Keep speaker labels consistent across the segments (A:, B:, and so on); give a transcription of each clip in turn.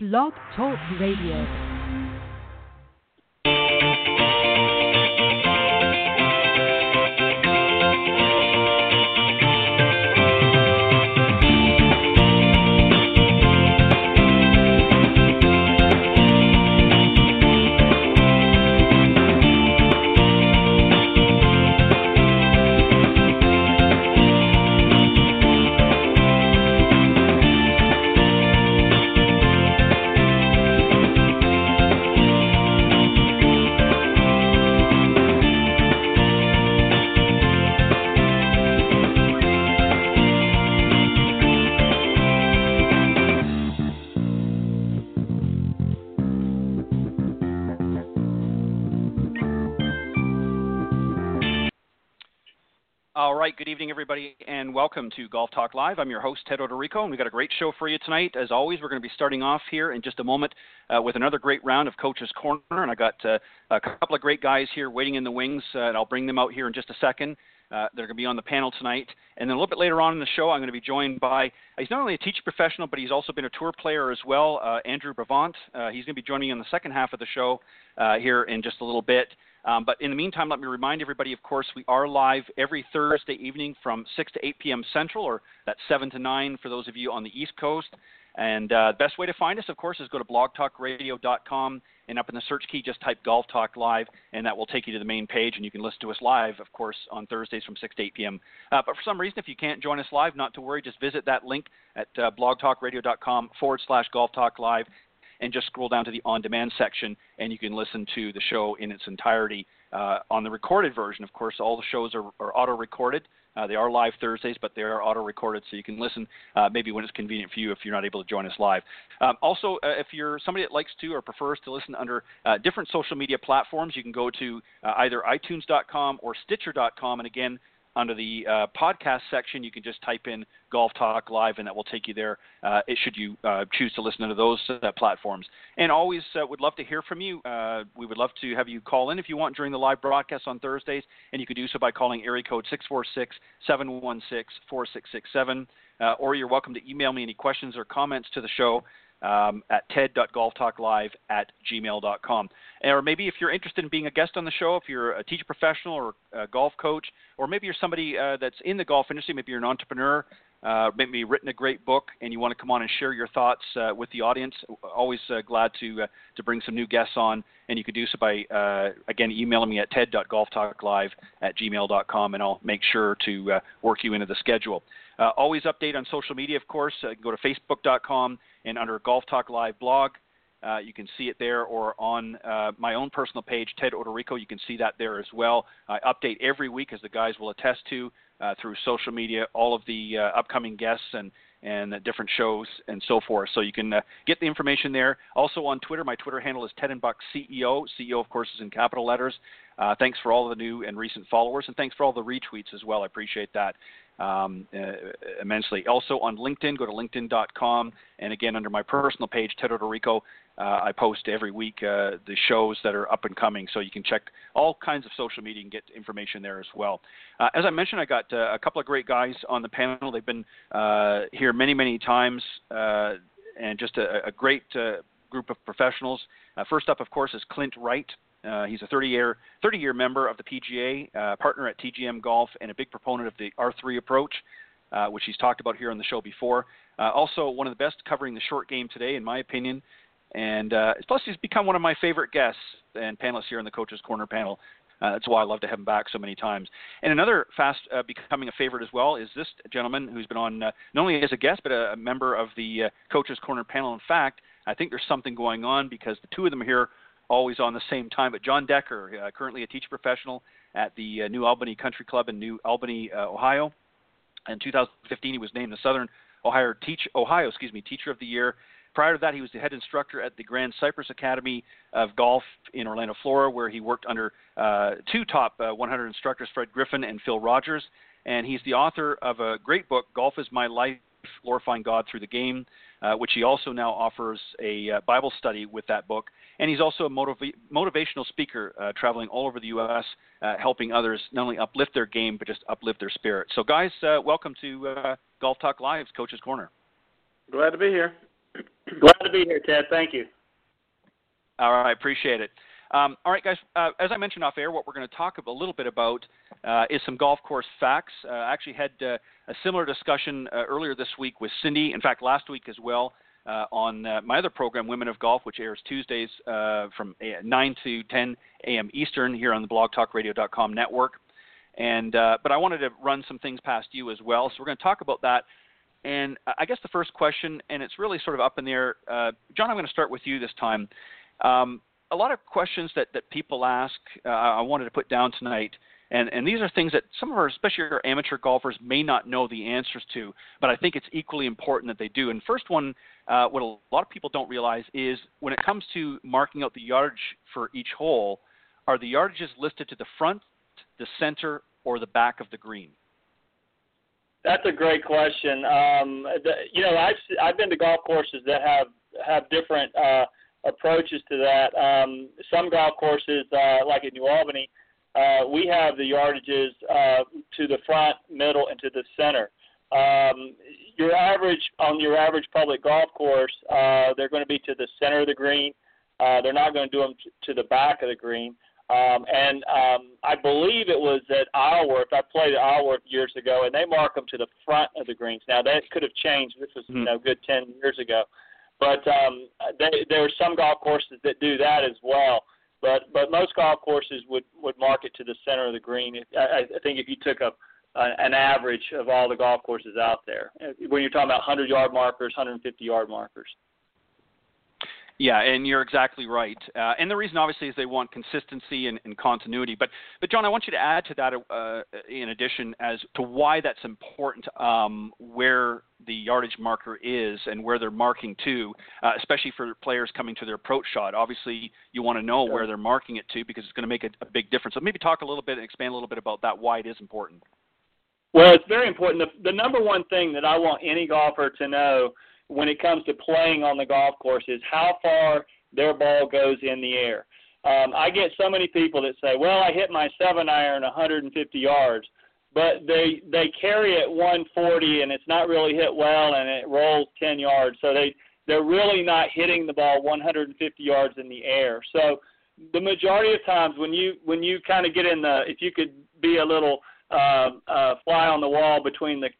A: Blog Talk Radio.
B: Good evening, everybody, and welcome to Golf Talk Live. I'm your host, Ted Odorico, and we've got a great show for you tonight. As always, we're going to be starting off here in just a moment uh, with another great round of Coach's Corner, and I've got uh, a couple of great guys here waiting in the wings, uh, and I'll bring them out here in just a second. Uh, they're going to be on the panel tonight. And then a little bit later on in the show, I'm going to be joined by, he's not only a teaching professional, but he's also been a tour player as well, uh, Andrew Bravant. Uh, he's going to be joining me in the second half of the show here in just a little bit. Um, but in the meantime, let me remind everybody, of course, we are live every Thursday evening from 6 to 8 p.m. Central, or that's 7 to 9 for those of you on the East Coast. And uh, the best way to find us, of course, is go to blogtalkradio.com and up in the search key, just type Golf Talk Live, and that will take you to the main page, and you can listen to us live, of course, on Thursdays from 6 to 8 p.m. Uh, but for some reason, if you can't join us live, not to worry, just visit that link at uh, blogtalkradio.com forward slash Golf Talk Live, and just scroll down to the on demand section, and you can listen to the show in its entirety. Uh, on the recorded version, of course, all the shows are, are auto recorded. Uh, they are live Thursdays, but they are auto recorded, so you can listen uh, maybe when it's convenient for you if you're not able to join us live. Um, also, uh, if you're somebody that likes to or prefers to listen under uh, different social media platforms, you can go to uh, either iTunes.com or Stitcher.com, and again, under the uh, podcast section, you can just type in Golf Talk Live, and that will take you there. Uh, it, should you uh, choose to listen to those uh, platforms. And always uh, would love to hear from you. Uh, we would love to have you call in if you want during the live broadcast on Thursdays, and you can do so by calling area code 646 716 4667. Or you're welcome to email me any questions or comments to the show um, at ted.golftalklive at gmail.com. Or maybe if you're interested in being a guest on the show, if you're a teacher professional or a golf coach, or maybe you're somebody uh, that's in the golf industry, maybe you're an entrepreneur, uh, maybe written a great book, and you want to come on and share your thoughts uh, with the audience. Always uh, glad to uh, to bring some new guests on, and you can do so by uh, again emailing me at ted.golftalklive at gmail.com, and I'll make sure to work you into the schedule. Always update on social media, of course. go to facebook.com and under Golf Talk Live blog. Uh, you can see it there, or on uh, my own personal page, Ted Odorico. You can see that there as well. I update every week, as the guys will attest to, uh, through social media, all of the uh, upcoming guests and and different shows and so forth. So you can uh, get the information there. Also on Twitter, my Twitter handle is Ted and Buck CEO. CEO, of course, is in capital letters. Uh, thanks for all the new and recent followers, and thanks for all the retweets as well. I appreciate that um, uh, immensely. Also on LinkedIn, go to linkedin.com, and again under my personal page, Ted Odorico, uh, I post every week uh, the shows that are up and coming, so you can check all kinds of social media and get information there as well. Uh, as I mentioned, I got uh, a couple of great guys on the panel. They've been uh, here many, many times, and just a, a great group of professionals. first up, of course, is Clint Wright. Uh, he's a 30 year 30 year member of the PGA, uh, partner at TGM Golf, and a big proponent of the R3 approach, uh, which he's talked about here on the show before. Uh, also, one of the best covering the short game today, in my opinion. And uh, plus, he's become one of my favorite guests and panelists here in the Coaches Corner panel. Uh, that's why I love to have him back so many times. And another fast becoming a favorite as well is this gentleman who's been on not only as a guest but a, a member of the Coaches Corner panel. In fact, I think there's something going on because the two of them here always on the same time. But Jon Decker, uh, currently a teacher professional at the uh, New Albany Country Club in New Albany, uh, Ohio. In 2015, he was named the Southern Ohio Teach Ohio, excuse me, Teacher of the Year. Prior to that, he was the head instructor at the Grand Cypress Academy of Golf in Orlando, Florida, where he worked under uh, two top uh, 100 instructors, Fred Griffin and Phil Rodgers. And he's the author of a great book, Golf is My Life Glorifying God Through the Game, uh, which he also now offers a uh, Bible study with that book. And he's also a motiva- motivational speaker, uh, traveling all over the U.S., uh, helping others not only uplift their game, but just uplift their spirit. So, guys, uh, welcome to uh, Golf Talk Live's Coach's Corner.
C: Glad to be here. Glad to be here, Ted. Thank you.
B: All right, appreciate it. Um, all right, guys. Uh, as I mentioned off air, what we're going to talk a little bit about uh, is some golf course facts. Uh, I actually had uh, a similar discussion uh, earlier this week with Cindy. In fact, last week as well uh, on my other program, Women of Golf, which airs Tuesdays from 9 to 10 a.m. Eastern here on the BlogTalkRadio.com network. And but I wanted to run some things past you as well. So we're going to talk about that. And I guess the first question, and it's really sort of up in the air, Jon. I'm going to start with you this time. Um, a lot of questions that, that people ask, uh, I wanted to put down tonight. And, and these are things that some of our, especially our amateur golfers, may not know the answers to, but I think it's equally important that they do. And first one, uh, what a lot of people don't realize is when it comes to marking out the yardage for each hole, are the yardages listed to the front, the center, or the back of the green?
C: That's a great question. Um, the, you know, I've I've been to golf courses that have have different uh, approaches to that. Um, some golf courses, uh, like at New Albany, uh, we have the yardages uh, to the front, middle, and to the center. Um, your average on your average public golf course, uh, they're going to be to the center of the green. Uh, they're not going to do them t- to the back of the green. Um, and um, I believe it was at Isleworth. I played at Isleworth years ago, and they mark them to the front of the greens. Now that could have changed. This was mm-hmm. you know good ten years ago. But um, they, there are some golf courses that do that as well. But but most golf courses would would mark it to the center of the green. I, I think if you took a an average of all the golf courses out there, when you're talking about 100 yard markers, 150 yard markers.
B: Yeah, and you're exactly right. Uh, and the reason, obviously, is they want consistency and, and, continuity. But, but Jon, I want you to add to that, uh, in addition, as to why that's important, um, where the yardage marker is and where they're marking to, uh, especially for players coming to their approach shot. Obviously, you want to know sure. where they're marking it to because it's going to make a, a big difference. So maybe talk a little bit and expand a little bit about that, why it is important.
C: Well, it's very important. The, the number one thing that I want any golfer to know – when it comes to playing on the golf course is how far their ball goes in the air. Um, I get so many people that say, "Well, I hit my seven iron 150 yards," but they they carry it 140 and it's not really hit well and it rolls 10 yards. So they they're really not hitting the ball 150 yards in the air. So the majority of times when you when you kind of get in the if you could be a little uh, uh, fly on the wall between the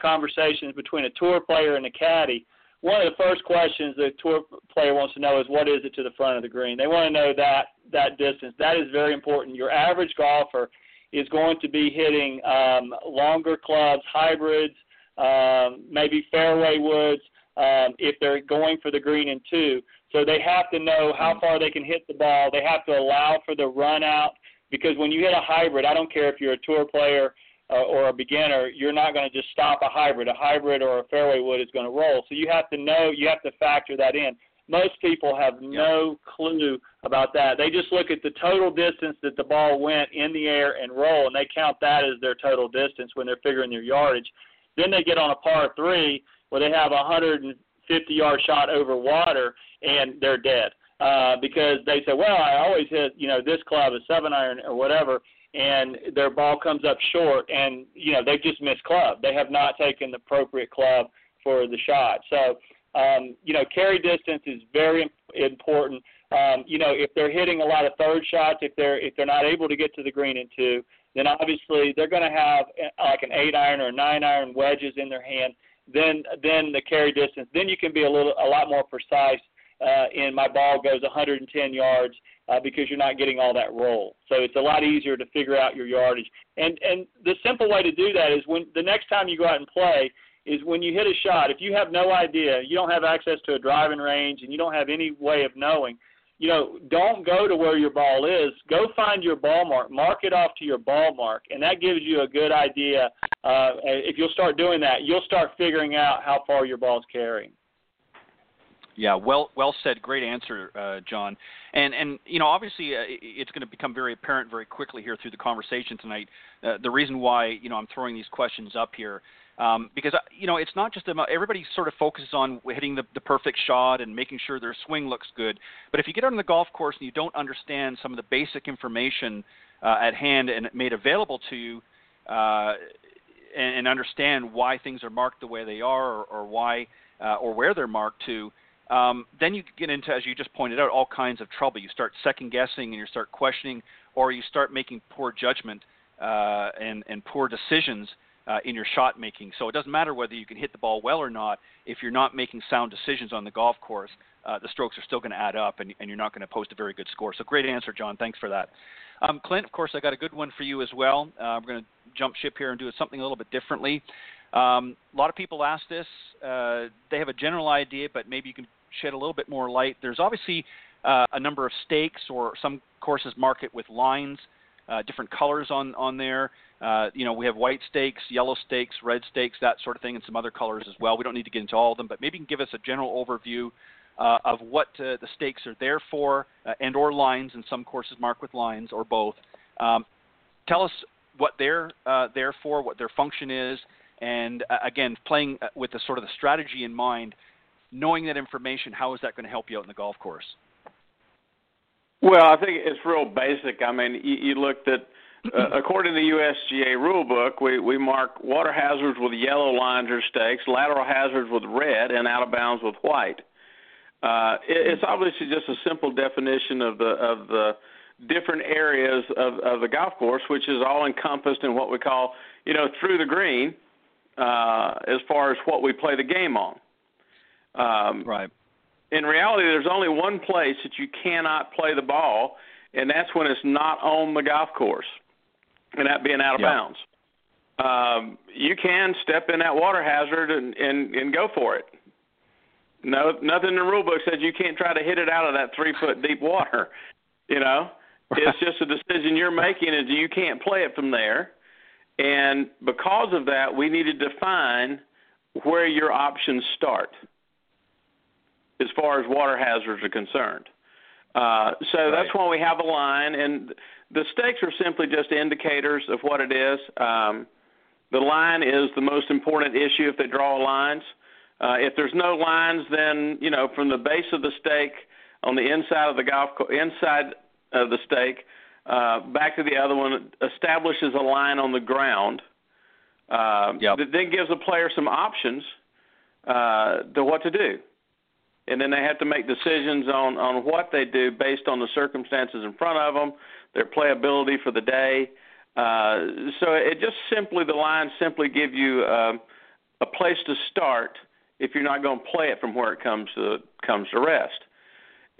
C: conversations between a tour player and a caddy, one of the first questions the tour player wants to know is what is it to the front of the green. They want to know that that distance. That is very important. Your average golfer is going to be hitting um, longer clubs, hybrids, um, maybe fairway woods um, if they're going for the green in two. So they have to know how far they can hit the ball. They have to allow for the run out because when you hit a hybrid, I don't care if you're a tour player uh, or a beginner, you're not going to just stop a hybrid. A hybrid or a fairway wood is going to roll. So you have to know, you have to factor that in. Most people have no clue about that. They just look at the total distance that the ball went in the air and roll, and they count that as their total distance when they're figuring their yardage. Then they get on a par three where they have a 150 yard shot over water, and they're dead uh, because they say, well, I always hit, you know, this club, a seven iron or whatever, and their ball comes up short, and you know they've just missed club. They have not taken the appropriate club for the shot. So um, you know carry distance is very important. Um, you know if they're hitting a lot of third shots, if they're if they're not able to get to the green in two, then obviously they're going to have uh, like an eight iron or nine iron wedges in their hand. Then then the carry distance. Then you can be a little a lot more precise. Uh, and my ball goes 110 yards uh, because you're not getting all that roll. So it's a lot easier to figure out your yardage. And and the simple way to do that is when the next time you go out and play is when you hit a shot. If you have no idea, you don't have access to a driving range, and you don't have any way of knowing. You know, don't go to where your ball is. Go find your ball mark. Mark it off to your ball mark, and that gives you a good idea. Uh, if you'll start doing that, you'll start figuring out how far your ball's carrying.
B: Yeah, well, well said. Great answer, uh, Jon. And and you know, obviously, uh, it's going to become very apparent very quickly here through the conversation tonight. Uh, the reason why you know I'm throwing these questions up here. Um, because uh, you know it's not just about everybody sort of focuses on hitting the, the perfect shot and making sure their swing looks good. But if you get on the golf course and you don't understand some of the basic information uh, at hand and made available to you, uh, and, and understand why things are marked the way they are, or, or why or where they're marked to, um, then you get into, as you just pointed out, all kinds of trouble. You start second guessing and you start questioning, or you start making poor judgment uh, and, and poor decisions uh, in your shot making. So it doesn't matter whether you can hit the ball well or not. If you're not making sound decisions on the golf course, uh, the strokes are still going to add up, and, and, you're not going to post a very good score. So great answer, Jon. Thanks for that. Um, Clint, of course, I got a good one for you as well. Uh, we're going to jump ship here and do something a little bit differently. Um, a lot of people ask this. Uh, they have a general idea, but maybe you can shed a little bit more light. There's obviously uh, a number of stakes, or some courses mark it with lines, uh, different colors on on there. Uh, you know, we have white stakes, yellow stakes, red stakes, that sort of thing, and some other colors as well. We don't need to get into all of them, but maybe you can give us a general overview uh, of what uh, the stakes are there for, uh, and or lines. And some courses mark with lines, or both. Um, tell us what they're uh, there for, what their function is, and uh, again, playing with the sort of the strategy in mind. Knowing that information, how is that going to help you out in the golf course?
D: Well, I think it's real basic. I mean, you, you looked at uh, according to the USGA rule book, we, we mark water hazards with yellow lines or stakes, lateral hazards with red, and out of bounds with white. Uh, it, it's obviously just a simple definition of the of the different areas of, of the golf course, which is all encompassed in what we call, you know, through the green, uh, as far as what we play the game on.
B: Um, right.
D: In reality, there's only one place that you cannot play the ball, and that's when it's not on the golf course and that being out of bounds. Um, you can step in that water hazard and, and, and go for it. No, nothing in the rule book says you can't try to hit it out of that three foot deep water. You know, it's just a decision you're making, and you can't play it from there. And because of that, we need to define where your options start as far as water hazards are concerned. Uh, so right. that's why we have a line, and the stakes are simply just indicators of what it is. Um, the line is the most important issue if they draw lines. Uh, if there's no lines, then you know from the base of the stake on the inside of the golf co- inside of the stake uh, back to the other one establishes a line on the ground. Uh, yep. That then gives the player some options uh, to what to do, and then they have to make decisions on on what they do based on the circumstances in front of them their playability for the day. Uh, so it just simply the lines simply give you uh, a place to start if you're not going to play it from where it comes to comes to rest.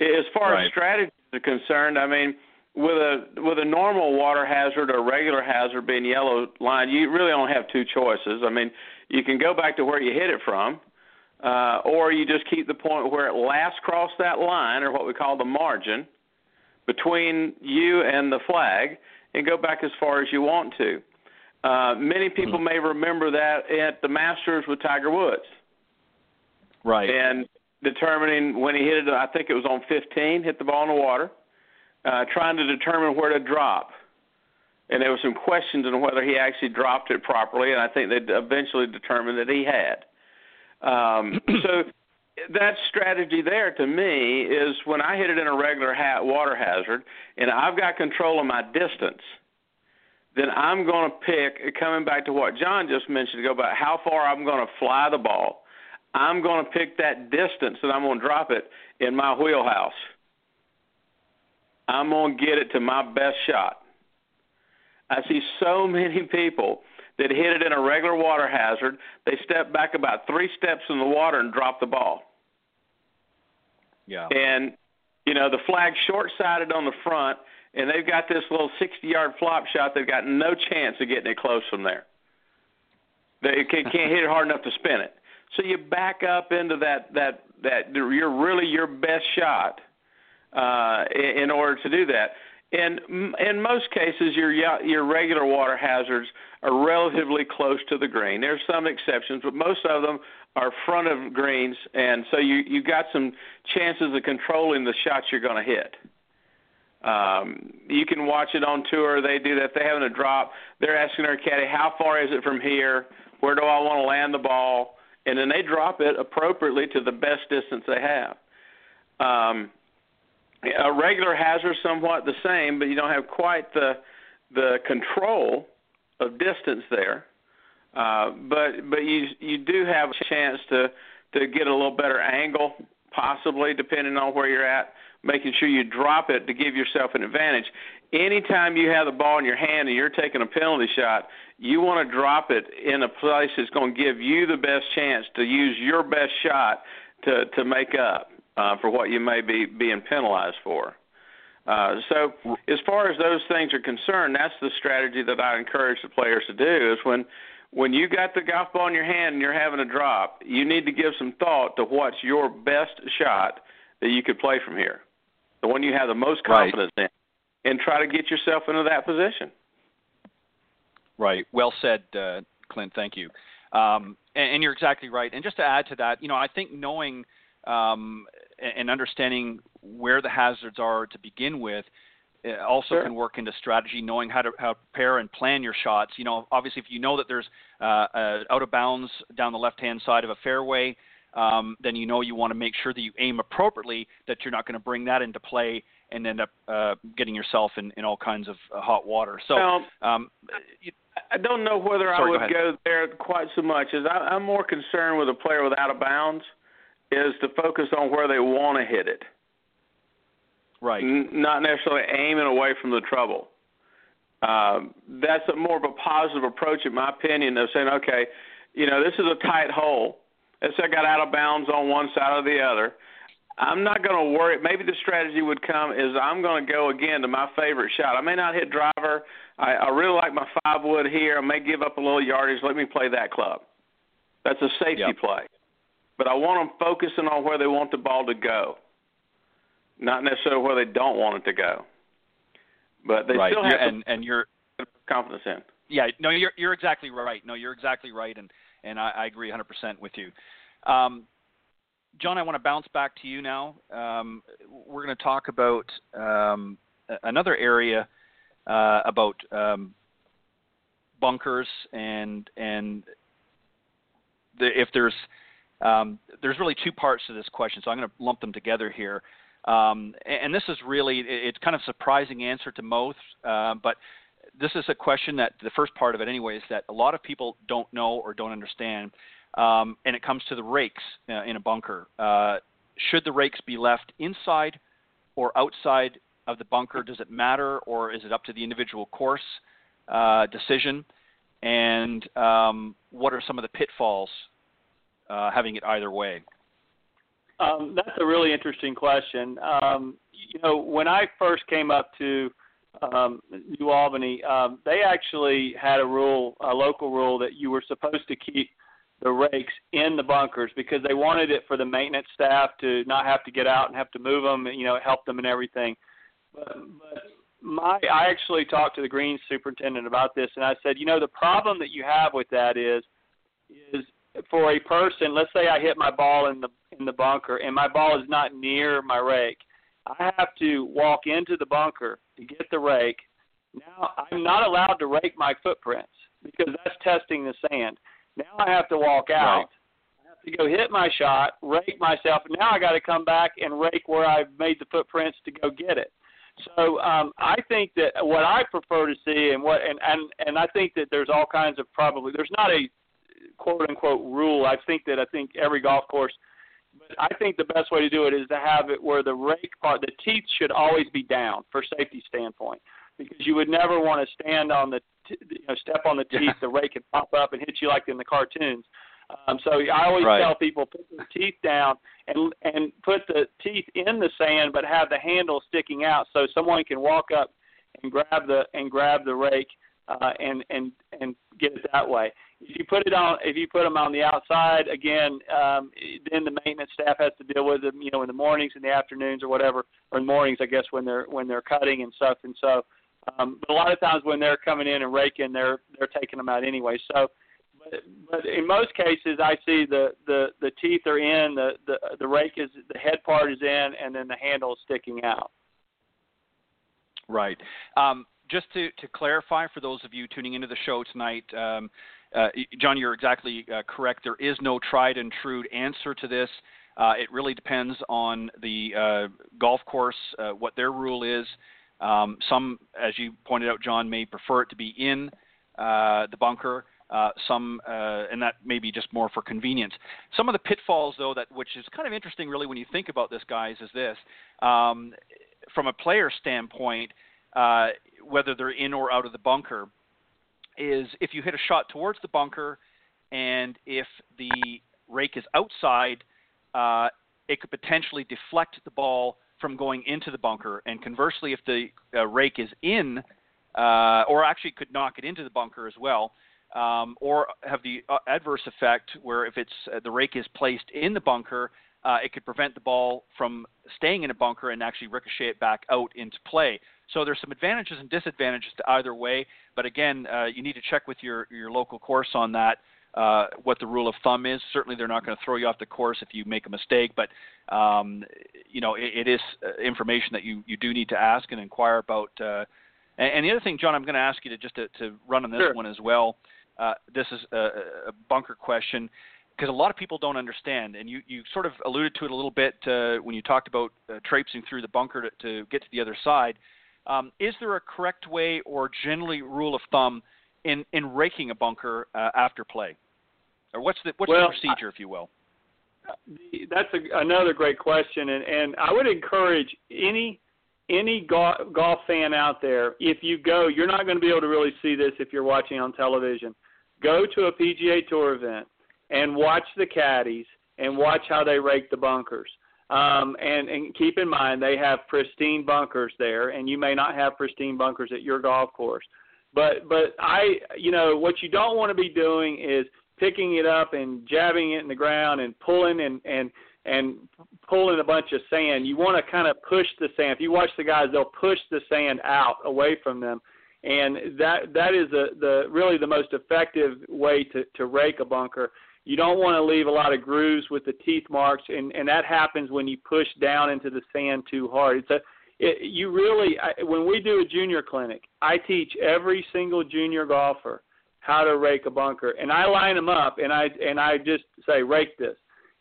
D: As far right. as strategies are concerned, I mean, with a with a normal water hazard or regular hazard being yellow line, you really only have two choices. I mean, you can go back to where you hit it from, uh, or you just keep the point where it last crossed that line, or what we call the margin, between you and the flag and go back as far as you want to. Uh, many people hmm. may remember that at the Masters with Tiger Woods.
B: Right.
D: And determining when he hit it, I think it was on 15, hit the ball in the water, uh, trying to determine where to drop. And there were some questions on whether he actually dropped it properly, and I think they eventually determined that he had. Um, so that strategy there to me is when I hit it in a regular ha- water hazard and I've got control of my distance, then I'm going to pick, coming back to what Jon just mentioned ago about how far I'm going to fly the ball, I'm going to pick that distance and I'm going to drop it in my wheelhouse. I'm going to get it to my best shot. I see so many people that hit it in a regular water hazard. They step back about three steps in the water and drop the ball.
B: Yeah.
D: And you know the flag's short-sided on the front, and they've got this little 60-yard flop shot. They've got no chance of getting it close from there. They can't hit it hard enough to spin it. So you back up into that that that you're really your best shot uh, in order to do that. And in most cases, your your regular water hazards are relatively close to the green. There's some exceptions, but most of them are front of greens, and so you you got some chances of controlling the shots you're going to hit. Um, you can watch it on tour. They do that. They having a drop. They're asking their caddy, "How far is it from here? Where do I want to land the ball?" And then they drop it appropriately to the best distance they have. Um, a regular hazard somewhat the same, but you don't have quite the the control of distance there. Uh, but but you you do have a chance to to get a little better angle, possibly depending on where you're at. Making sure you drop it to give yourself an advantage. Anytime you have the ball in your hand and you're taking a penalty shot, you want to drop it in a place that's going to give you the best chance to use your best shot to to make up uh, for what you may be being penalized for. Uh, so, as far as those things are concerned, that's the strategy that I encourage the players to do. Is when when you got the golf ball in your hand and you're having a drop, you need to give some thought to what's your best shot that you could play from here, the one you have the most confidence right. in, and try to get yourself into that position.
B: Right. Well said, uh, Clint. Thank you. Um, and, and, you're exactly right. And just to add to that, you know, I think knowing um, and understanding where the hazards are to begin with also
D: sure.
B: can work into strategy, knowing how to how to prepare and plan your shots. You know, obviously, if you know that there's uh, uh, out of bounds down the left-hand side of a fairway, um, then you know you want to make sure that you aim appropriately, that you're not going to bring that into play and end up uh, getting yourself in, in all kinds of uh, hot water. So, um,
D: you, I don't know whether
B: sorry,
D: I would
B: go,
D: go, there quite so much as I, I'm more concerned with a player with out of bounds is to focus on where they want to hit it.
B: Right.
D: N- not necessarily aiming away from the trouble. Um, that's a more of a positive approach, in my opinion, of saying, okay, you know, this is a tight hole. Let's say I got out of bounds on one side or the other. I'm not going to worry. Maybe the strategy would come is I'm going to go again to my favorite shot. I may not hit driver. I, I really like my five wood here. I may give up a little yardage. Let me play that club. That's a safety
B: yep.
D: play. But I want them focusing on where they want the ball to go, not necessarily where they don't want it to go. But they
B: right.
D: still have
B: and, and you're
D: confidence in.
B: Yeah, no, you're you're exactly right. No, you're exactly right, and and I, I agree 100% with you. Um, Jon, I want to bounce back to you now. Um, we're going to talk about um, another area uh, about um, bunkers and and the, if there's um, there's really two parts to this question, so I'm going to lump them together here. Um, and, this is really it's kind of a surprising answer to most, uh, but this is a question that the first part of it anyway is that a lot of people don't know or don't understand um, and it comes to the rakes uh, in a bunker. Uh, should the rakes be left inside or outside of the bunker? Does it matter, or is it up to the individual course uh, decision? And um, what are some of the pitfalls uh, having it either way?
C: Um, that's a really interesting question. Um, you know, when I first came up to um, New Albany, um, they actually had a rule, a local rule, that you were supposed to keep the rakes in the bunkers because they wanted it for the maintenance staff to not have to get out and have to move them, you know, help them and everything. But, but my, I actually talked to the greens superintendent about this, and I said, you know, the problem that you have with that is, is for a person. Let's say I hit my ball in the in the bunker, and my ball is not near my rake. I have to walk into the bunker to get the rake. Now I'm not allowed to rake my footprints because that's testing the sand. Now I have to walk out.
B: Right.
C: I have to go hit my shot, rake myself, and now I got to come back and rake where I've made the footprints to go get it. So um, I think that what I prefer to see, and what and and and I think that there's all kinds of probably there's not a quote unquote rule. I think that I think every golf course, but I think the best way to do it is to have it where the rake part, the teeth should always be down for safety standpoint, because you would never want to stand on the t- you know, step on the teeth, the rake can pop up and hit you like in the cartoons. Um, so I always
B: right.
C: tell people put the teeth down and and put the teeth in the sand, but have the handle sticking out so someone can walk up and grab the and grab the rake uh, and and and get it that way. If you put it on, if you put them on the outside, again, um, then the maintenance staff has to deal with them, you know, in the mornings, in the afternoons, or whatever, or in the mornings, I guess, when they're when they're cutting and stuff. And so, um, but a lot of times when they're coming in and raking, they're they're taking them out anyway. So, but but in most cases, I see the the the teeth are in, the the the rake is the head part is in, and then the handle is sticking out.
B: Right. Um, just to, to clarify for those of you tuning into the show tonight, um, uh, Jon, you're exactly uh, correct. There is no tried and true answer to this. Uh, it really depends on the uh, golf course, uh, what their rule is. Um, some, as you pointed out, Jon, may prefer it to be in the bunker. some, and that may be just more for convenience. Some of the pitfalls, though, that which is kind of interesting, really, when you think about this, guys, is this: um, from a player standpoint, whether they're in or out of the bunker, is if you hit a shot towards the bunker, and if the rake is outside, uh, it could potentially deflect the ball from going into the bunker. And conversely, if the uh, rake is in, uh, or actually could knock it into the bunker as well, um, or have the uh, adverse effect where if it's uh, the rake is placed in the bunker, uh, it could prevent the ball from staying in a bunker and actually ricochet it back out into play. So there's some advantages and disadvantages to either way. But again, uh, you need to check with your your local course on that. Uh, what the rule of thumb is. Certainly, they're not going to throw you off the course if you make a mistake, but um, you know it, it is uh, information that you, you do need to ask and inquire about. Uh, and, and the other thing, Jon, I'm going to ask you to just to, to run on this
C: sure.
B: one as well. Uh, this is a, a bunker question because a lot of people don't understand, and you, you sort of alluded to it a little bit uh, when you talked about uh, traipsing through the bunker to, to get to the other side. Um, is there a correct way or generally rule of thumb in, in raking a bunker uh, after play? or what's the what's
C: well,
B: the procedure, if you will?
C: That's a, another great question, and and I would encourage any any golf, golf fan out there, if you go, you're not going to be able to really see this if you're watching on television. Go to a PGA Tour event and watch the caddies and watch how they rake the bunkers. Um, and, and keep in mind they have pristine bunkers there, and you may not have pristine bunkers at your golf course. But but I you know what you don't want to be doing is picking it up and jabbing it in the ground and pulling and and and pulling a bunch of sand. You want to kind of push the sand. If you watch the guys, they'll push the sand out away from them, and that that is the the really the most effective way to to rake a bunker. You don't want to leave a lot of grooves with the teeth marks, and and that happens when you push down into the sand too hard. It's a it, you really I, when we do a junior clinic, I teach every single junior golfer how to rake a bunker, and I line them up, and I and I just say rake this,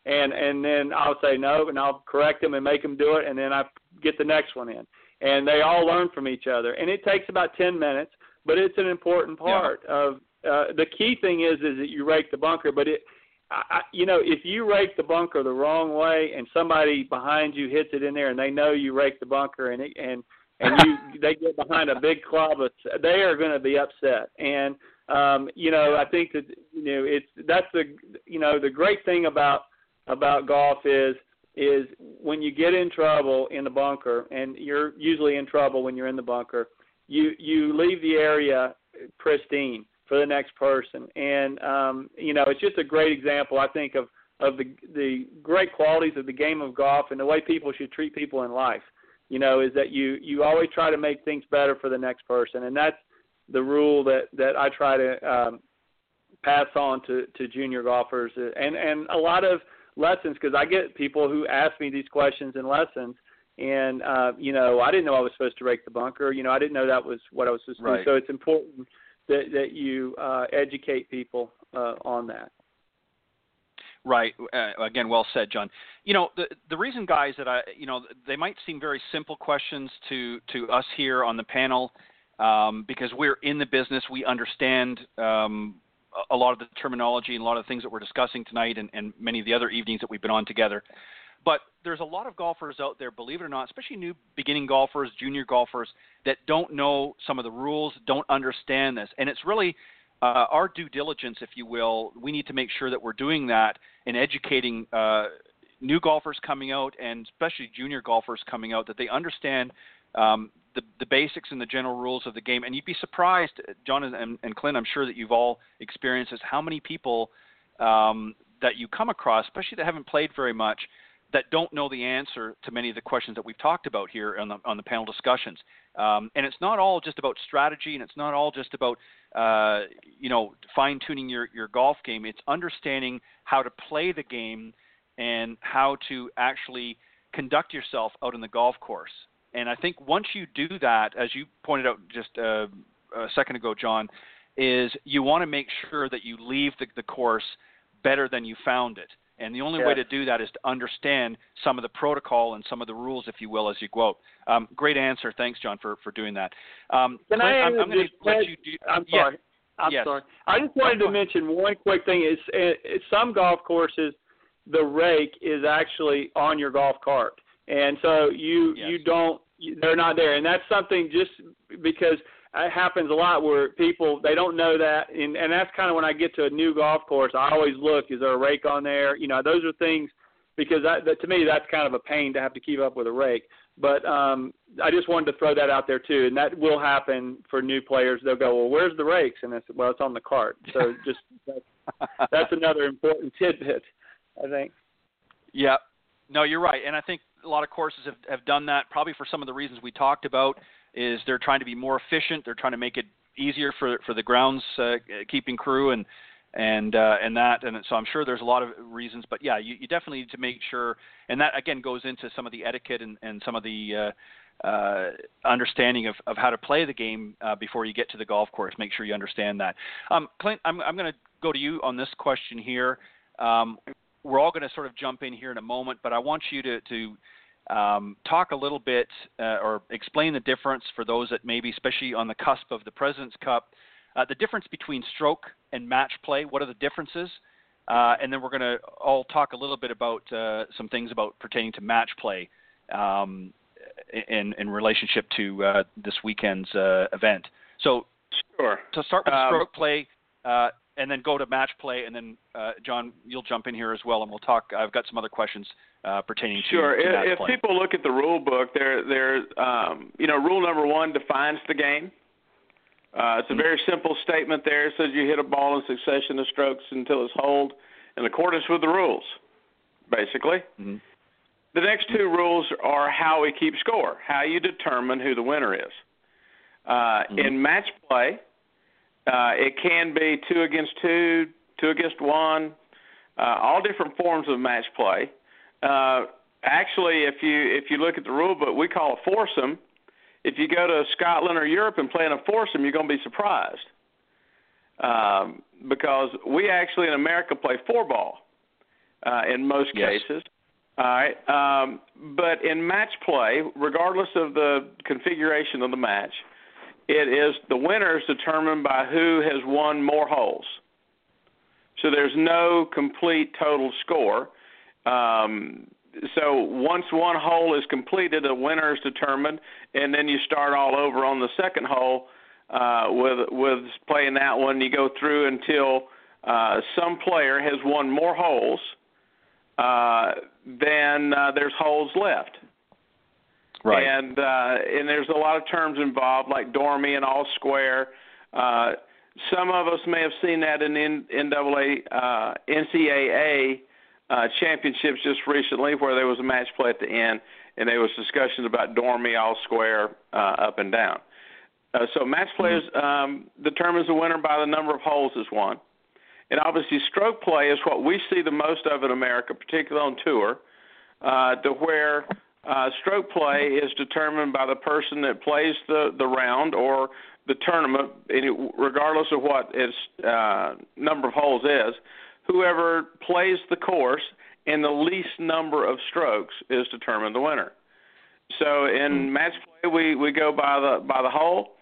C: and and then I'll say no, and I'll correct them and make them do it, and then I get the next one in, and they all learn from each other, and it takes about ten minutes, but it's an important part yeah. of uh, the key thing is is that you rake the bunker, but it. I, you know, if you rake the bunker the wrong way and somebody behind you hits it in there and they know you rake the bunker and it, and and you they get behind a big club, they are going to be upset. And um, you know, I think that you know it's that's the you know the great thing about about golf is is when you get in trouble in the bunker, and you're usually in trouble when you're in the bunker, you you leave the area pristine for the next person, and um, you know it's just a great example I think of of the the great qualities of the game of golf and the way people should treat people in life. You know, is that you you always try to make things better for the next person, and that's the rule that that I try to um, pass on to to junior golfers, and and a lot of lessons because I get people who ask me these questions in lessons, and uh, you know I didn't know I was supposed to rake the bunker. You know I didn't know that was what I was supposed to do. So it's important that that you uh, educate people uh, on that.
B: Right. Uh, again, well said, Jon. You know, the the reason, guys, that I, you know, they might seem very simple questions to to us here on the panel, um, because we're in the business, we understand um, a lot of the terminology and a lot of the things that we're discussing tonight and, and many of the other evenings that we've been on together. But there's a lot of golfers out there, believe it or not, especially new beginning golfers, junior golfers, that don't know some of the rules, don't understand this. And it's really uh, our due diligence, if you will. We need to make sure that we're doing that and educating uh, new golfers coming out and especially junior golfers coming out that they understand um, the, the basics and the general rules of the game. And you'd be surprised, Jon and, and Clint, I'm sure that you've all experienced this, how many people um, that you come across, especially that haven't played very much, that don't know the answer to many of the questions that we've talked about here on the, on the panel discussions. Um, and it's not all just about strategy, and it's not all just about uh, you know fine tuning your, your golf game. It's understanding how to play the game and how to actually conduct yourself out in the golf course. And I think once you do that, as you pointed out just uh, a second ago, Jon, is you want to make sure that you leave the, the course better than you found it. And the only way to do that is to understand some of the protocol and some of the rules, if you will, as you go out. Um, great answer. Thanks, Jon, for, for doing that. Um,
C: Can
B: Clint,
C: I
B: I'm, I'm going to let you do.
C: I'm sorry. I'm
B: yes.
C: sorry. I just wanted to mention one quick thing. Is uh, some golf courses, the rake is actually on your golf cart, and so you
B: yes.
C: you don't they're not there, and that's something just because it happens a lot where people they don't know that, and and that's kind of when I get to a new golf course, I always look: is there a rake on there? You know, those are things because that, that to me that's kind of a pain to have to keep up with a rake. But um, I just wanted to throw that out there too, and that will happen for new players. They'll go, well, where's the rakes? And I said, well, it's on the cart. So just that's, that's another important tidbit, I think.
B: Yeah, no, you're right, and I think a lot of courses have have done that probably for some of the reasons we talked about. Is they're trying to be more efficient. They're trying to make it easier for for the grounds uh, keeping crew and and uh, and that and so I'm sure there's a lot of reasons, but yeah, you, you definitely need to make sure, and that again goes into some of the etiquette and, and some of the uh, uh, understanding of, of how to play the game uh, before you get to the golf course. Make sure you understand that. Um, Clint, I'm I'm going to go to you on this question here. Um, we're all going to sort of jump in here in a moment, but I want you to to um, talk a little bit uh, or explain the difference for those that maybe, especially on the cusp of the President's Cup uh, the difference between stroke and match play. What are the differences? Uh, and then we're going to all talk a little bit about uh, some things about pertaining to match play um, in, in relationship to uh, this weekend's uh, event. So,
D: sure.
B: To start with
D: um,
B: stroke play, uh, and then go to match play, and then Jon, you'll jump in here as well, and we'll talk. I've got some other questions pertaining
D: sure.
B: to,
D: Sure. If
B: play.
D: people look at the rule book, there, there, um, you know, rule number one defines the game. Uh, it's a very simple statement there. It says you hit a ball in succession of strokes until it's holed in accordance with the rules, basically.
B: Mm-hmm.
D: The next two rules are how we keep score, how you determine who the winner is. Uh,
B: mm-hmm.
D: In match play, uh, it can be two against two, two against one, uh, all different forms of match play. Uh, actually, if you if you look at the rule book, we call a foursome if you go to Scotland or Europe and play in a foursome, you're going to be surprised um, because we actually in America play four ball uh, in most
B: yes.
D: cases. All right, um, but in match play, regardless of the configuration of the match, it is the winner is determined by who has won more holes. So there's no complete total score. Um, so once one hole is completed, a winner is determined, and then you start all over on the second hole uh, with with playing that one. You go through until uh, some player has won more holes uh, than uh, there's holes left.
B: Right.
D: And uh, and there's a lot of terms involved, like dormy and all square. Uh, some of us may have seen that in NCAA, uh, NCAA uh, championships just recently where there was a match play at the end and there was discussions about dormy, all square, uh, up and down. Uh, so match play mm-hmm. um, determines the winner by the number of holes is won. And obviously, stroke play is what we see the most of in America, particularly on tour, uh, to where uh, stroke play is determined by the person that plays the, the round or the tournament, regardless of what its uh, number of holes is whoever plays the course in the least number of strokes is determined the winner. So in hmm. match play, we, we go by the by the hole.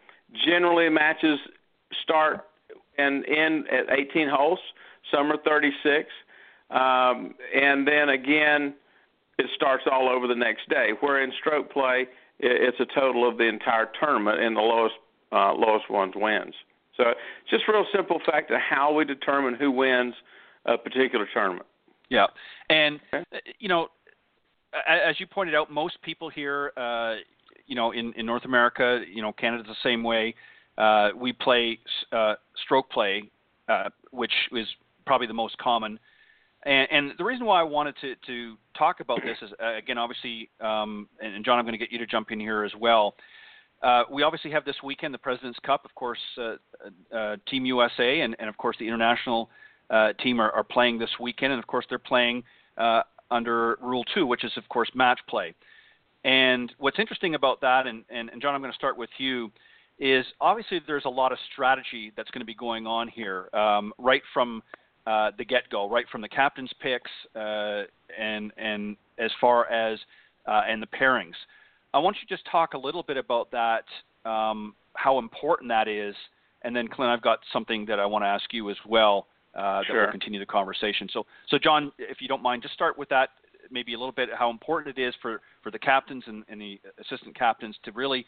D: Generally, matches start and end at 18 holes. Some are 36, um, and then again, it starts all over the next day. Where in stroke play, it's a total of the entire tournament, and the lowest uh, lowest ones wins. So just a real simple fact of how we determine who wins a particular tournament.
B: Yeah, and
D: okay.
B: Uh, you know, as you pointed out, most people here, uh, you know, in in North America, you know, Canada's the same way. Uh, we play uh, stroke play, uh, which is probably the most common. And, and the reason why I wanted to, to talk about this is, uh, again, obviously, um, and, and Jon, I'm going to get you to jump in here as well. Uh, we obviously have this weekend the President's Cup, of course, uh, uh, Team USA, and, and of course the international uh, team are, are, playing this weekend, and of course they're playing uh, under Rule Two, which is of course match play. And what's interesting about that, and, and, Jon, I'm going to start with you, is obviously there's a lot of strategy that's going to be going on here, um, right from uh, the get-go, right from the captain's picks, uh, and and as far as uh, and the pairings. I want you to just talk a little bit about that, um, how important that is, and then Clint, I've got something that I want to ask you as well uh, that
D: sure.
B: will continue the conversation. So, so Jon, if you don't mind, just start with that. Maybe a little bit how important it is for, for the captains and, and the assistant captains to really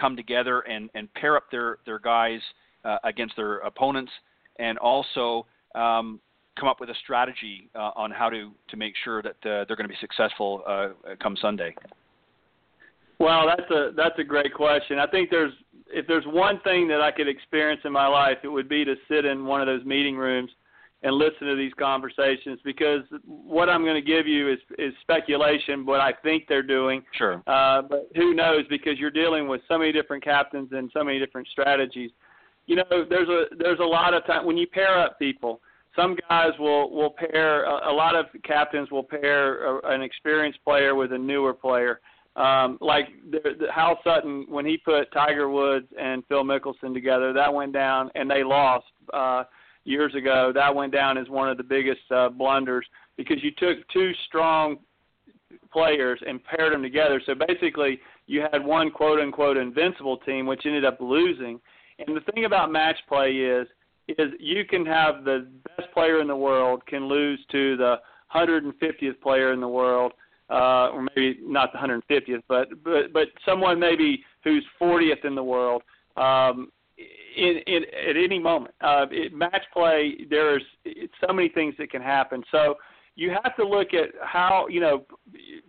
B: come together and, and pair up their their guys uh, against their opponents, and also um, come up with a strategy uh, on how to to make sure that uh, they're going to be successful uh, come Sunday.
C: Well, that's a that's a great question. I think there's if there's one thing that I could experience in my life, it would be to sit in one of those meeting rooms and listen to these conversations because what I'm going to give you is is speculation, what I think they're doing.
B: Sure.
C: Uh, but who knows? Because you're dealing with so many different captains and so many different strategies. You know, there's a there's a lot of time when you pair up people. Some guys will will pair. A, a lot of captains will pair a, an experienced player with a newer player. Um, like the, the, Hal Sutton when he put Tiger Woods and Phil Mickelson together, that went down, and they lost. Uh, years ago, that went down as one of the biggest uh, blunders because you took two strong players and paired them together. So basically, you had one quote unquote invincible team, which ended up losing. And the thing about match play is, is you can have the best player in the world can lose to the 150th player in the world, uh, or maybe not the 150th, but but but someone maybe who's 40th in the world. Um, in, in at any moment. Uh, it, match play, there's so many things that can happen. So you have to look at how you know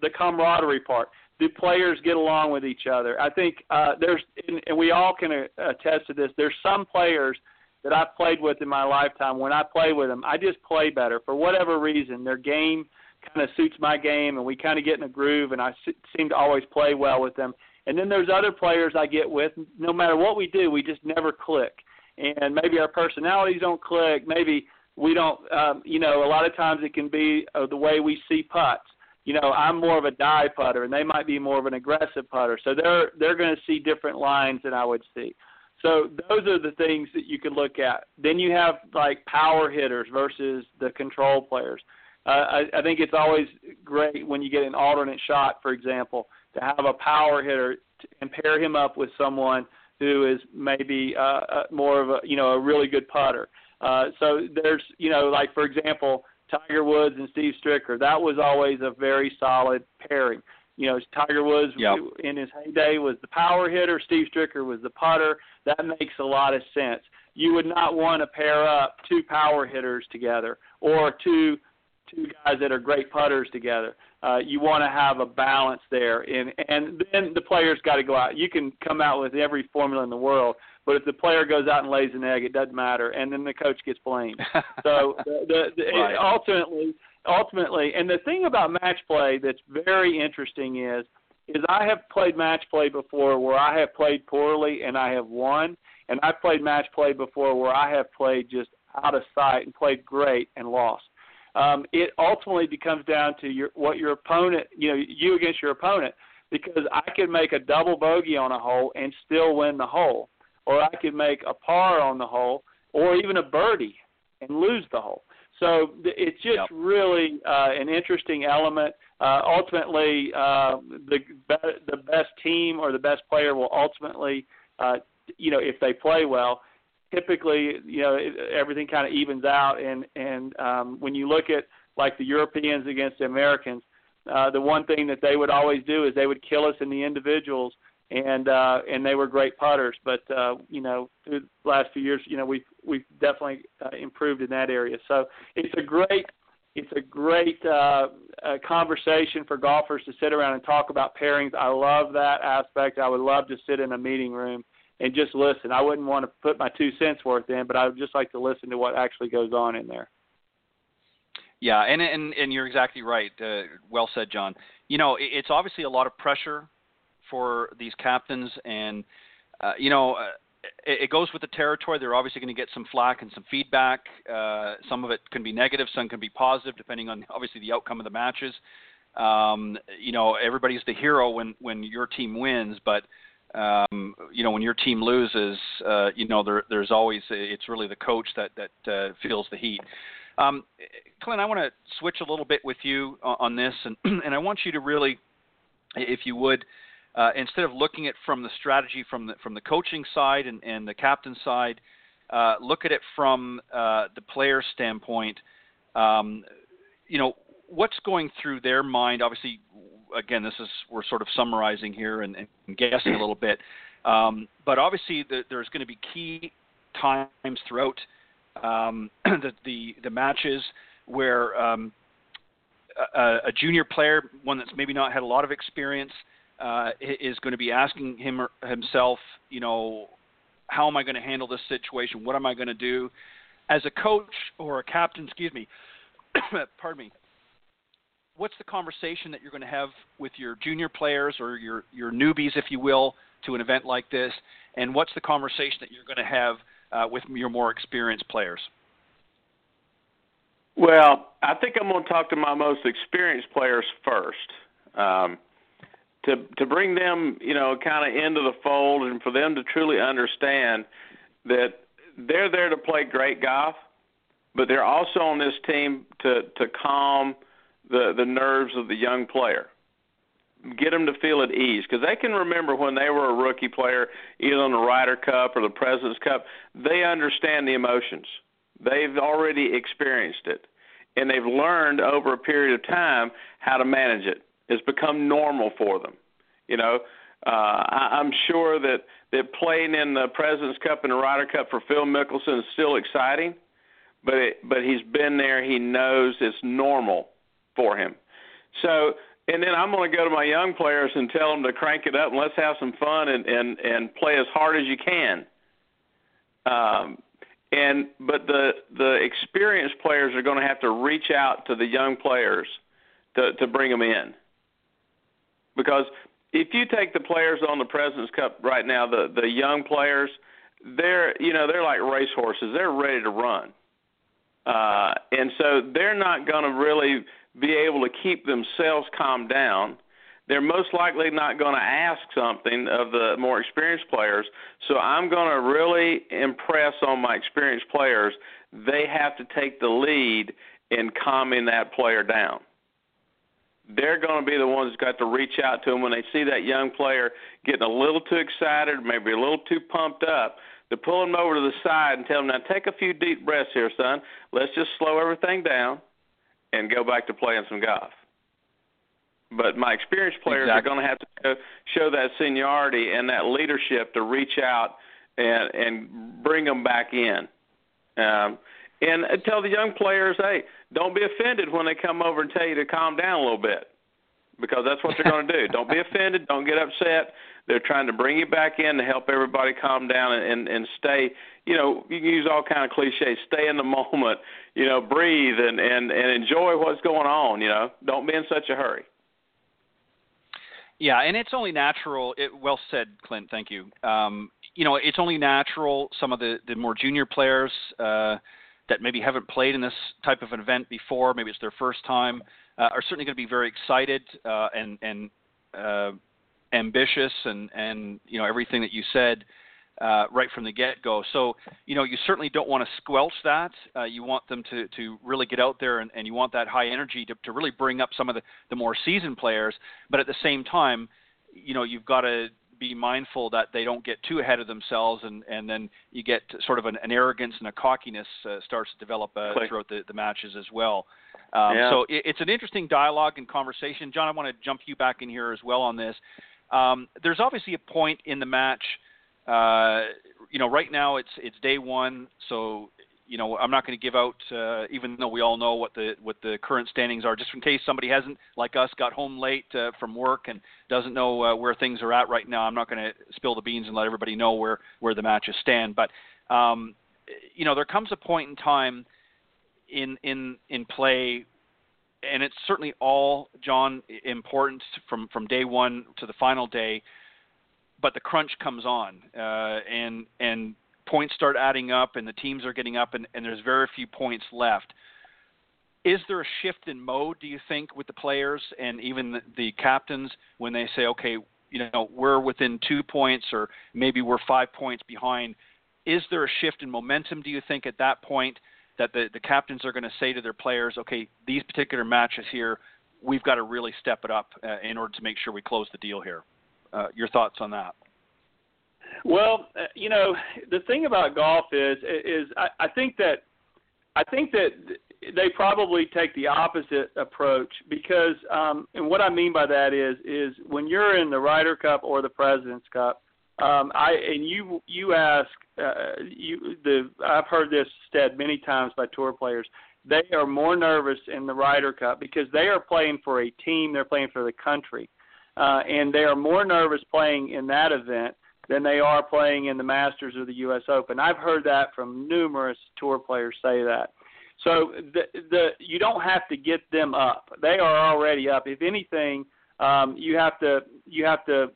C: the camaraderie part. Do players get along with each other? I think uh, there's, and, and we all can attest to this. There's some players that I've played with in my lifetime. When I play with them, I just play better for whatever reason. Their game kind of suits my game, and we kind of get in a groove, and I seem to always play well with them. And then there's other players I get with. No matter what we do, we just never click. And maybe our personalities don't click. Maybe we don't. Um, you know, a lot of times it can be uh, the way we see putts. You know, I'm more of a die putter, and they might be more of an aggressive putter. So they're they're going to see different lines than I would see. So those are the things that you could look at. Then you have like power hitters versus the control players. Uh, I, I think it's always great when you get an alternate shot, for example to have a power hitter and pair him up with someone who is maybe uh, uh, more of a you know a really good putter. Uh, so there's you know like for example Tiger Woods and Steve Stricker that was always a very solid pairing. You know Tiger Woods
B: yep.
C: in his heyday was the power hitter, Steve Stricker was the putter. That makes a lot of sense. You would not want to pair up two power hitters together or two two guys that are great putters together uh, you want to have a balance there, and and then the players got to go out. You can come out with every formula in the world, but if the player goes out and lays an egg, it doesn't matter, and then the coach gets blamed. so the, the, the
B: right.
C: ultimately, ultimately, and the thing about match play that's very interesting is is I have played match play before where I have played poorly and I have won, and I've played match play before where I have played just out of sight and played great and lost um, it ultimately becomes down to your what your opponent, you know, you against your opponent, because I could make a double bogey on a hole and still win the hole, or I could make a par on the hole, or even a birdie and lose the hole. So it's just
B: yep.
C: really uh, an interesting element. Uh, ultimately, uh, the be- the best team or the best player will ultimately, uh, you know, if they play well, typically, you know, it, everything kind of evens out. And and um, when you look at like the Europeans against the Americans, uh, the one thing that they would always do is they would kill us in the individuals, and uh, and they were great putters. But uh, you know, through the last few years, you know, we've we've definitely uh, improved in that area. So it's a great it's a great uh, uh, conversation for golfers to sit around and talk about pairings. I love that aspect. I would love to sit in a meeting room and just listen. I wouldn't want to put my two cents worth in, but I would just like to listen to what actually goes on in there.
B: Yeah, and and and you're exactly right. Uh, well said, Jon. You know, it's obviously a lot of pressure for these captains, and uh, you know, uh, it, it goes with the territory. They're obviously going to get some flack and some feedback. Uh, some of it can be negative, some can be positive, depending on obviously the outcome of the matches. Um, you know, everybody's the hero when when your team wins, but um, you know, when your team loses, uh, you know, there, there's always it's really the coach that that uh, feels the heat. Um, Clint, I want to switch a little bit with you on this, and and I want you to really, if you would, uh, instead of looking at from the strategy from the from the coaching side and, and the captain side, uh, look at it from uh, the player's standpoint, um, you know, what's going through their mind? Obviously, again, this is we're sort of summarizing here and, and guessing a little bit, um, but obviously the, there's going to be key times throughout um, the, the, the matches where um, a, a, junior player, one that's maybe not had a lot of experience, uh, is going to be asking him or himself, you know, how am I going to handle this situation? What am I going to do? As a coach or a captain, excuse me, pardon me, what's the conversation that you're going to have with your junior players or your your newbies, if you will, to an event like this, and what's the conversation that you're going to have uh, with your more experienced players?
D: Well, I think I'm going to talk to my most experienced players first. Um, to to bring them, you know, kind of into the fold, and for them to truly understand that they're there to play great golf, but they're also on this team to to calm the the nerves of the young player get them to feel at ease because they can remember when they were a rookie player, either on the Ryder Cup or the President's Cup. They understand the emotions. They've already experienced it, and they've learned over a period of time how to manage it. It's become normal for them. You know, uh, I, I'm sure that that playing in the President's Cup and the Ryder Cup for Phil Mickelson is still exciting, but it, but he's been there. He knows it's normal for him. So, and then I'm going to go to my young players and tell them to crank it up and let's have some fun and and and play as hard as you can. Um, and but the the experienced players are going to have to reach out to the young players to to bring them in. Because if you take the players on the President's Cup right now, the the young players, they're you know they're like racehorses. They're ready to run, uh, and so they're not going to really be able to keep themselves calmed down. They're most likely not going to ask something of the more experienced players. So I'm going to really impress on my experienced players. They have to take the lead in calming that player down. They're going to be the ones that got to reach out to them when they see that young player getting a little too excited, maybe a little too pumped up. To pull them over to the side and tell them, now take a few deep breaths here, son. Let's just slow everything down and go back to playing some golf. But my experienced players exactly. are going to have to show that seniority and that leadership to reach out and and bring them back in. Um, and tell the young players, hey, don't be offended when they come over and tell you to calm down a little bit, because that's what they're going to do. Don't be offended. Don't get upset. They're trying to bring you back in to help everybody calm down and and, and stay. You know, you can use all kind of cliches. Stay in the moment. You know, breathe and and and enjoy what's going on. You know, don't be in such a hurry.
B: Yeah, and it's only natural. It, well said, Clint. Thank you. Um, you know, it's only natural. Some of the the more junior players uh, that maybe haven't played in this type of an event before, maybe it's their first time, uh, are certainly going to be very excited uh, and and uh, ambitious and and you know everything that you said uh, right from the get-go. So you know you certainly don't want to squelch that. Uh, you want them to to really get out there and, and you want that high energy to to really bring up some of the the more seasoned players. But at the same time, you know you've got to be mindful that they don't get too ahead of themselves, and and then you get sort of an, an arrogance and a cockiness uh, starts to develop uh, throughout the, the matches as well. Um, yeah. So it, it's an interesting dialogue and conversation. Jon, I want to jump you back in here as well on this. Um, there's obviously a point in the match. Uh, you know, right now it's it's day one, so you know I'm not going to give out, uh, even though we all know what the what the current standings are, just in case somebody hasn't, like us, got home late uh, from work and doesn't know uh, where things are at right now. I'm not going to spill the beans and let everybody know where where the matches stand. But um, you know, there comes a point in time in in in play and it's certainly all John important from from day one to the final day. But the crunch comes on, uh, and and points start adding up, and the teams are getting up, and, and there's very few points left. Is there a shift in mode? Do you think with the players and even the, the captains when they say, okay, you know, we're within two points, or maybe we're five points behind? Is there a shift in momentum? Do you think at that point? that the, the captains are going to say to their players, okay, these particular matches here, we've got to really step it up uh, in order to make sure we close the deal here. Uh, your thoughts on that?
C: Well, uh, you know, the thing about golf is is I, I think that I think that they probably take the opposite approach because um and what I mean by that is is when you're in the Ryder Cup or the President's Cup um I and you you ask uh, you the I've heard this said many times by tour players they are more nervous in the Ryder Cup because they are playing for a team they're playing for the country uh and they are more nervous playing in that event than they are playing in the Masters or the US Open. I've heard that from numerous tour players say that. So the the you don't have to get them up. They are already up. If anything, um, you have to you have to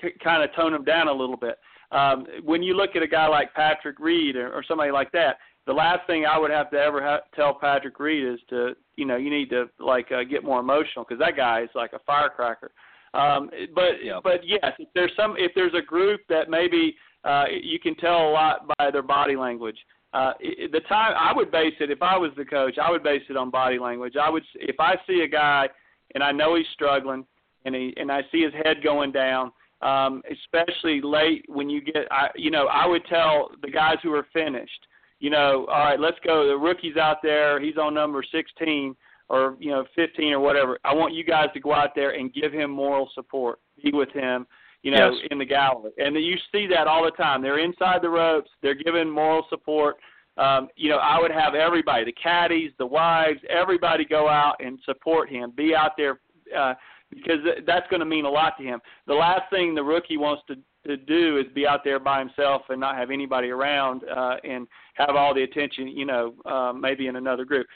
C: k- kind of tone them down a little bit. Um, when you look at a guy like Patrick Reed or, or somebody like that, the last thing I would have to ever ha- tell Patrick Reed is to you know you need to like uh, get more emotional because that guy is like a firecracker. Um, but
B: yep.
C: but yes, if there's some if there's a group that maybe uh, you can tell a lot by their body language uh, the time I would base it if I was the coach, I would base it on body language. I would if I see a guy and I know he's struggling and he and I see his head going down, um, especially late when you get, I you know, I would tell the guys who are finished, you know, all right, let's go. The rookie's out there, he's on number 16 or you know 15 or whatever. I want you guys to go out there and give him moral support, be with him you know,
B: yes.
C: in the gallery. And you see that all the time. They're inside the ropes. They're giving moral support. Um, you know, I would have everybody, the caddies, the wives, everybody go out and support him. Be out there uh, because that's going to mean a lot to him. The last thing the rookie wants to to do is be out there by himself and not have anybody around uh, and have all the attention, you know, uh, maybe in another group.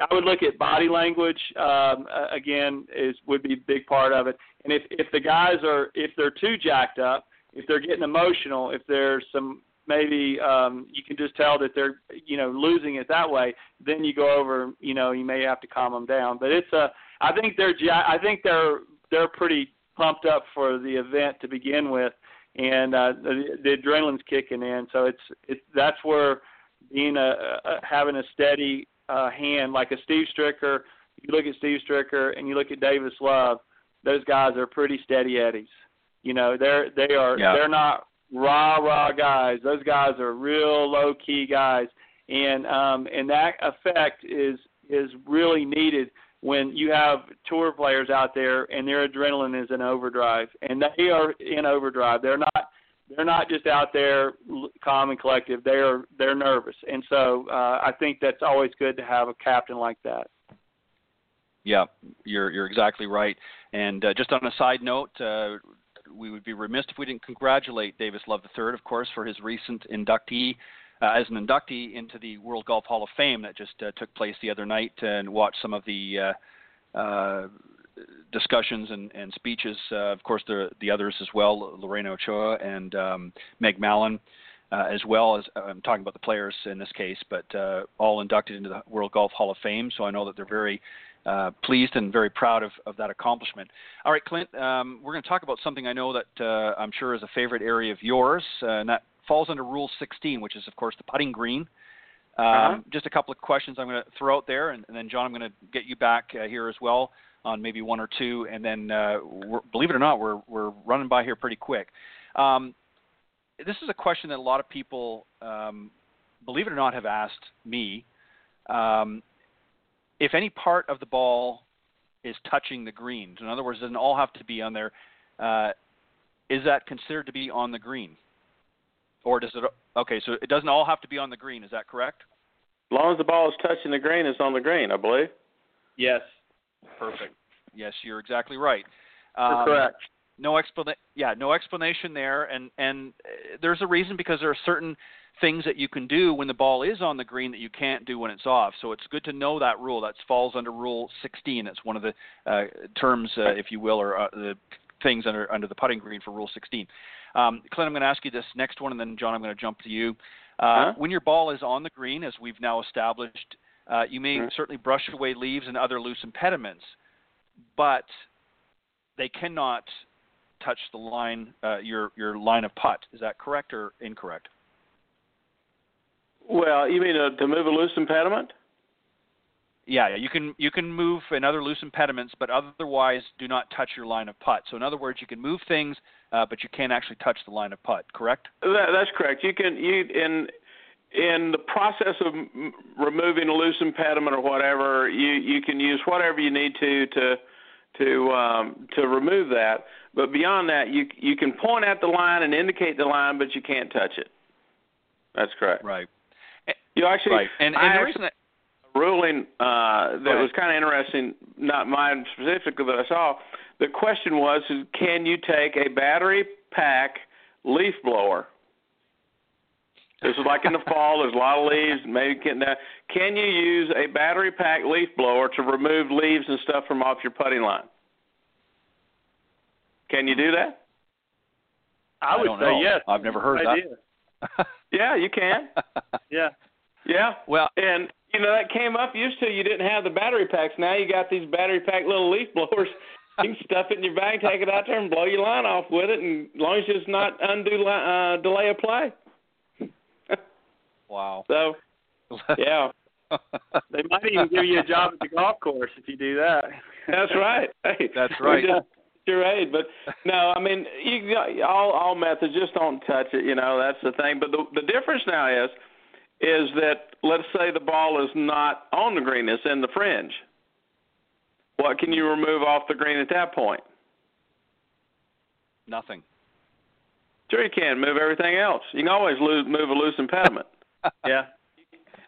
C: I would look at body language um, again is would be a big part of it. And if if the guys are if they're too jacked up, if they're getting emotional, if there's some maybe um, you can just tell that they're you know losing it that way, then you go over you know you may have to calm them down. But it's a I think they're I think they're they're pretty pumped up for the event to begin with, and uh, the, the adrenaline's kicking in. So it's it's that's where being a, a having a steady uh, hand like a Steve Stricker. You look at Steve Stricker and you look at Davis Love. Those guys are pretty steady eddies. You know, they're they are
B: yeah.
C: they're not rah rah guys. Those guys are real low key guys, and um, and that effect is is really needed when you have tour players out there and their adrenaline is in overdrive, and they are in overdrive. They're not they're not just out there calm and collective. They're they're nervous, and so uh, I think that's always good to have a captain like that.
B: Yeah, you're you're exactly right. And uh, just on a side note, uh, we would be remiss if we didn't congratulate Davis Love III, of course, for his recent inductee uh, as an inductee into the World Golf Hall of Fame that just uh, took place the other night, and watched some of the uh, uh, discussions and, and speeches. Uh, of course, the the others as well, Lorena Ochoa and um, Meg Mallon, uh, as well as I'm talking about the players in this case, but uh, all inducted into the World Golf Hall of Fame. So I know that they're very uh, pleased and very proud of, of that accomplishment. All right, Clint, um, we're going to talk about something I know that uh, I'm sure is a favorite area of yours, uh, and that falls under Rule 16, which is, of course, the putting green. Um,
C: uh-huh.
B: Just a couple of questions I'm going to throw out there, and, and then Jon, I'm going to get you back uh, here as well on maybe one or two, and then uh, believe it or not, we're we're running by here pretty quick. Um, this is a question that a lot of people, um, believe it or not, have asked me. Um, if any part of the ball is touching the green, in other words, doesn't all have to be on there, uh, is that considered to be on the green? Or does it? Okay, so it doesn't all have to be on the green. Is that correct?
D: As long as the ball is touching the green, it's on the green, I believe.
C: Yes.
B: Perfect. Yes, you're exactly right.
C: Um, correct.
B: No explanation. Yeah, no explanation there, and and uh, there's a reason because there are certain things that you can do when the ball is on the green that you can't do when it's off. So it's good to know that rule. That falls under Rule 16. That's one of the uh, terms, uh, if you will, or uh, the things under under the putting green for Rule 16. Um, Clint, I'm going to ask you this next one, and then Jon, I'm going to jump to you. Uh,
D: huh?
B: When your ball is on the green, as we've now established, uh, you may certainly brush away leaves and other loose impediments, but they cannot touch the line, uh, your your line of putt. Is that correct or incorrect?
D: Well, you mean uh, to move a loose impediment?
B: Yeah, yeah, you can you can move in other loose impediments, but otherwise do not touch your line of putt. So in other words, you can move things, uh, but you can't actually touch the line of putt. Correct?
D: That, that's correct. You can you in in the process of m- removing a loose impediment or whatever, you you can use whatever you need to to to um, to remove that. But beyond that, you you can point at the line and indicate the line, but you can't touch it. That's correct.
B: Right.
D: You actually,
B: right. And, and
D: I
B: the reason that
D: ruling uh, that was kind of interesting, not mine specifically, but I saw. The question was, can you take a battery pack leaf blower? This is like in the fall. There's a lot of leaves. Maybe can uh, can you use a battery pack leaf blower to remove leaves and stuff from off your putting line? Can you do that?
C: I would
B: don't
C: say
B: know.
C: yes.
B: I've never heard
C: idea.
B: that.
D: Yeah, you can.
C: Yeah.
D: Yeah.
B: well,
D: And you know that came up used to you didn't have the battery packs. Now you got these battery pack little leaf blowers. You can stuff it in your bag, take it out there, and blow your line off with it, and as long as it's not undue uh, delay of play.
B: Wow.
D: So yeah,
C: They might even give you a job at the golf course if you do that.
D: that's right. Hey,
B: That's right.
D: just- Your aid, but no, I mean, you all all methods just don't touch it. You know that's the thing. But the the difference now is, is that let's say the ball is not on the green; it's in the fringe. What can you remove off the green at that point?
B: Nothing.
D: Sure, you can move everything else. You can always lose, move a loose impediment,
C: Yeah.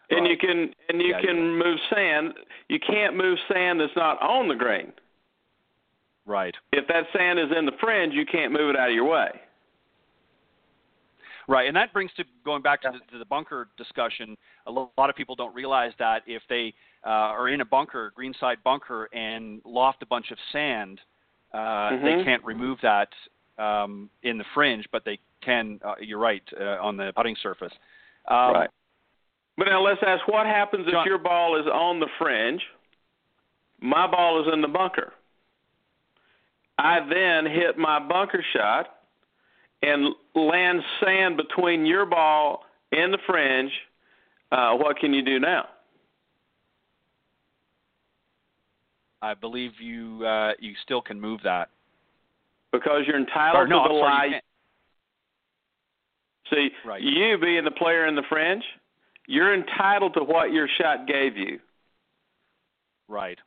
D: and you can and you
B: Yeah,
D: can move sand. You can't move sand that's not on the green.
B: Right.
D: If that sand is in the fringe, you can't move it out of your way.
B: Right, and that brings to going back to the, to the bunker discussion. A lot of people don't realize that if they uh, are in a bunker, greenside bunker, and loft a bunch of sand, uh, they
D: Mhm.
B: can't remove that um, in the fringe, but they can. Uh, you're right uh, on the putting surface. Um,
D: right. But now let's ask what happens
B: Jon-
D: if your ball is on the fringe, my ball is in the bunker. I then hit my bunker shot and land sand between your ball and the fringe. Uh, what can you do now?
B: I believe you uh, you still can move that.
D: Because you're entitled
B: Or, no,
D: to the
B: sorry,
D: lie. See,
B: Right.
D: you being the player in the fringe, you're entitled to what your shot gave you.
B: Right.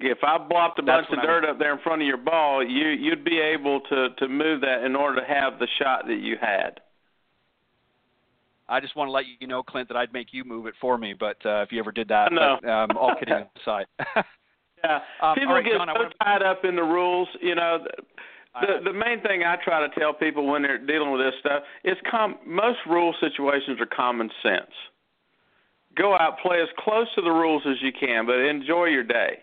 D: If I blopped a
B: That's
D: bunch of
B: I
D: dirt up there in front of your ball, you you'd be able to to move that in order to have the shot that you had.
B: I just want to let you know, Clint, that I'd make you move it for me, but uh, if you ever did that,
D: No.
B: but, um, all kidding aside.
D: Yeah,
B: Um,
D: people
B: right,
D: get
B: Jon,
D: so tied up in the rules. You know, the the main thing I try to tell people when they're dealing with this stuff is com- most rule situations are common sense. Go out, play as close to the rules as you can, but enjoy your day.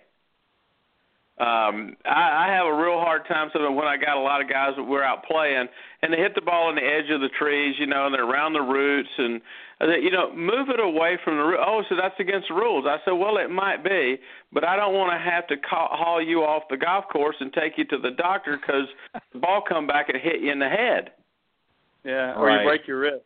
D: Um, I, I have a real hard time sometimes when I got a lot of guys that we're out playing and they hit the ball on the edge of the trees, you know, and they're around the roots and I said, you know, move it away from the root. Oh, so that's against the rules. I said, well, it might be, but I don't want to have to call, haul you off the golf course and take you to the doctor because the ball come back and hit you in the head.
C: Yeah. Or
B: Right.
C: you break your wrist.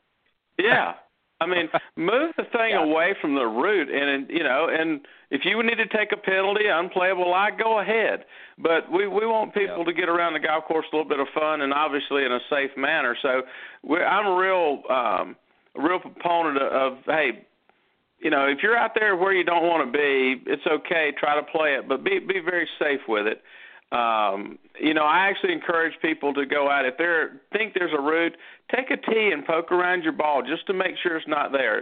D: Yeah. I mean, move the thing
B: Yeah.
D: away from the root, and you know, and if you need to take a penalty, unplayable lie, go ahead. But we we want people
B: Yeah.
D: to get around the golf course a little bit of fun, and obviously in a safe manner. So we're, I'm a real um, a real proponent of, of hey, you know, if you're out there where you don't want to be, it's okay. Try to play it, but be be very safe with it. Um, you know, I actually encourage people to go out if they think there's a root, take a tee and poke around your ball just to make sure it's not there.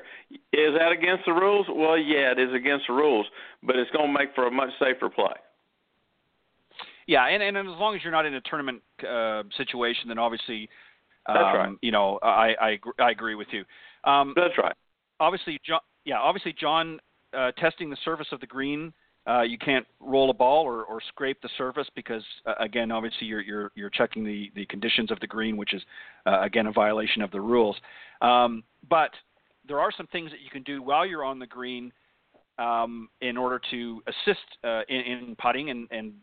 D: Is that against the rules? Well, yeah, it is against the rules, but it's going to make for a much safer play.
B: Yeah, and, and as long as you're not in a tournament uh, situation, then obviously, um,
D: That's right.
B: you know, I I, I agree with you. Um,
D: That's right.
B: obviously, Jon, yeah, obviously, Jon, uh, testing the surface of the green, uh, you can't roll a ball or, or scrape the surface because, uh, again, obviously, you're you're you're checking the the conditions of the green, which is uh, again a violation of the rules. Um, but there are some things that you can do while you're on the green um, in order to assist uh, in, in putting and, and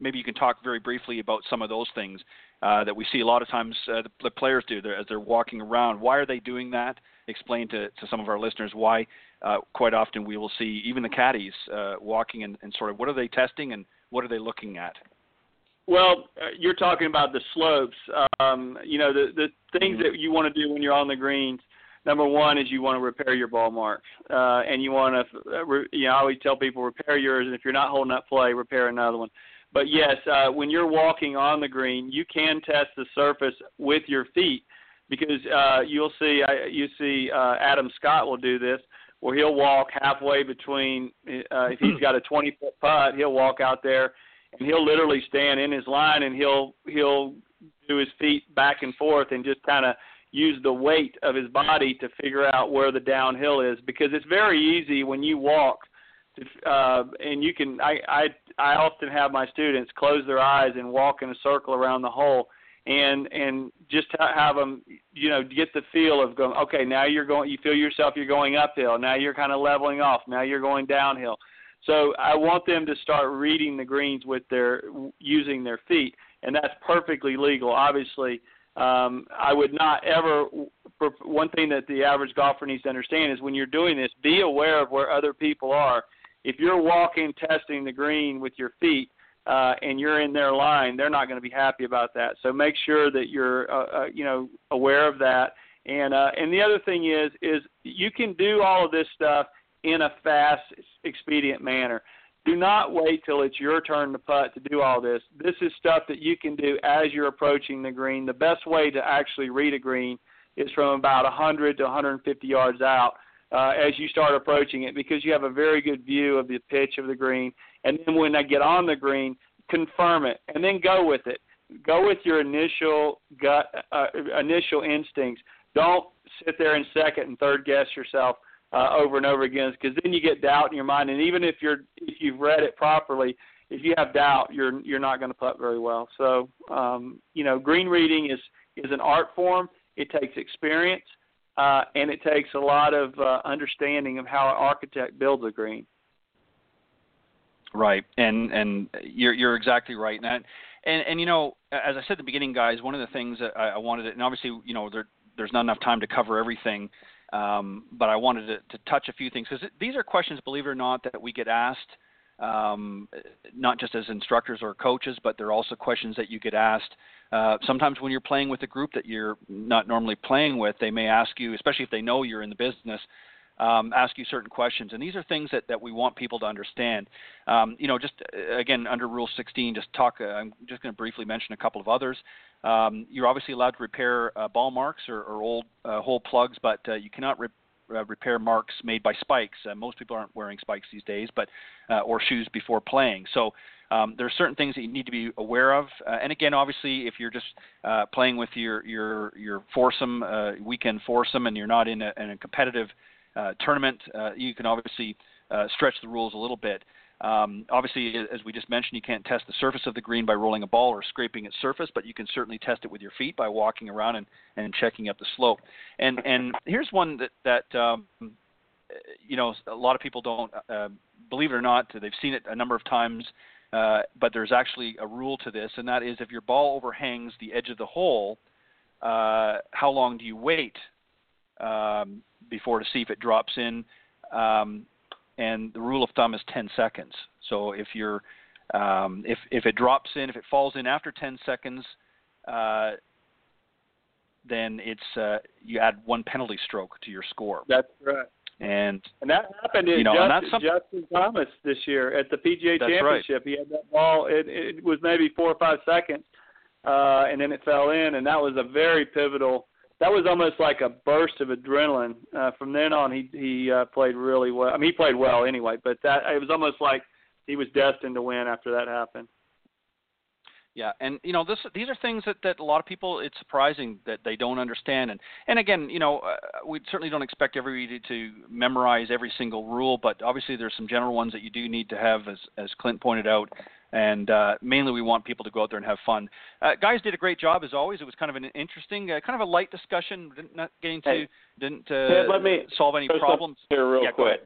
B: maybe you can talk very briefly about some of those things. uh, that we see a lot of times uh, the, the players do as they're walking around. Why are they doing that? Explain to, to some of our listeners why uh, quite often we will see even the caddies uh, walking and, and sort of what are they testing and what are they looking at?
C: Well, uh, you're talking about the slopes. Um, you know, the the things mm-hmm. that you want to do when you're on the greens. Number one is you want to repair your ball marks, uh, and you want to, uh, re, you know, I always tell people repair yours, and if you're not holding up play, repair another one. But yes, uh, when you're walking on the green, you can test the surface with your feet because uh, you'll see, uh, you see, uh, Adam Scott will do this where he'll walk halfway between. Uh, if he's got a 20 foot putt, he'll walk out there and he'll literally stand in his line and he'll he'll do his feet back and forth and just kind of use the weight of his body to figure out where the downhill is because it's very easy when you walk to, uh, and you can I, I I often have my students close their eyes and walk in a circle around the hole and and just have them you know get the feel of going okay now you're going you feel yourself you're going uphill now you're kind of leveling off now you're going downhill so I want them to start reading the greens with their using their feet, and that's perfectly legal. Obviously, um, I would not ever. One thing that the average golfer needs to understand is when you're doing this, be aware of where other people are. If you're walking, testing the green with your feet, uh, and you're in their line, they're not going to be happy about that. So make sure that you're, uh, uh, you know, aware of that. And uh, and the other thing is, is you can do all of this stuff in a fast, expedient manner. Do not wait till it's your turn to putt to do all this. This is stuff that you can do as you're approaching the green. The best way to actually read a green is from about 100 to 150 yards out uh, as you start approaching it because you have a very good view of the pitch of the green. And then when I get on the green, confirm it and then go with it. Go with your initial gut, uh, initial instincts. Don't sit there and second and third guess yourself uh, over and over again because then you get doubt in your mind and even if you're if you've read it properly if you have doubt you're you're not going to putt very well so um, you know green reading is is an art form it takes experience uh, and it takes a lot of uh, understanding of how an architect builds a green
B: right and and you're you're exactly right and and and you know as I said at the beginning guys one of the things that I, I wanted to, and obviously you know there there's not enough time to cover everything um, but I wanted to, to, touch a few things because these are questions, believe it or not, that we get asked, um, not just as instructors or coaches, but they're also questions that you get asked. Uh, sometimes when you're playing with a group that you're not normally playing with, they may ask you, especially if they know you're in the business, um, ask you certain questions. And these are things that, that we want people to understand. Um, you know, just uh, again, under Rule 16, just talk, uh, I'm just going to briefly mention a couple of others. Um, you're obviously allowed to repair uh, ball marks or, or old uh, hole plugs, but uh, you cannot uh, repair marks made by spikes. most people aren't wearing spikes these days, but or shoes before playing. So um, there are certain things that you need to be aware of. Uh, and again, obviously, if you're just uh, playing with your your your foursome uh, weekend foursome and you're not in a, in a competitive tournament, uh, you can obviously uh, stretch the rules a little bit. Um, obviously, as we just mentioned, you can't test the surface of the green by rolling a ball or scraping its surface, but you can certainly test it with your feet by walking around and, and checking up the slope. And and here's one that that um, you know a lot of people don't uh, believe it or not they've seen it a number of times, uh, but there's actually a rule to this, and that is if your ball overhangs the edge of the hole, uh, how long do you wait? Um, before to see if it drops in. Um, and the rule of thumb is 10 seconds. So if you're um, if if it drops in, if it falls in after 10 seconds, uh, then it's uh, you add one penalty stroke to your score.
C: That's right.
B: And
C: and that happened in
B: you know,
C: Justin, Justin Thomas this year at the PGA Championship.
B: Right.
C: He had that ball. It, it was maybe four or five seconds, uh, and then it fell in, and that was a very pivotal that was almost like a burst of adrenaline. Uh, from then on, he he uh, played really well. I mean, he played well anyway, but that it was almost like he was destined to win after that happened.
B: Yeah, and you know this these are things that, that a lot of people it's surprising that they don't understand and and again you know uh, we certainly don't expect everybody to memorize every single rule but obviously there's some general ones that you do need to have as as Clint pointed out and uh, mainly we want people to go out there and have fun. Uh, guys did a great job as always. It was kind of an interesting, uh, kind of a light discussion. Didn't, not getting to
D: hey,
B: didn't uh,
D: let me
B: solve any problems
D: here real
B: yeah,
D: quick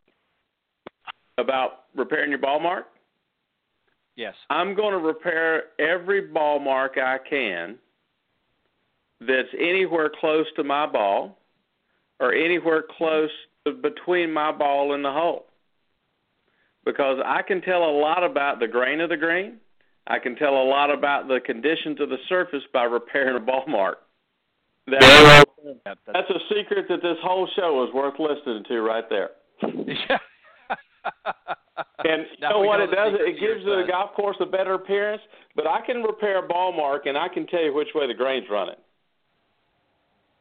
D: about repairing your ball mark.
B: Yes.
D: I'm going to repair every ball mark I can that's anywhere close to my ball or anywhere close between my ball and the hole. Because I can tell a lot about the grain of the green. I can tell a lot about the conditions of the surface by repairing a ball mark. That, that's a secret that this whole show is worth listening to right there.
B: Yeah.
D: and you know what it does? It gives the golf course a better appearance. But I can repair a ball mark, and I can tell you which way the grain's running.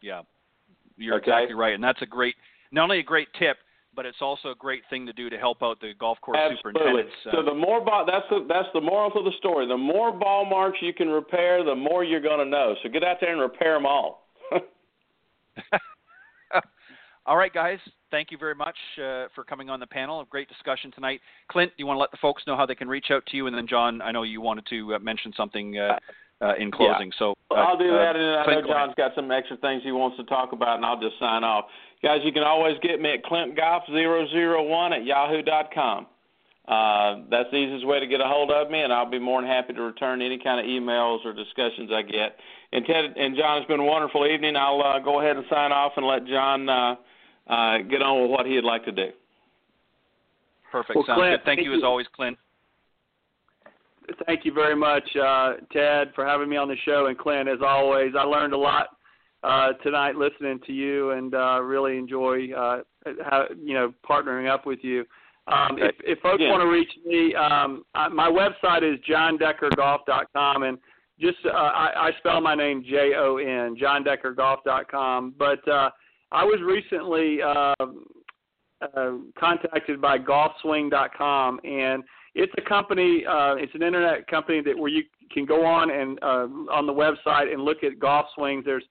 B: Yeah, you're
D: okay.
B: exactly right, and that's a great, not only a great tip, but it's also a great thing to do to help out the golf course
D: Absolutely.
B: superintendents.
D: Uh, so the more ball, that's the that's the moral of the story. The more ball marks you can repair, the more you're going to know. So get out there and repair them all.
B: all right, guys. Thank you very much uh, for coming on the panel. A great discussion tonight. Clint, do you want to let the folks know how they can reach out to you? And then, Jon, I know you wanted to uh, mention something uh, uh, in closing.
D: Yeah.
B: So
D: uh, I'll do that,
B: uh,
D: and I know Jon's got some extra things he wants to talk about, and I'll just sign off. Guys, you can always get me at clintgolf001 at yahoo.com. Uh, that's the easiest way to get a hold of me, and I'll be more than happy to return any kind of emails or discussions I get. And Ted and Jon, it's been a wonderful evening. I'll uh, go ahead and sign off and let Jon uh, uh, get on with what he'd like to do.
B: Perfect.
C: Well,
B: Sounds
C: Clint,
B: good. Thank,
C: thank
B: you,
C: you.
B: as always, Clint.
C: Thank you very much, uh, Ted, for having me on the show, and Clint, as always. I learned a lot uh, tonight listening to you, and uh, really enjoy uh, how, you know partnering up with you. Um, if, if folks
D: Yeah.
C: want to reach me, um, I, my website is jondeckergolf.com, and just uh, I, I spell my name J O N, jondeckergolf.com. But uh, I was recently uh, uh, contacted by golfswing.com, and it's a company. Uh, it's an internet company that where you can go on and uh, on the website and look at golf swings. There's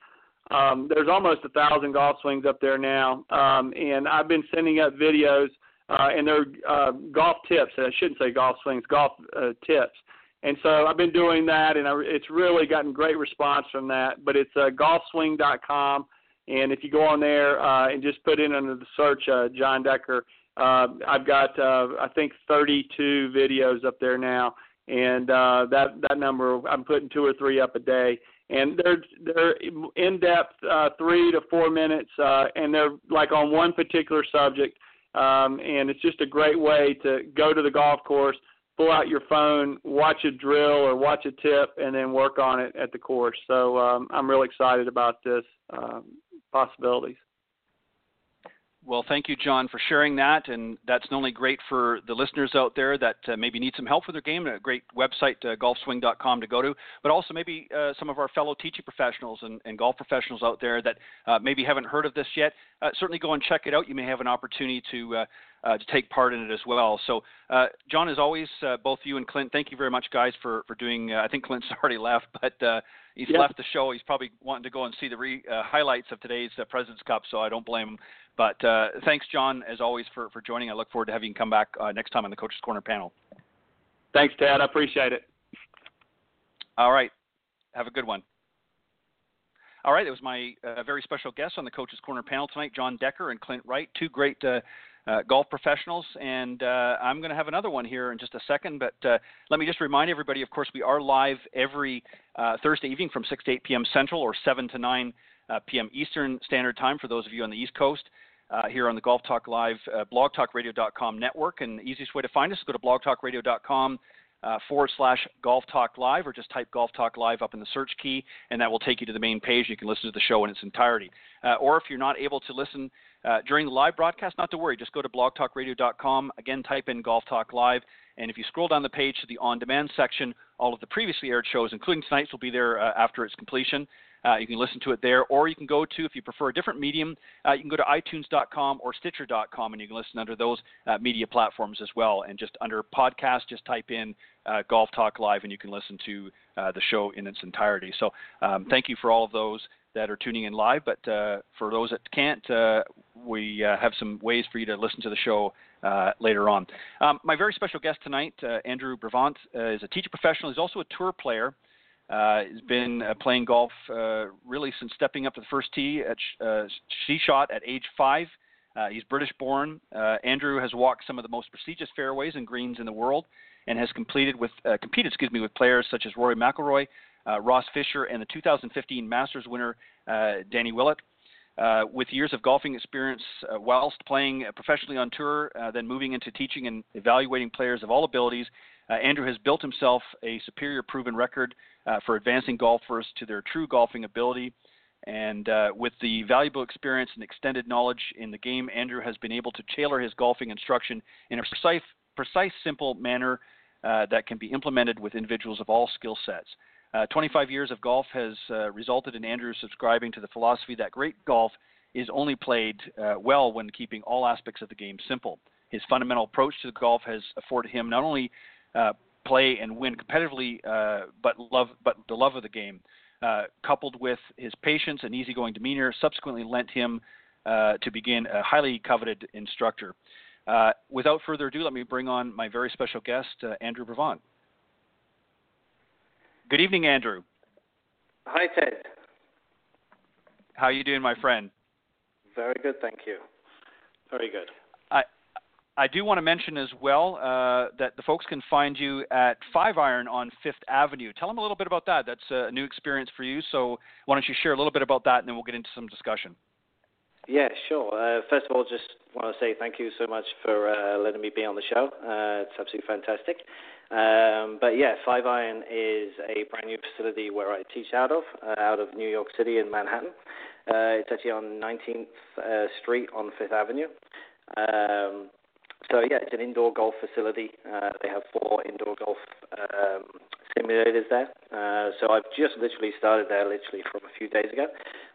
C: um, there's almost a thousand golf swings up there now, um, and I've been sending up videos uh, and they're uh, golf tips. I shouldn't say golf swings, golf uh, tips. And so I've been doing that, and I, it's really gotten great response from that. But it's uh, golfswing.com, and if you go on there uh, and just put in under the search uh, Jon Decker, uh, I've got uh, I think 32 videos up there now, and uh, that that number I'm putting two or three up a day. And they're they're in depth, uh, three to four minutes, uh, and they're like on one particular subject. Um, and it's just a great way to go to the golf course, pull out your phone, watch a drill or watch a tip, and then work on it at the course. So um, I'm really excited about this um, possibilities.
B: Well, thank you, Jon, for sharing that. And that's not only great for the listeners out there that uh, maybe need some help with their game, a great website, uh, golfswing.com, to go to, but also maybe uh, some of our fellow teaching professionals and, and golf professionals out there that uh, maybe haven't heard of this yet. Uh, certainly go and check it out. You may have an opportunity to. Uh, uh, to take part in it as well. So, uh, Jon, as always, uh, both you and Clint, thank you very much, guys, for for doing. Uh, I think Clint's already left, but uh, he's
C: Yep.
B: left the show. He's probably wanting to go and see the re, uh, highlights of today's uh, Presidents Cup, so I don't blame him. But uh, thanks, Jon, as always, for, for joining. I look forward to having you come back uh, next time on the Coach's Corner panel.
C: Thanks, Ted. I appreciate it.
B: All right. Have a good one. All right. It was my uh, very special guests on the Coach's Corner panel tonight, Jon Decker and Clint Wright, two great uh, uh, golf professionals. And uh, I'm going to have another one here in just a second. But uh, let me just remind everybody, of course, we are live every uh, Thursday evening from 6 to 8 p.m. Central or 7 to 9 uh, p.m. Eastern Standard Time for those of you on the East Coast. Uh, here on the Golf Talk Live uh, blogtalkradio.com network. And the easiest way to find us is go to blogtalkradio.com uh, forward slash Golf Talk Live or just type Golf Talk Live up in the search key and that will take you to the main page. You can listen to the show in its entirety. Uh, or if you're not able to listen uh, during the live broadcast, not to worry, just go to blogtalkradio.com. Again, type in Golf Talk Live. And if you scroll down the page to the on demand section, all of the previously aired shows, including tonight's, will be there uh, after its completion. Uh, you can listen to it there, or you can go to, if you prefer a different medium, uh, you can go to itunes.com or stitcher.com, and you can listen under those uh, media platforms as well. And just under podcast, just type in uh, Golf Talk Live, and you can listen to uh, the show in its entirety. So um, thank you for all of those that are tuning in live. But uh, for those that can't, we have some ways for you to listen to the show uh, later on. Um, my very special guest tonight, uh, Andrew Bravant, uh, is a teacher professional. He's also a tour player. Uh, he's been uh, playing golf uh, really since stepping up to the first tee at sh- uh, tee shot at age five. Uh, he's British born. Uh, Andrew has walked some of the most prestigious fairways and greens in the world and has completed with, competed excuse me, with players such as Rory McIlroy, Ross Fisher, and the 2015 Masters winner Danny Willett. Uh, with years of golfing experience, uh, whilst playing professionally on tour, uh, then moving into teaching and evaluating players of all abilities, uh, Andrew has built himself a superior proven record uh, for advancing golfers to their true golfing ability. And with the valuable experience and extended knowledge in the game, Andrew has been able to tailor his golfing instruction in a precise, precise simple manner that can be implemented with individuals of all skill sets. Uh, 25 years of golf has uh, resulted in Andrew subscribing to the philosophy that great golf is only played uh, well when keeping all aspects of the game simple. His fundamental approach to golf has afforded him not only uh, play and win competitively, uh, but love, but the love of the game, uh, coupled with his patience and easygoing demeanor, subsequently lent him to begin a highly coveted instructor. without further ado, let me bring on my very special guest, Andrew Bravant. Good evening, Andrew.
E: Hi, Ted.
B: How are you doing, my friend?
E: Very good, thank you. Very good.
B: I I do want to mention as well uh, that the folks can find you at Five Iron on Fifth Avenue. Tell them a little bit about that. That's a new experience for you. So why don't you share a little bit about that, and then we'll get into some discussion.
E: Yeah, sure. Uh, first of all, just want to say thank you so much for uh, letting me be on the show. Uh, it's absolutely fantastic. Um, but yeah, Five Iron is a brand new facility where I teach out of, uh, out of New York City in Manhattan. Uh, it's actually on 19th uh, Street on Fifth Avenue. Um, so yeah, it's an indoor golf facility. Uh, they have four indoor golf um, simulators there. Uh, so I've just literally started there, literally from a few days ago.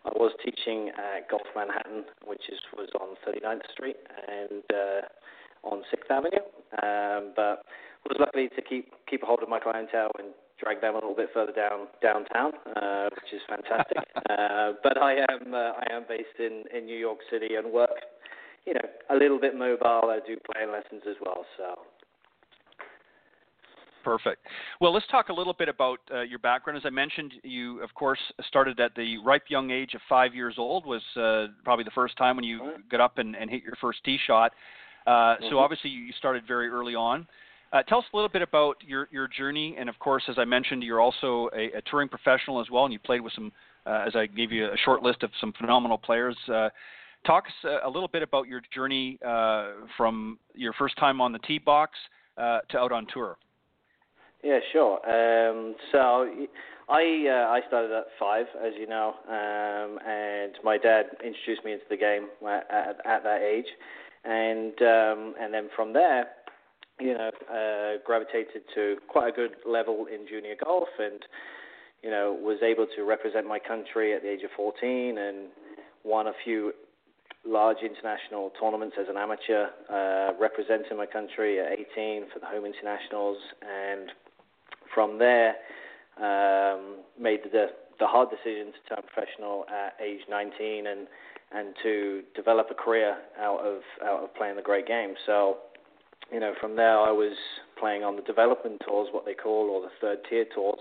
E: I was teaching at Golf Manhattan, which is was on 39th Street and uh, on Sixth Avenue. Um, but was lucky to keep keep a hold of my clientele and drag them a little bit further down downtown, uh, which is fantastic. uh, but I am uh, I am based in in New York City and work, you know, a little bit mobile. I do playing lessons as well, so.
B: Perfect. Well, let's talk a little bit about uh, your background. As I mentioned, you, of course, started at the ripe young age of five years old. Was uh, probably the first time when you got up and, and hit your first tee shot. Uh, mm-hmm. So obviously, you started very early on. Uh, tell us a little bit about your, your journey, and of course, as I mentioned, you're also a, a touring professional as well, and you played with some, uh, as I gave you a short list of some phenomenal players. Uh, talk us a, a little bit about your journey uh, from your first time on the tee box uh, to out on tour.
E: Yeah, sure. Um, so I uh, I started at five, as you know, um, and my dad introduced me into the game at, at, at that age, and um, and then from there you know, uh, gravitated to quite a good level in junior golf and, you know, was able to represent my country at the age of 14 and won a few large international tournaments as an amateur, uh, representing my country at 18 for the home internationals. And from there, um, made the, the hard decision to turn professional at age 19 and, and to develop a career out of, out of playing the great game. So, you know, from there I was playing on the development tours, what they call, or the third tier tours,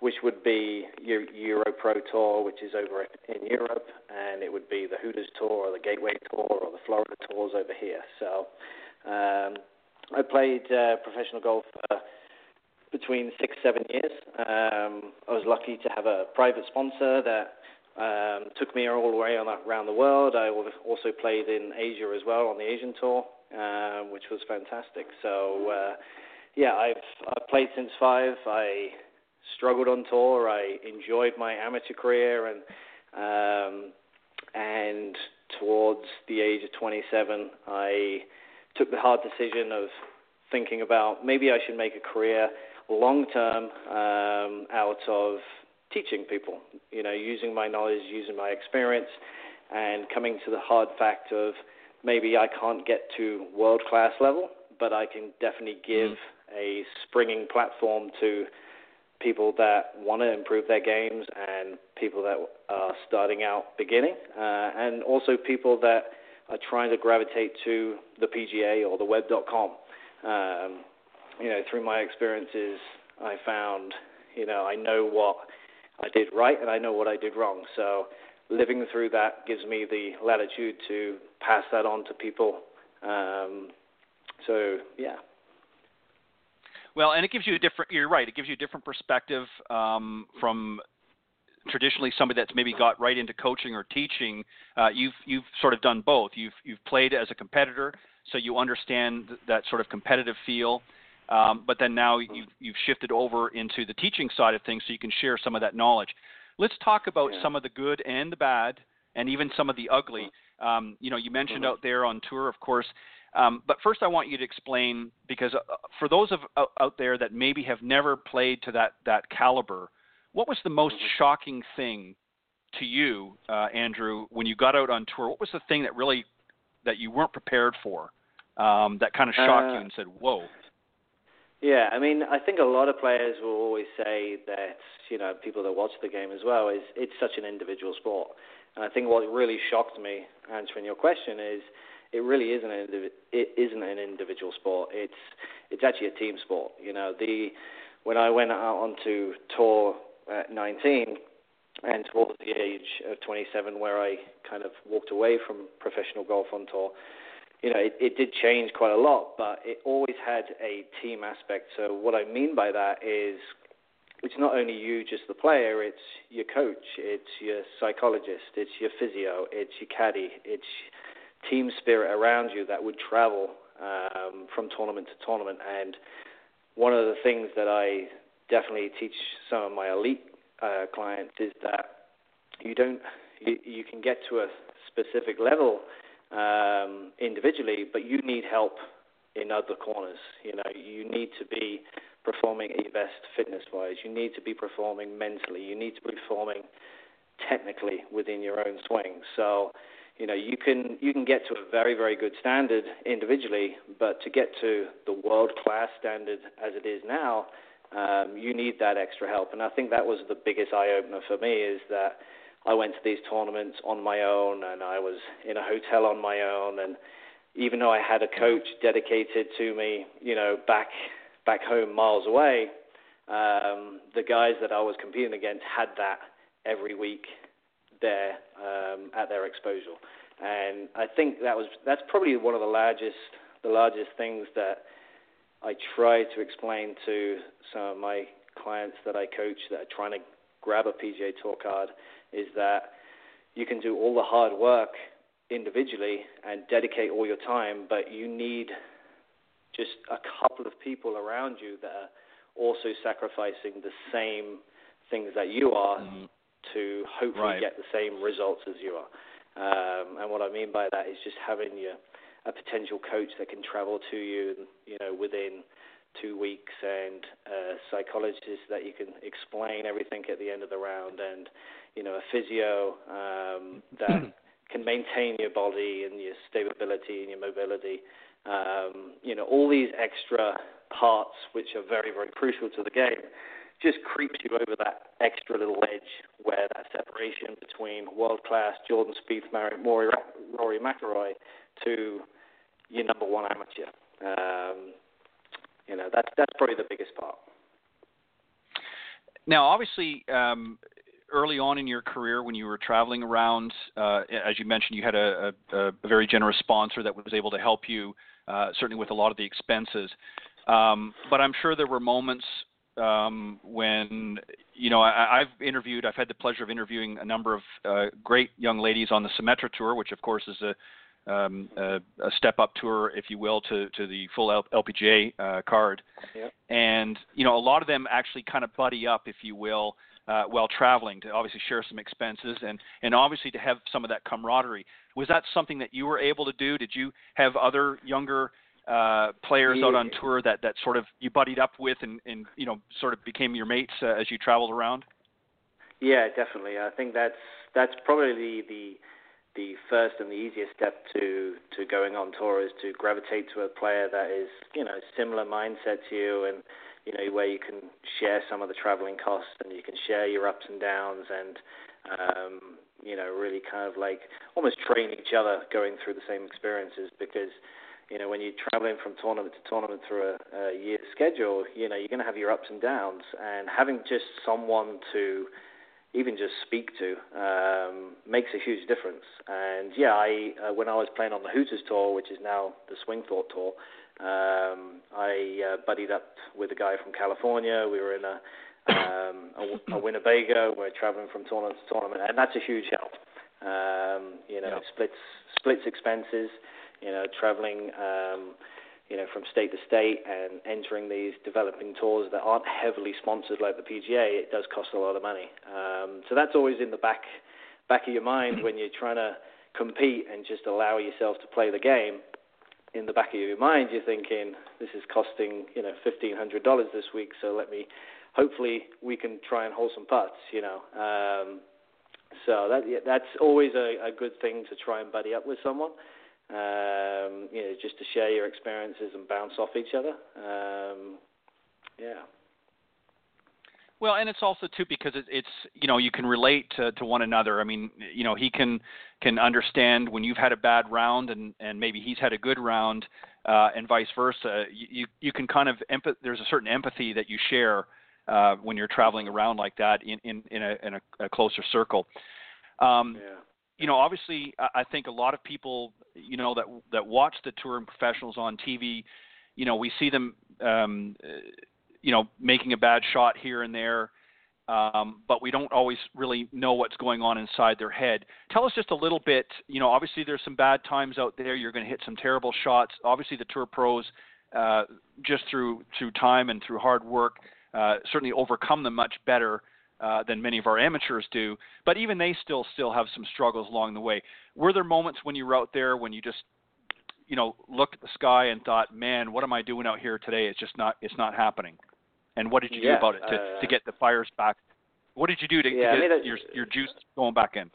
E: which would be Euro Pro Tour, which is over in Europe, and it would be the Hooters Tour or the Gateway Tour or the Florida Tours over here. So um, I played uh, professional golf uh, between six, seven years. Um, I was lucky to have a private sponsor that um, took me all the way on, around the world. I also played in Asia as well on the Asian Tour, uh, which was fantastic. So, uh, yeah, I've I've played since five. I struggled on tour. I enjoyed my amateur career, and um, and towards the age of 27, I took the hard decision of thinking about maybe I should make a career long term um, out of teaching people. You know, using my knowledge, using my experience, and coming to the hard fact of maybe I can't get to world class level, but I can definitely give mm-hmm. a springing platform to people that want to improve their games and people that are starting out beginning, uh, and also people that are trying to gravitate to the PGA or the web.com. Um, you know, through my experiences, I found, you know, I know what I did right and I know what I did wrong. So living through that gives me the latitude to pass that on to people. Um, so yeah.
B: Well, and it gives you a different. You're right. It gives you a different perspective um, from traditionally somebody that's maybe got right into coaching or teaching. Uh, you've you've sort of done both. You've you've played as a competitor, so you understand that sort of competitive feel. Um, but then now you've, you've shifted over into the teaching side of things, so you can share some of that knowledge. Let's talk about
E: yeah.
B: some of the good and the bad, and even some of the ugly. Um, you know, you mentioned mm-hmm. out there on tour, of course. Um, but first, I want you to explain because uh, for those of uh, out there that maybe have never played to that that caliber, what was the most mm-hmm. shocking thing to you, uh, Andrew, when you got out on tour? What was the thing that really that you weren't prepared for, um, that kind of shocked uh, you and said, "Whoa"?
E: Yeah, I mean, I think a lot of players will always say that you know people that watch the game as well is it's such an individual sport, and I think what really shocked me answering your question is it really isn't an it isn't an individual sport. It's it's actually a team sport. You know, the when I went out onto tour at 19 and towards the age of 27, where I kind of walked away from professional golf on tour, you know, it, it did change quite a lot, but it always had a team aspect. So what I mean by that is it's not only you, just the player, it's your coach, it's your psychologist, it's your physio, it's your caddy, it's team spirit around you that would travel um, from tournament to tournament. And one of the things that I definitely teach some of my elite uh, clients is that you don't you, you can get to a specific level um, individually, but you need help in other corners. You know, you need to be performing at your best fitness-wise. You need to be performing mentally. You need to be performing technically within your own swing. So, you know, you can you can get to a very very good standard individually, but to get to the world-class standard as it is now, um, you need that extra help. And I think that was the biggest eye-opener for me is that I went to these tournaments on my own, and I was in a hotel on my own. And even though I had a coach dedicated to me, you know, back back home miles away, um, the guys that I was competing against had that every week there um, at their exposure. And I think that was that's probably one of the largest the largest things that I try to explain to some of my clients that I coach that are trying to grab a PGA Tour card is that you can do all the hard work individually and dedicate all your time, but you need just a couple of people around you that are also sacrificing the same things that you are mm-hmm. to hopefully
B: right.
E: get the same results as you are. Um, and what I mean by that is just having your a potential coach that can travel to you, you know, within two weeks, and a psychologist that you can explain everything at the end of the round, and you know, a physio um, that can maintain your body and your stability and your mobility. Um, you know, all these extra parts which are very, very crucial to the game just creeps you over that extra little edge where that separation between world class Jordan Spieth, Rory, Rory McIlroy to your number one amateur. Um, you know, that's that's probably the biggest part.
B: Now, obviously, um, early on in your career, when you were traveling around, uh, as you mentioned, you had a, a, a, very generous sponsor that was able to help you, uh, certainly with a lot of the expenses. Um, but I'm sure there were moments um, when you know I, I've interviewed. I've had the pleasure of interviewing a number of uh, great young ladies on the Symetra tour, which of course is a um, a, a, step up tour, if you will, to, to the full LPGA uh, card.
E: Yep.
B: And you know, a lot of them actually kind of buddy up, if you will, uh, while traveling to obviously share some expenses and and obviously to have some of that camaraderie. Was that something that you were able to do? Did you have other younger uh, players
E: yeah.
B: out on tour that that sort of you buddied up with and and you know sort of became your mates uh, as you traveled around?
E: Yeah, definitely. I think that's that's probably the the first and the easiest step to to going on tour is to gravitate to a player that is you know similar mindset to you and you know where you can share some of the traveling costs and you can share your ups and downs and um, you know really kind of like almost train each other going through the same experiences because you know when you're traveling from tournament to tournament through a, a year schedule you know you're going to have your ups and downs and having just someone to even just speak to um, makes a huge difference. And yeah, I uh, when I was playing on the Hooters tour, which is now the Swing Thought tour, Um, I uh, buddied up with a guy from California. We were in a um, a, a Winnebago. We're traveling from tournament to tournament, and that's a huge help. Um, you know,
B: yeah.
E: splits splits expenses. You know, traveling. Um, you know, from state to state and entering these developing tours that aren't heavily sponsored like the PGA, it does cost a lot of money. Um, so that's always in the back back of your mind when you're trying to compete and just allow yourself to play the game. In the back of your mind, you're thinking, "This is costing you know fifteen hundred dollars this week, so let me." Hopefully, we can try and hold some putts. You know, um, so that that's always a, a good thing to try and buddy up with someone um, you know, just to share your experiences and bounce off each other. Um, yeah.
B: Well, and it's also too because it, it's you know you can relate to, to one another. I mean, you know he can can understand when you've had a bad round and and maybe he's had a good round, uh, and vice versa. You, you you can kind of empath- There's a certain empathy that you share uh, when you're traveling around like that in in in a, in a, a closer circle. Um,
E: yeah
B: you know, obviously, I think a lot of people, you know, that that watch the touring professionals on TV, you know, we see them, um, you know, making a bad shot here and there, um, but we don't always really know what's going on inside their head. Tell us just a little bit. You know, obviously, there's some bad times out there. You're going to hit some terrible shots. Obviously, the tour pros, uh, just through through time and through hard work, uh, certainly overcome them much better uh, than many of our amateurs do. But even they still still have some struggles along the way. Were there moments when you were out there when you just you know looked at the sky and thought, man, what am I doing out here today? It's just not it's not happening. And what did you
E: yeah,
B: do about it to
E: uh,
B: to get the fires back? What did you do to,
E: yeah,
B: to get
E: I mean,
B: your your juice going back in?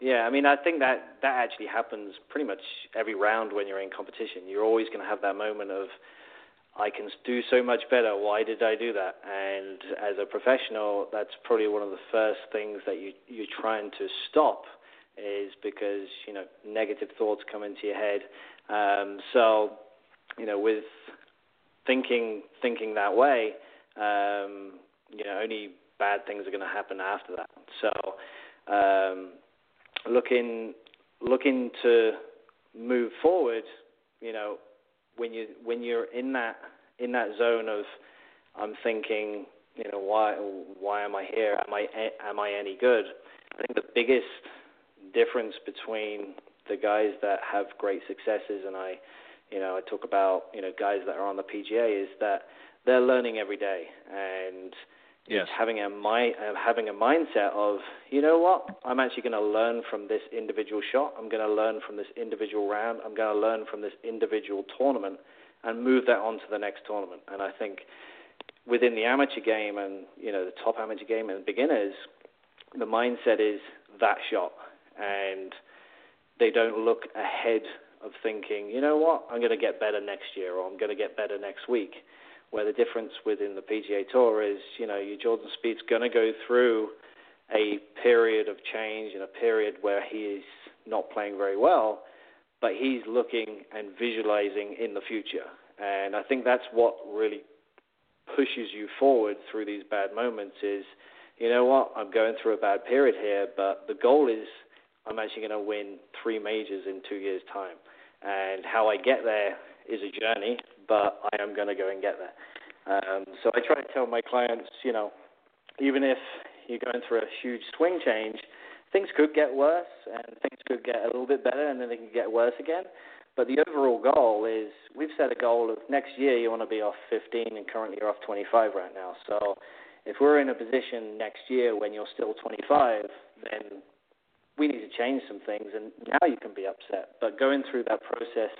E: Yeah, I mean, I think that that actually happens pretty much every round when you're in competition. You're always going to have that moment of I can do so much better. Why did I do that? And as a professional, that's probably one of the first things that you you're trying to stop is because you know negative thoughts come into your head. Um, so you know with thinking thinking that way, um, you know only bad things are going to happen after that. So um, looking looking to move forward, you know when you when you're in that in that zone of I'm thinking, you know, why why am I here? Am I am I any good? I think the biggest difference between the guys that have great successes and I, you know, I talk about you know guys that are on the PGA is that they're learning every day and
B: Yes.
E: It's having a mind, uh, having a mindset of, you know what, I'm actually going to learn from this individual shot. I'm going to learn from this individual round. I'm going to learn from this individual tournament, and move that on to the next tournament. And I think within the amateur game and you know the top amateur game and beginners, the mindset is that shot, and they don't look ahead of thinking, you know what, I'm going to get better next year, or I'm going to get better next week where the difference within the PGA Tour is, you know, your Jordan Spieth's going to go through a period of change and a period where he is not playing very well, but he's looking and visualizing in the future. And I think that's what really pushes you forward through these bad moments is, you know what, I'm going through a bad period here, but the goal is I'm actually going to win three majors in two years' time. And how I get there is a journey, but I am going to go and get there. Um, so I try to tell my clients, you know, even if you're going through a huge swing change, things could get worse and things could get a little bit better and then they can get worse again. But the overall goal is we've set a goal of next year you want to be off 15 and currently you're off 25 right now. So if we're in a position next year when you're still 25, then we need to change some things and now you can be upset. But going through that process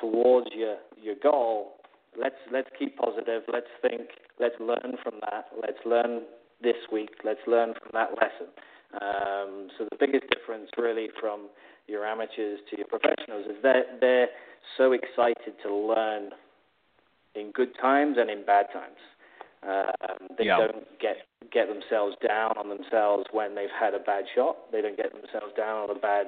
E: towards your your goal, let's let's keep positive. Let's think. Let's learn from that. Let's learn this week. Let's learn from that lesson. Um, so the biggest difference really from your amateurs to your professionals is that they're so excited to learn in good times and in bad times. Um, they
B: yeah.
E: don't get get themselves down on themselves when they've had a bad shot. They don't get themselves down on a bad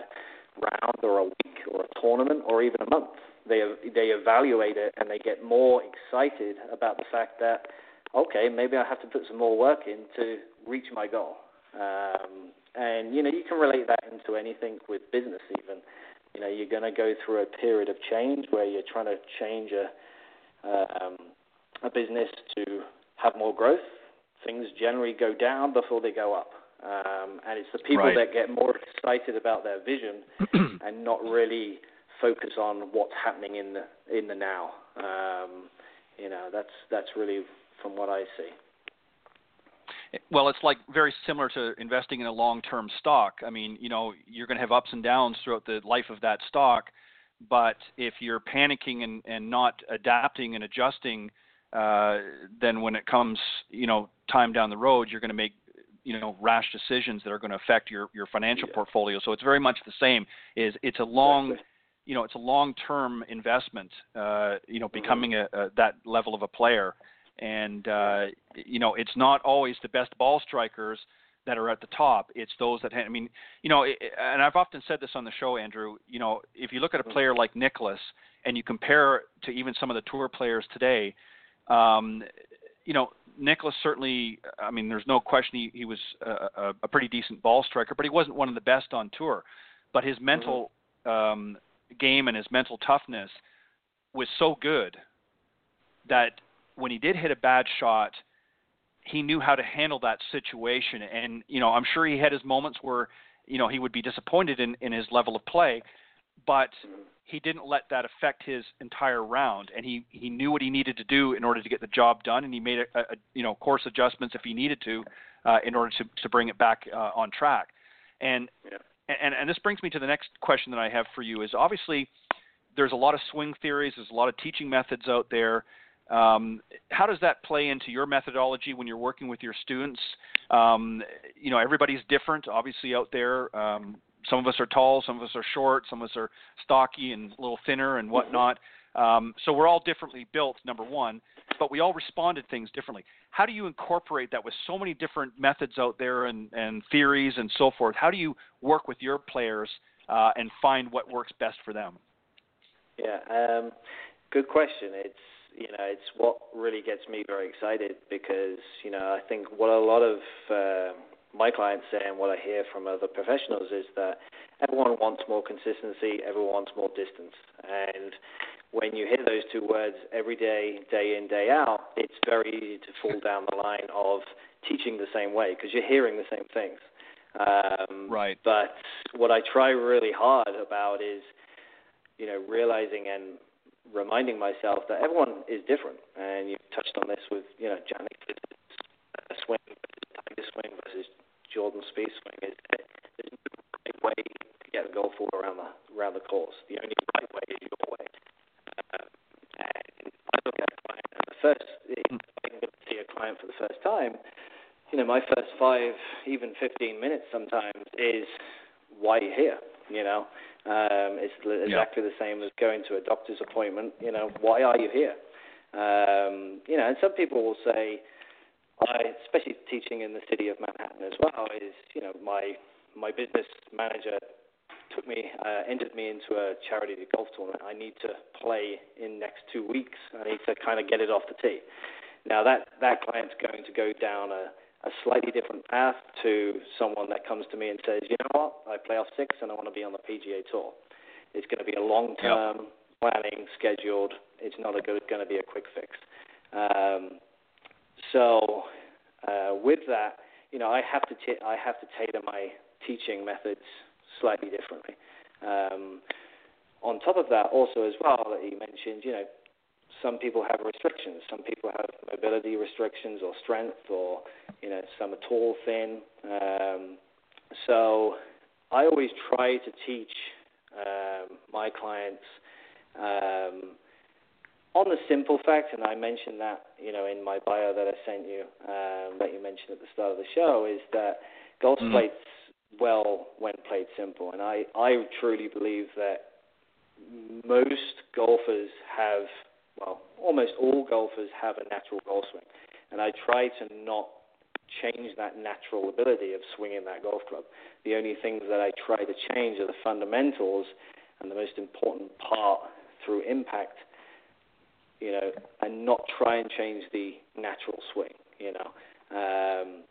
E: round or a week or a tournament or even a month they they evaluate it and they get more excited about the fact that okay, maybe I have to put some more work in to reach my goal. Um, and you know, you can relate that into anything with business even. you know you're going to go through a period of change where you're trying to change a um, a business to have more growth. Things generally go down before they go up, um, and it's the people
B: right.
E: that get more excited about their vision and not really focus on what's happening in the in the now. Um, you know, that's that's really from what I see.
B: Well, it's like very similar to investing in a long-term stock. I mean, you know, you're going to have ups and downs throughout the life of that stock, but if you're panicking and, and not adapting and adjusting, uh, then when it comes, you know, time down the road, you're going to make, you know, rash decisions that are going to affect your your financial
E: yeah.
B: portfolio. So it's very much the same. Is it's a long, exactly. You know, it's a long-term investment. Uh, you know, mm-hmm. becoming mm-hmm. a, a that level of a player and uh, you know it's not always the best ball strikers that are at the top. It's those that I mean, you know, and I've often said this on the show, Andrew. You know, if you look at a player like Nicklaus and you compare to even some of the tour players today, um, you know, Nicklaus certainly. I mean, there's no question he, he was a, a pretty decent ball striker, but he wasn't one of the best on tour. But his mental um, game and his mental toughness was so good that when he did hit a bad shot, he knew how to handle that situation. And you know, I'm sure he had his moments where you know he would be disappointed in, in his level of play, but he didn't let that affect his entire round. And he he knew what he needed to do in order to get the job done, and he made a, a you know course adjustments if he needed to uh, in order to to bring it back uh, on track. And. And and this brings me to the next question that I have for you is obviously there's a lot of swing theories, there's a lot of teaching methods out there. Um, how does that play into your methodology when you're working with your students? Um, you know, everybody's different, obviously, out there. Um, some of us are tall, some of us are short, some of us are stocky and a little thinner and whatnot. Um, so we're all differently built, number one, but we all respond to things differently. How do you incorporate that with so many different methods out there and, and theories and so forth? How do you work with your players uh, and find what works best for them?
E: Yeah, um, good question. It's you know, it's what really gets me very excited because, you know, I think what a lot of uh, my clients say and what I hear from other professionals is that everyone wants more consistency, everyone wants more distance. And when you hear those two words every day, day in, day out, it's very easy to fall down the line of teaching the same way because you're hearing the same things.
B: Um, right.
E: But what I try really hard about is, you know, realizing and reminding myself that everyone is different, and you touched on this with you know Jannik swing versus Tiger swing versus Jordan Spieth swing. Is there's no right way to get a golf ball around the around the course. The only right way is your way. And I look at a client, and the first if I see a client for the first time, you know, my first five, even 15 minutes sometimes is why are you're here. You know, um, it's exactly the same as going to a doctor's appointment. You know, why are you here? Um, you know, and some people will say, I, especially teaching in the city of Manhattan as well, is you know my my business manager took me uh, entered me into a charity golf tournament. I need to play in next two weeks. I need to kind of get it off the tee. Now that that client's going to go down a a slightly different path to someone that comes to me and says, you know what, I play off six and I want to be on the PGA Tour. It's going to be a long term yep. planning, scheduled. It's not a good, going to be a quick fix. Um, so uh, with that, you know, I have to t- I have to tailor my teaching methods slightly differently. Um, on top of that, also as well, that you mentioned, you know, some people have restrictions. Some people have mobility restrictions or strength, or you know, some are tall, thin. Um, so I always try to teach um, my clients um, on the simple fact, and I mentioned that you know in my bio that I sent you, um, that you mentioned at the start of the show, is that golf mm-hmm. plays well when played simple, and I I truly believe that most golfers have well, almost all golfers have a natural golf swing, and I try to not change that natural ability of swinging that golf club. The only things that I try to change are the fundamentals, and the most important part through impact, you know, and not try and change the natural swing, you know. Um,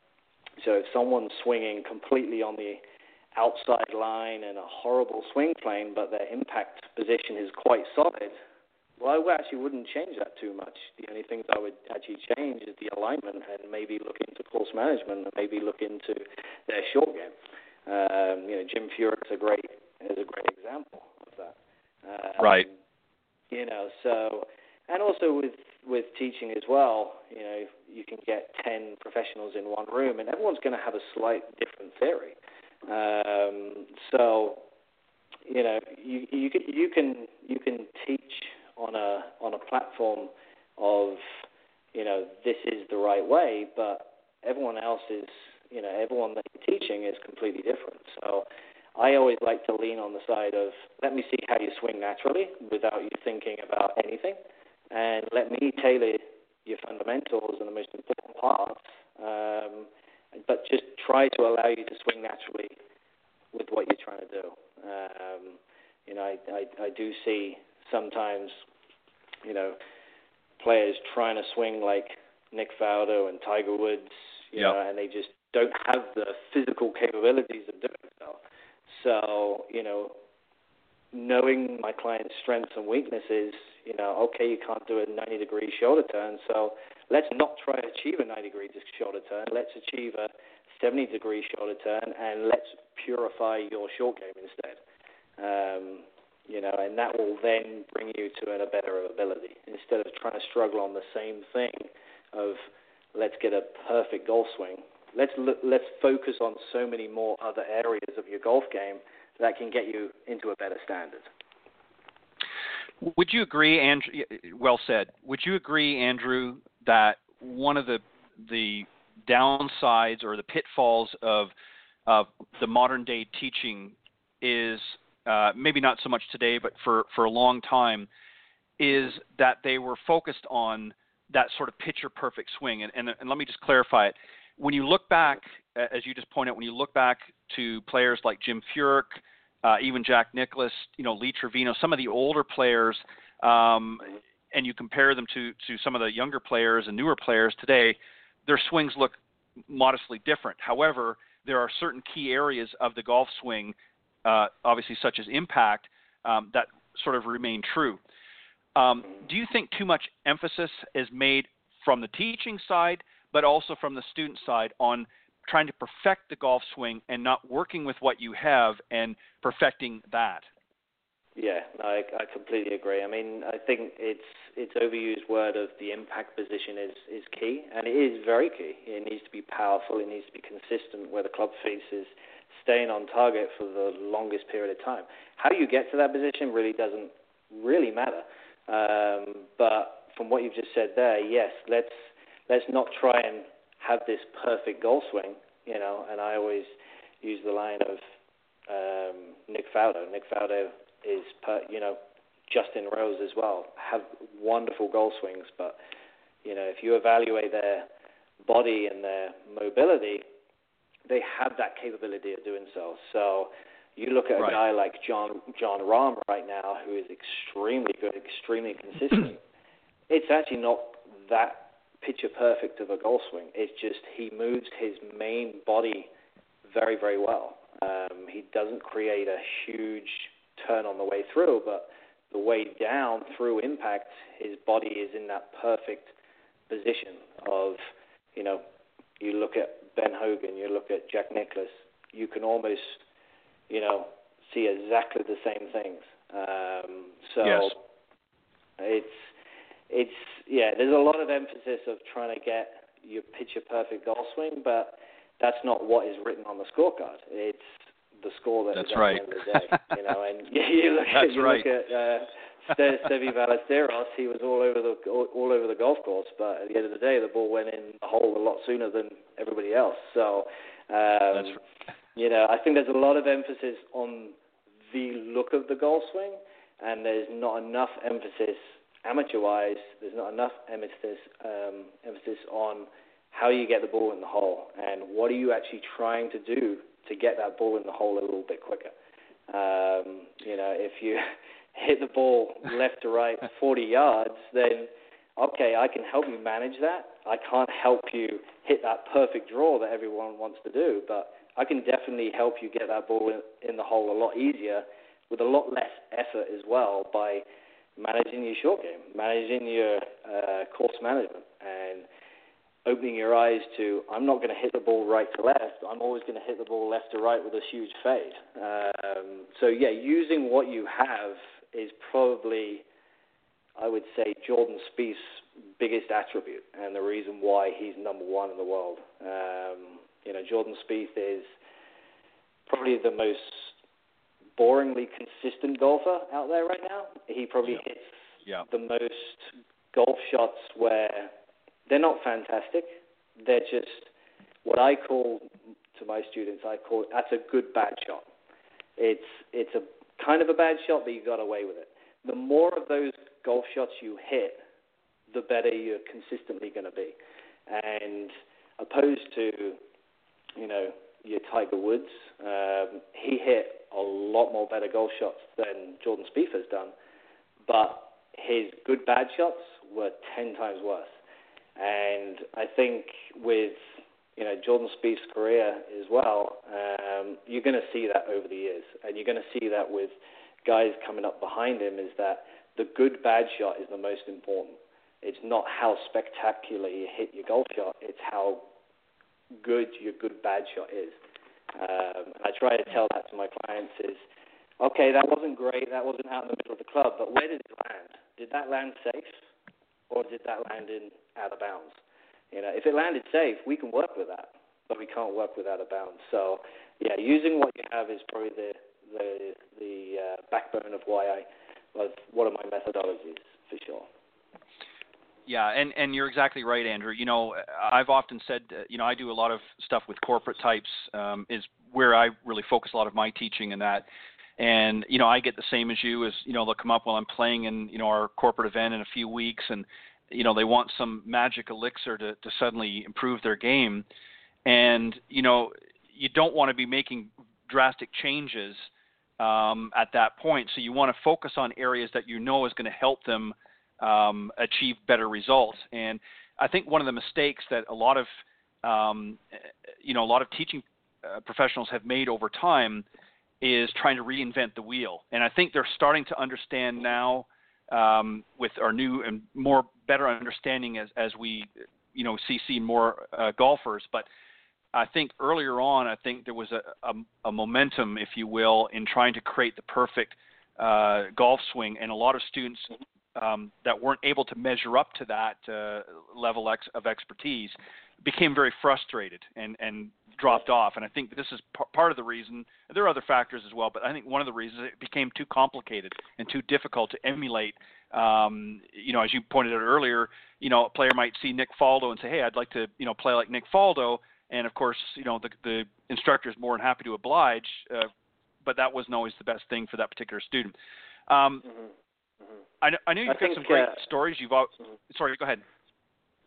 E: so if someone's swinging completely on the outside line and a horrible swing plane, but their impact position is quite solid, well, I actually wouldn't change that too much. The only things I would actually change is the alignment and maybe look into course management and maybe look into their short game. Um, you know, Jim Furyk's a great is a great example of that.
B: Um, right.
E: You know, so and also with with teaching as well, you know, you can get ten professionals in one room, and everyone's going to have a slight different theory. Um, so, you know, you you can you can you can teach on a on a platform of, you know, this is the right way, but everyone else is, you know, everyone that you're teaching is completely different. So. I always like to lean on the side of let me see how you swing naturally without you thinking about anything and let me tailor your fundamentals and the most important parts, um, but just try to allow you to swing naturally with what you're trying to do. Um, you know, I, I, I do see sometimes, you know, players trying to swing like Nick Faldo and Tiger Woods, you yep. know, and they just don't have the physical capabilities of doing so. So, you know, knowing my client's strengths and weaknesses, you know, okay, you can't do a 90 degree shoulder turn, so let's not try to achieve a 90 degree shoulder turn. Let's achieve a 70 degree shoulder turn, and let's purify your short game instead. Um, you know, and that will then bring you to a better ability instead of trying to struggle on the same thing of let's get a perfect golf swing. Let's let's focus on so many more other areas of your golf game that can get you into a better standard.
B: Would you agree, Andrew? Well said. Would you agree, Andrew, that one of the the downsides or the pitfalls of of the modern day teaching is uh, maybe not so much today, but for for a long time, is that they were focused on that sort of picture perfect swing. And, and, and let me just clarify it. When you look back, as you just pointed out, when you look back to players like Jim Furyk, uh, even Jack Nicklaus, you know, Lee Trevino, some of the older players, um, and you compare them to, to some of the younger players and newer players today, their swings look modestly different. However, there are certain key areas of the golf swing, uh, obviously such as impact, um, that sort of remain true. Um, do you think too much emphasis is made from the teaching side, but also from the student side on trying to perfect the golf swing and not working with what you have and perfecting that.
E: Yeah, I, I completely agree. I mean, I think it's it's overused word of the impact position is is key, and it is very key. It needs to be powerful. It needs to be consistent where the club face is staying on target for the longest period of time. How you get to that position really doesn't really matter. Um, but from what you've just said there, yes, let's let's not try and have this perfect golf swing, you know. And I always use the line of um, Nick Faldo. Nick Faldo is, per, you know, Justin Rose as well. Have wonderful golf swings, but you know, if you evaluate their body and their mobility, they have that capability of doing so. So you look at a
B: right.
E: guy like Jon Jon Rahm right now, who is extremely good, extremely consistent. it's actually not that picture perfect of a golf swing. It's just he moves his main body very, very well. Um, he doesn't create a huge turn on the way through, but the way down through impact, his body is in that perfect position of, you know, you look at Ben Hogan, you look at Jack Nicklaus, you can almost, you know, see exactly the same things. Um, so
B: yes.
E: it's it's yeah, there's a lot of emphasis of trying to get your picture perfect golf swing, but that's not what is written on the scorecard. It's the score that
B: that's right.
E: the end of the day. You know, and you look
B: that's
E: at you
B: right.
E: look at uh, Seve Ballesteros, he was all over the all, all over the golf course, but at the end of the day, the ball went in the hole a lot sooner than everybody else. So, um,
B: that's right.
E: you know, I think there's a lot of emphasis on the look of the golf swing, and there's not enough emphasis amateur-wise, there's not enough emphasis um, emphasis on how you get the ball in the hole and what are you actually trying to do to get that ball in the hole a little bit quicker. Um, you know, if you hit the ball left to right 40 yards, then okay, I can help you manage that. I can't help you hit that perfect draw that everyone wants to do, but I can definitely help you get that ball in, in the hole a lot easier with a lot less effort as well by managing your short game, managing your uh, course management, and opening your eyes to I'm not going to hit the ball right to left. I'm always going to hit the ball left to right with a huge fade. Um, so yeah, using what you have is probably, I would say, Jordan Spieth's biggest attribute and the reason why he's number one in the world. Um, you know, Jordan Spieth is probably the most boringly consistent golfer out there right now. He probably
B: yeah.
E: hits
B: yeah.
E: the most golf shots where they're not fantastic. They're just what I call to my students. I call that's a good bad shot. It's it's a kind of a bad shot, but you got away with it. The more of those golf shots you hit, the better you're consistently going to be. And opposed to, you know, your Tiger Woods, um, he hit a lot more better golf shots than Jordan Spieth has done, but his good bad shots were ten times worse. And I think with you know Jordan Spieth's career as well, um, you're going to see that over the years, and you're going to see that with guys coming up behind him. Is that the good bad shot is the most important. It's not how spectacular you hit your golf shot; it's how good your good bad shot is. Um, and I try to tell that to my clients is, okay, that wasn't great, that wasn't out in the middle of the club, but where did it land? Did that land safe, or did that land in out of bounds? You know, if it landed safe, we can work with that, but we can't work with out of bounds. So, yeah, using what you have is probably the the the uh, backbone of why I of one of my methodologies for sure.
B: Yeah, and and you're exactly right, Andrew. You know, I've often said, uh, you know, I do a lot of stuff with corporate types. Um, is where I really focus a lot of my teaching and that. And you know, I get the same as you. As you know, they'll come up while I'm playing in you know our corporate event in a few weeks, and you know they want some magic elixir to to suddenly improve their game. And you know, you don't want to be making drastic changes um, at that point. So you want to focus on areas that you know is going to help them um, achieve better results. And I think one of the mistakes that a lot of um, you know a lot of teaching uh, professionals have made over time is trying to reinvent the wheel. And I think they're starting to understand now um, with our new and more better understanding as as we you know see see more uh, golfers, but I think earlier on, I think there was a, a, a, momentum, if you will, in trying to create the perfect uh, golf swing, and a lot of students um, that weren't able to measure up to that uh, level ex- of expertise became very frustrated and, and dropped off. And I think this is p- part of the reason. There are other factors as well, but I think one of the reasons it became too complicated and too difficult to emulate. Um, you know, as you pointed out earlier, you know, a player might see Nick Faldo and say, "Hey, I'd like to, you know, play like Nick Faldo." And of course, you know, the, the instructor is more than happy to oblige, uh, but that wasn't always the best thing for that particular student. Um,
E: mm-hmm.
B: I know, I know you've
E: I
B: got
E: think,
B: some great
E: uh,
B: stories. You've all,
E: mhm.
B: sorry, go ahead.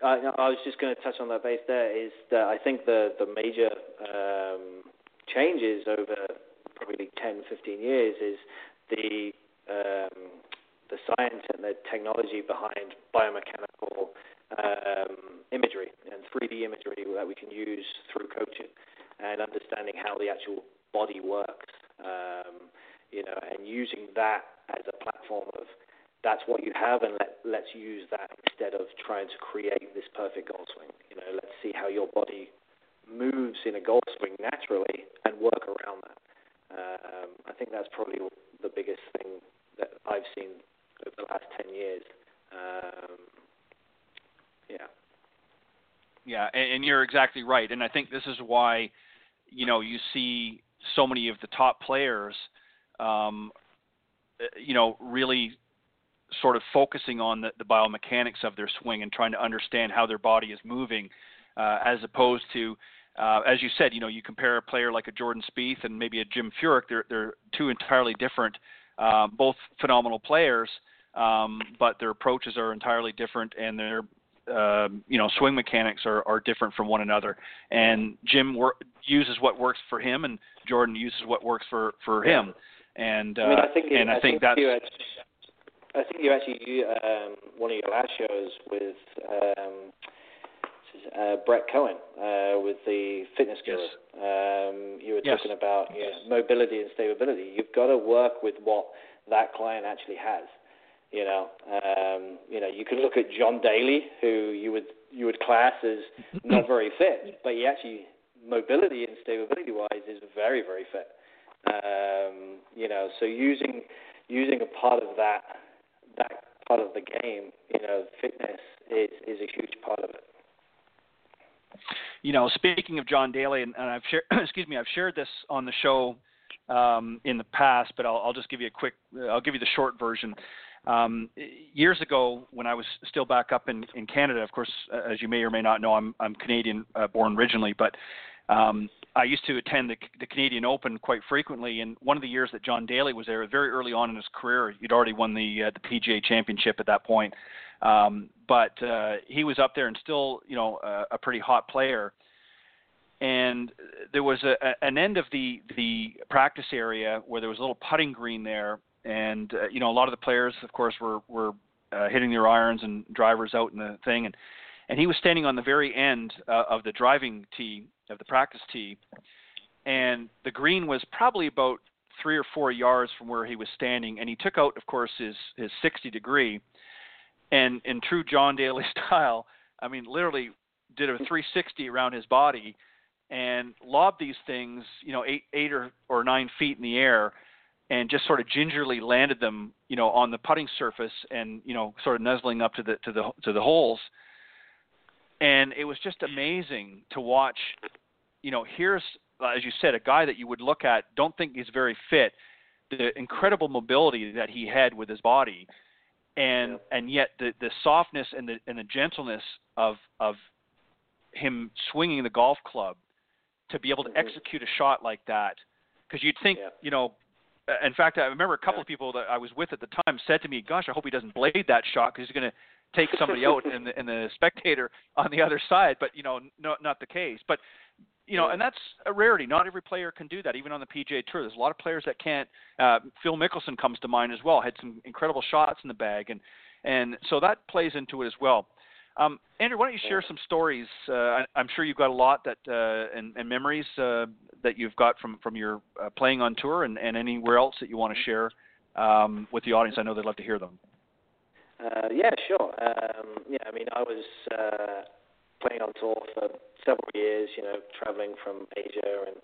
E: Uh, no, I was just going to touch on that base there. Is that I think the the major um, changes over probably 10, 15 years is the um, the science and the technology behind biomechanical um, imagery and 3D imagery that we can use through coaching and understanding how the actual body works. Um, you know, and using that as a platform of that's what you have, and let, let's use that instead of trying to create this perfect golf swing. You know, let's see how your body moves in a golf swing naturally and work around that. Um, I think that's probably the biggest thing that I've seen over the last 10 years. Um, yeah.
B: Yeah, and, and you're exactly right. And I think this is why, you know, you see so many of the top players, um, uh, you know, really sort of focusing on the, the biomechanics of their swing and trying to understand how their body is moving, uh, as opposed to, uh, as you said, you know, you compare a player like a Jordan Spieth and maybe a Jim Furyk. They're they're two entirely different, uh, both phenomenal players, um, but their approaches are entirely different, and their uh, you know swing mechanics are, are different from one another. And Jim wor- uses what works for him, and Jordan uses what works for for him. And uh,
E: I mean, I think,
B: and I,
E: I
B: think, that's
E: you actually, I think you actually um, one of your last shows with um, uh, Brett Cohen uh, with the fitness guru.
B: Yes.
E: Um, you were
B: Yes.
E: talking about you know, mobility and stability. You've got to work with what that client actually has. You know, um, you know, you can look at John Daly, who you would you would class as not very fit, but he actually mobility and stability wise is very very fit. Um, you know, so using using a part of that that part of the game, you know, fitness is is a huge part of it.
B: you know, speaking of John Daly, and, and I've shared, excuse me, I've shared this on the show um, in the past, but I'll, I'll just give you a quick, I'll give you the short version. Um, years ago, when I was still back up in, in Canada, of course, as you may or may not know, I'm, I'm Canadian uh, born originally, but um, I used to attend the, the Canadian Open quite frequently. And one of the years that John Daly was there, very early on in his career, he'd already won the uh, the PGA Championship at that point. Um, but uh, he was up there and still, you know, uh, a pretty hot player. And there was a, a, an end of the the practice area where there was a little putting green there, and uh, you know, a lot of the players, of course, were were uh, hitting their irons and drivers out in the thing, and and he was standing on the very end uh, of the driving tee of the practice tee, and the green was probably about three or four yards from where he was standing, and he took out, of course, his his 60 degree, and in true John Daly style, I mean, literally did a 360 around his body, and lobbed these things, you know, eight eight or or nine feet in the air, and just sort of gingerly landed them, you know, on the putting surface, and you know, sort of nuzzling up to the to the to the holes and it was just amazing to watch. You know, here's as you said, a guy that you would look at, don't think he's very fit, the incredible mobility that he had with his body, and
E: Yeah.
B: and yet the the softness and the and the gentleness of of him swinging the golf club to be able to
E: Mhm.
B: execute a shot like that, because you'd think,
E: Yeah.
B: you know. In fact, I remember a couple
E: Yeah.
B: of people that I was with at the time said to me, "Gosh, I hope he doesn't blade that shot because he's going to take somebody out and the, and the spectator on the other side. But you know, no, not the case. But you know, and that's a rarity. Not every player can do that, even on the PGA Tour. There's a lot of players that can't. Uh, Phil Mickelson comes to mind as well. Had some incredible shots in the bag, and and so that plays into it as well. Um, Andrew, why don't you share some stories? Uh, I, I'm sure you've got a lot that uh, and, and memories uh, that you've got from from your uh, playing on tour, and, and anywhere else that you want to share um, with the audience. I know they'd love to hear them.
E: Uh, yeah, sure. Um, yeah, I mean, I was uh, playing on tour for several years. You know, traveling from Asia and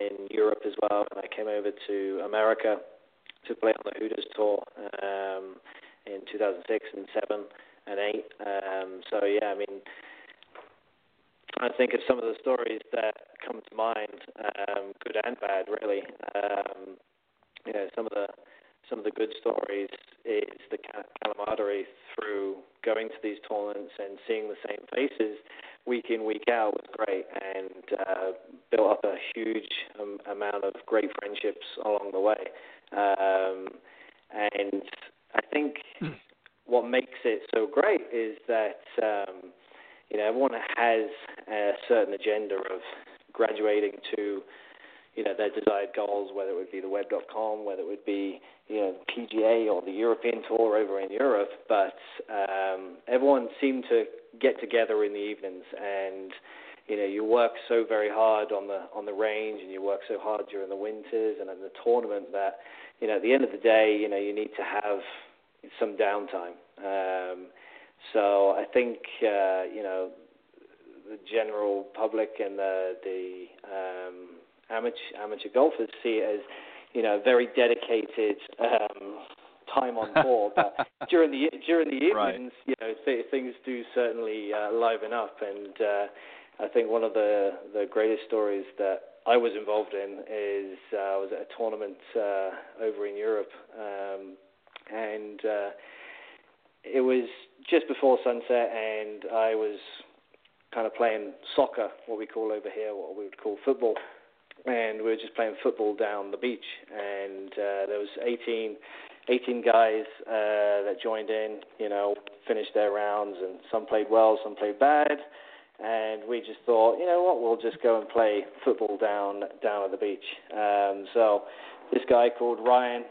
E: in Europe as well. And I came over to America to play on the Hooters tour um, in 2006 and seven and eight. Um, so yeah, I mean, to think of some of the stories that come to mind, um, good and bad, really. Um, you know, some of the some of the good stories is the ca- camaraderie through going to these tournaments and seeing the same faces week in week out was great and uh, built up a huge um, amount of great friendships along the way. Um, and I think what makes it so great is that um, you know everyone has a certain agenda of graduating to you know their desired goals, whether it would be the web.com, whether it would be you know PGA or the European tour over in Europe. But um, everyone seemed to get together in the evenings, and you know you work so very hard on the on the range, and you work so hard during the winters and in the tournament that you know at the end of the day, you know you need to have some downtime. Um, so I think uh, you know the general public and the the um, amateur amateur golfers see it as you know very dedicated um, time on tour, but during the during the
B: Right.
E: evenings, you know th- things do certainly uh, liven up, and uh, I think one of the the greatest stories that I was involved in is uh, I was at a tournament uh, over in Europe, um, and uh, it was just before sunset, and I was kind of playing soccer, what we call over here, what we would call football, and we were just playing football down the beach, and uh, there was 18, 18 guys uh, that joined in, you know, finished their rounds, and some played well, some played bad, and we just thought, you know what, we'll just go and play football down down at the beach. Um, so this guy called Ryan,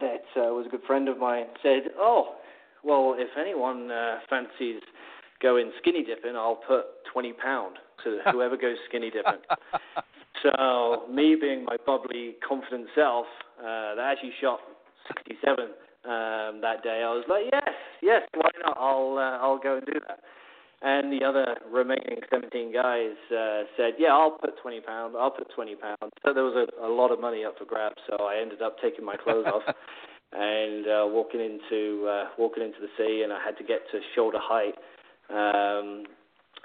E: that uh, was a good friend of mine, said, oh, well, if anyone uh, fancies going skinny dipping, I'll put 20 pound to whoever goes skinny dipping. so me being my bubbly, confident self, uh, that actually shot 67 um, that day. I was like, yes, yes, why not? I'll uh, I'll go and do that. And the other remaining 17 guys uh, said, yeah, I'll put 20 pounds. I'll put 20 pounds. So there was a, a lot of money up for grabs. So I ended up taking my clothes off and uh, walking into uh, walking into the sea, and I had to get to shoulder height, um,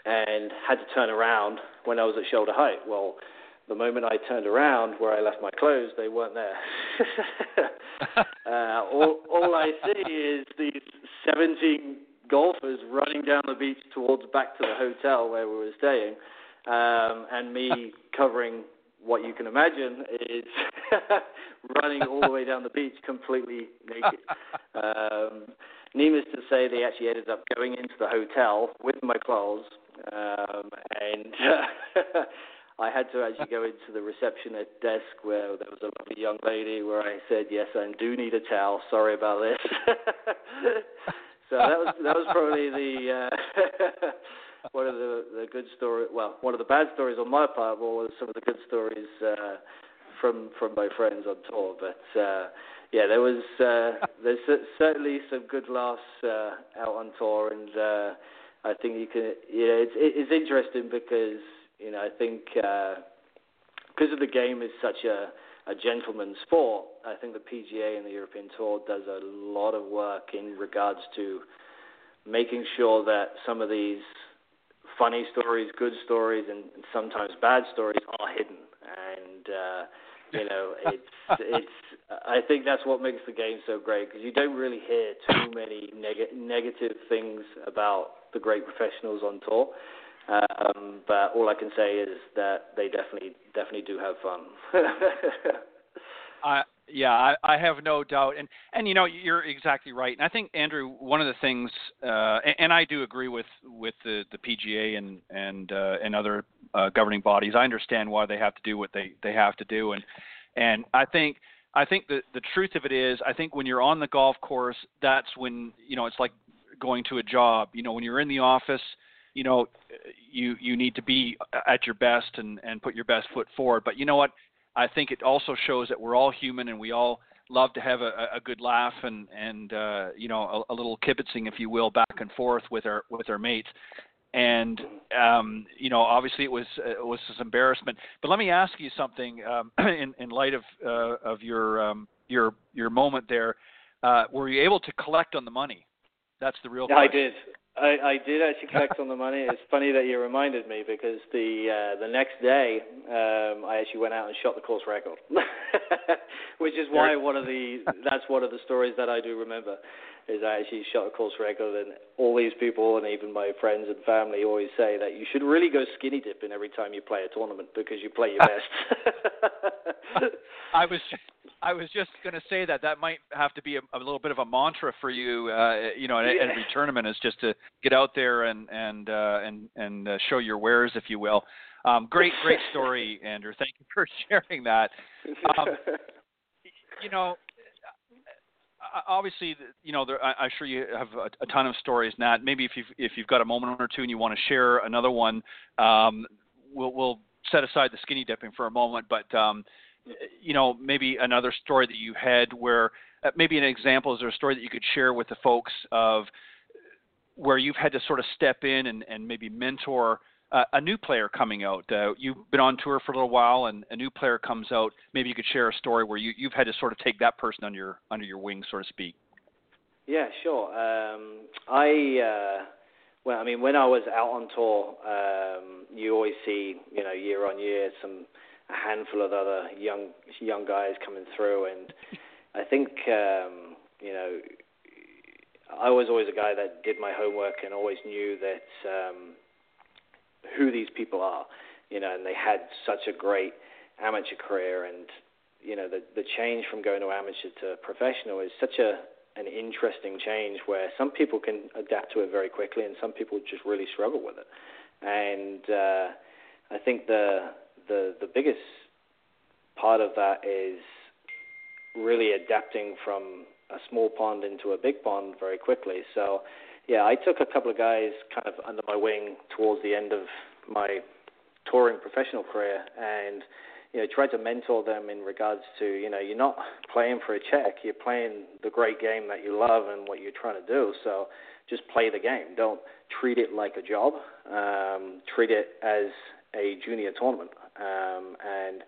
E: and had to turn around when I was at shoulder height. Well, the moment I turned around where I left my clothes, they weren't there. uh, all, all I see is these 17 golfers running down the beach towards back to the hotel where we were staying, um, and me covering what you can imagine is running all the way down the beach completely naked. Um, needless to say, they actually ended up going into the hotel with my clothes, um, and uh, I had to actually go into the receptionist desk where there was a lovely young lady where I said, "Yes, I do need a towel. Sorry about this." so that was that was probably the. Uh, one of the the good story. Well, one of the bad stories on my part, but was some of the good stories uh, from from my friends on tour. But uh, yeah, there was uh, there's certainly some good laughs uh, out on tour, and uh, I think you can. Yeah, it's it's interesting because you know I think because uh, of the game is such a a gentleman's sport. I think the PGA and the European Tour does a lot of work in regards to making sure that some of these funny stories, good stories, and, and sometimes bad stories are hidden. And uh, you know, it's it's. I think that's what makes the game so great because you don't really hear too many neg- negative things about the great professionals on tour. Um, but all I can say is that they definitely definitely do have fun.
B: I yeah, I, I have no doubt, and and you know you're exactly right. And I think Andrew, one of the things, uh, and, and I do agree with with the, the PGA and and uh, and other uh, governing bodies. I understand why they have to do what they they have to do, and and I think I think the the truth of it is, I think when you're on the golf course, that's when you know it's like going to a job. You know, when you're in the office, you know, you you need to be at your best and and put your best foot forward. But you know what? I think it also shows that we're all human and we all love to have a, a good laugh and and uh, you know a, a little kibitzing, if you will, back and forth with our with our mates. And um, you know, obviously it was it was this embarrassment. But let me ask you something um, in in light of uh, of your um, your your moment there. Uh, were you able to collect on the money? That's the real.
E: Question. I did. I, I did actually collect on the money. It's funny that you reminded me because the uh, the next day um, I actually went out and shot the course record, which is why one of the that's one of the stories that I do remember is I actually shot a course record, and all these people and even my friends and family always say that you should really go skinny dipping every time you play a tournament because you play your best.
B: I was I was just going to say that that might have to be a, a little bit of a mantra for you, uh, you know, at, yeah. every tournament is just to get out there and and uh, and and uh, show your wares, if you will. Um, great, great story, Andrew. Thank you for sharing that. Um, you know, obviously, you know, there, I, am sure you have a, a, ton of stories, Nat. Maybe if you've if you've got a moment or two and you want to share another one, um, we'll we'll set aside the skinny dipping for a moment. But um, you know, maybe another story that you had where uh, maybe an example is there a story that you could share with the folks of where you've had to sort of step in and, and maybe mentor uh, a new player coming out. Uh, you've been on tour for a little while, and a new player comes out. Maybe you could share a story where you, you've had to sort of take that person under your under your wing, so to speak.
E: Yeah, sure. Um, I uh, well, I mean, when I was out on tour, um, you always see, you know, year on year, some a handful of other young young guys coming through, and I think um, you know I was always a guy that did my homework and always knew that um, who these people are, you know, and they had such a great amateur career, and you know the the change from going to amateur to professional is such a an interesting change where some people can adapt to it very quickly and some people just really struggle with it, and uh, I think the the the biggest part of that is really adapting from a small pond into a big pond very quickly. So, yeah, I took a couple of guys kind of under my wing towards the end of my touring professional career, and you know, tried to mentor them in regards to, you know, you're not playing for a check, you're playing the great game that you love and what you're trying to do. So just play the game. Don't treat it like a job. Um, treat it as a junior tournament. Um, and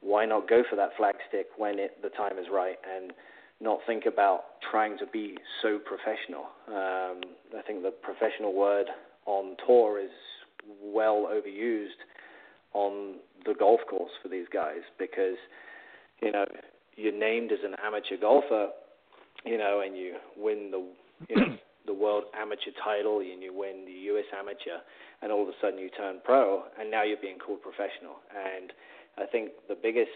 E: why not go for that flag stick when it, the time is right and not think about trying to be so professional. Um, I think the professional word on tour is well overused on the golf course for these guys because you know you're named as an amateur golfer, you know, and you win the you know the world amateur title and you win the US amateur, and all of a sudden you turn pro, and now you're being called professional. And I think the biggest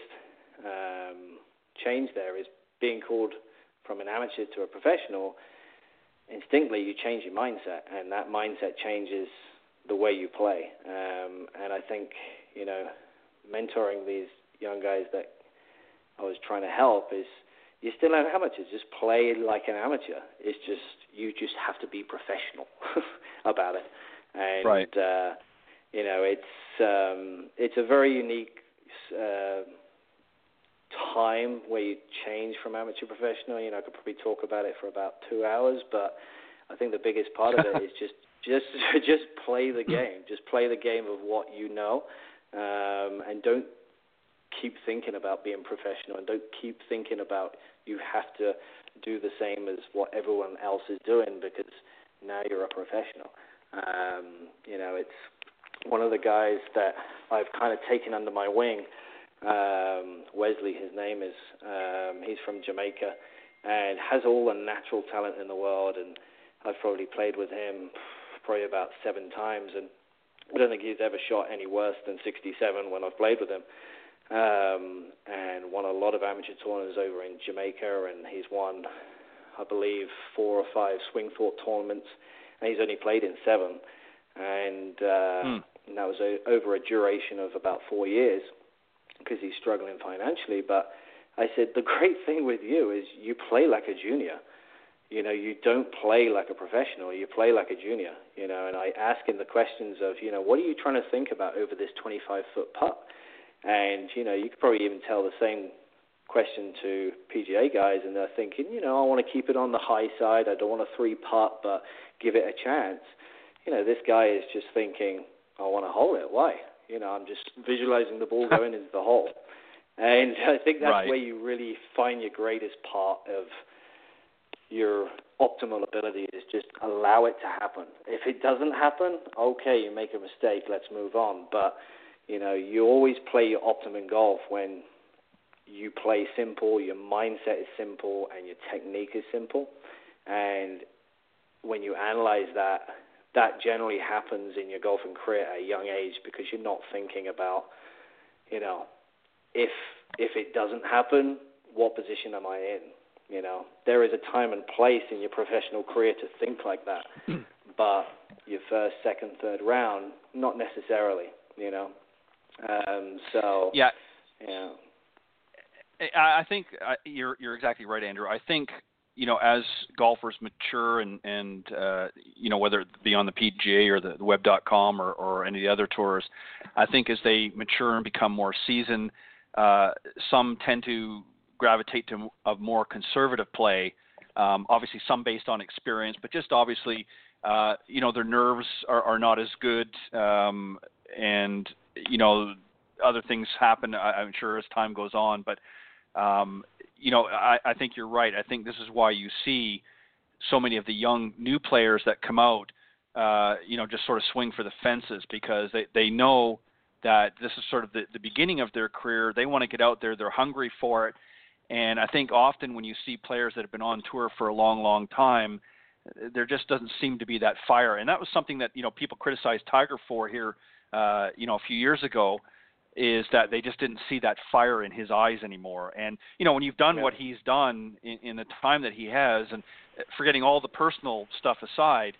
E: um, change there is being called from an amateur to a professional. Instinctively, you change your mindset, and that mindset changes the way you play. Um, and I think you know, mentoring these young guys that I was trying to help is you're still an amateur. Just play like an amateur. It's just you just have to be professional about it. And
B: right.
E: uh, you know, it's um, it's a very unique uh, time where you change from amateur professional. You know, I could probably talk about it for about two hours, but I think the biggest part of it is just just just play the game. Just play the game of what you know um, and don't keep thinking about being professional and don't keep thinking about you have to do the same as what everyone else is doing because now you're a professional. Um, you know, it's one of the guys that I've kind of taken under my wing. Um, Wesley, his name is. Um, he's from Jamaica and has all the natural talent in the world. And I've probably played with him probably about seven times. And I don't think he's ever shot any worse than 67 when I've played with him. Um, and won a lot of amateur tournaments over in Jamaica, and he's won, I believe, four or five swing thought tournaments, and he's only played in seven, and, uh, mm. and that was a, over a duration of about four years because he's struggling financially. But I said the great thing with you is you play like a junior you know, you don't play like a professional, you play like a junior, you know, and I ask him the questions of, you know, what are you trying to think about over this 25 foot putt? And, you know, you could probably even tell the same question to PGA guys, and they're thinking, you know, I want to keep it on the high side, I don't want a three putt, but give it a chance. You know, this guy is just thinking, I want to hold it. Why? You know, I'm just visualizing the ball going into the hole. And I think that's
B: right.
E: where you really find your greatest part of your optimal ability is just allow it to happen. If it doesn't happen, okay, you make a mistake, let's move on. But you know, you always play your optimum golf when you play simple, your mindset is simple, and your technique is simple. And when you analyze that, that generally happens in your golfing career at a young age because you're not thinking about, you know, if if it doesn't happen, what position am I in? You know, there is a time and place in your professional career to think like that, but your first, second, third round, not necessarily. You know, um, so
B: yeah,
E: yeah.
B: I think you're you're exactly right, Andrew. I think you know as golfers mature and and uh, you know whether it be on the PGA or the, the Web.com or or any of the other tours, I think as they mature and become more seasoned, uh, some tend to gravitate to a more conservative play. Um, obviously, some based on experience, but just obviously, uh, you know, their nerves are, are not as good, um, and you know, other things happen. I, am sure as time goes on, but um, you know, I, I think you're right. I think this is why you see so many of the young new players that come out, uh, you know, just sort of swing for the fences because they they know that this is sort of the, the beginning of their career. They want to get out there. They're hungry for it. And I think often when you see players that have been on tour for a long, long time, there just doesn't seem to be that fire. And that was something that you know people criticized Tiger for here, uh, you know, a few years ago, is that they just didn't see that fire in his eyes anymore. And you know, when you've done yeah. what he's done in, in the time that he has, and forgetting all the personal stuff aside,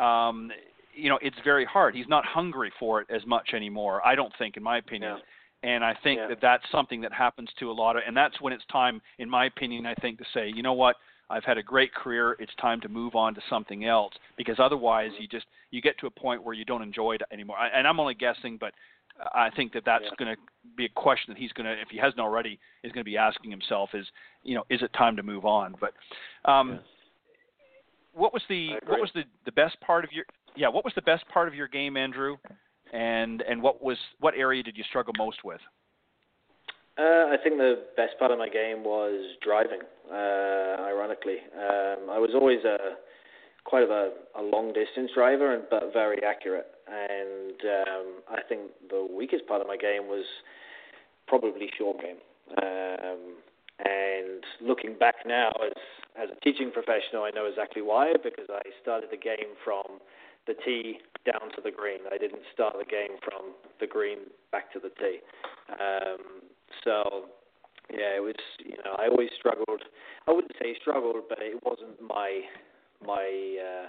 B: um, you know, it's very hard. He's not hungry for it as much anymore. I don't think, in my opinion.
E: Yeah.
B: And I think
E: yeah.
B: that that's something that happens to a lot of, and that's when it's time, in my opinion, I think, to say, you know what, I've had a great career. It's time to move on to something else because otherwise you just you get to a point where you don't enjoy it anymore. And I'm only guessing, but I think that that's yeah. going to be a question that he's going to, if he hasn't already, is going to be asking himself: is you know, is it time to move on? But um, yes. what was the what was the the best part of your yeah? What was the best part of your game, Andrew? And and what was what area did you struggle most with?
E: Uh, I think the best part of my game was driving. Uh, ironically, um, I was always a quite of a, a long distance driver, and, but very accurate. And um, I think the weakest part of my game was probably short game. Um, and looking back now, as as a teaching professional, I know exactly why because I started the game from the tee down to the green. I didn't start the game from the green back to the tee. Um, so yeah, it was you know I always struggled. I wouldn't say struggled, but it wasn't my my uh,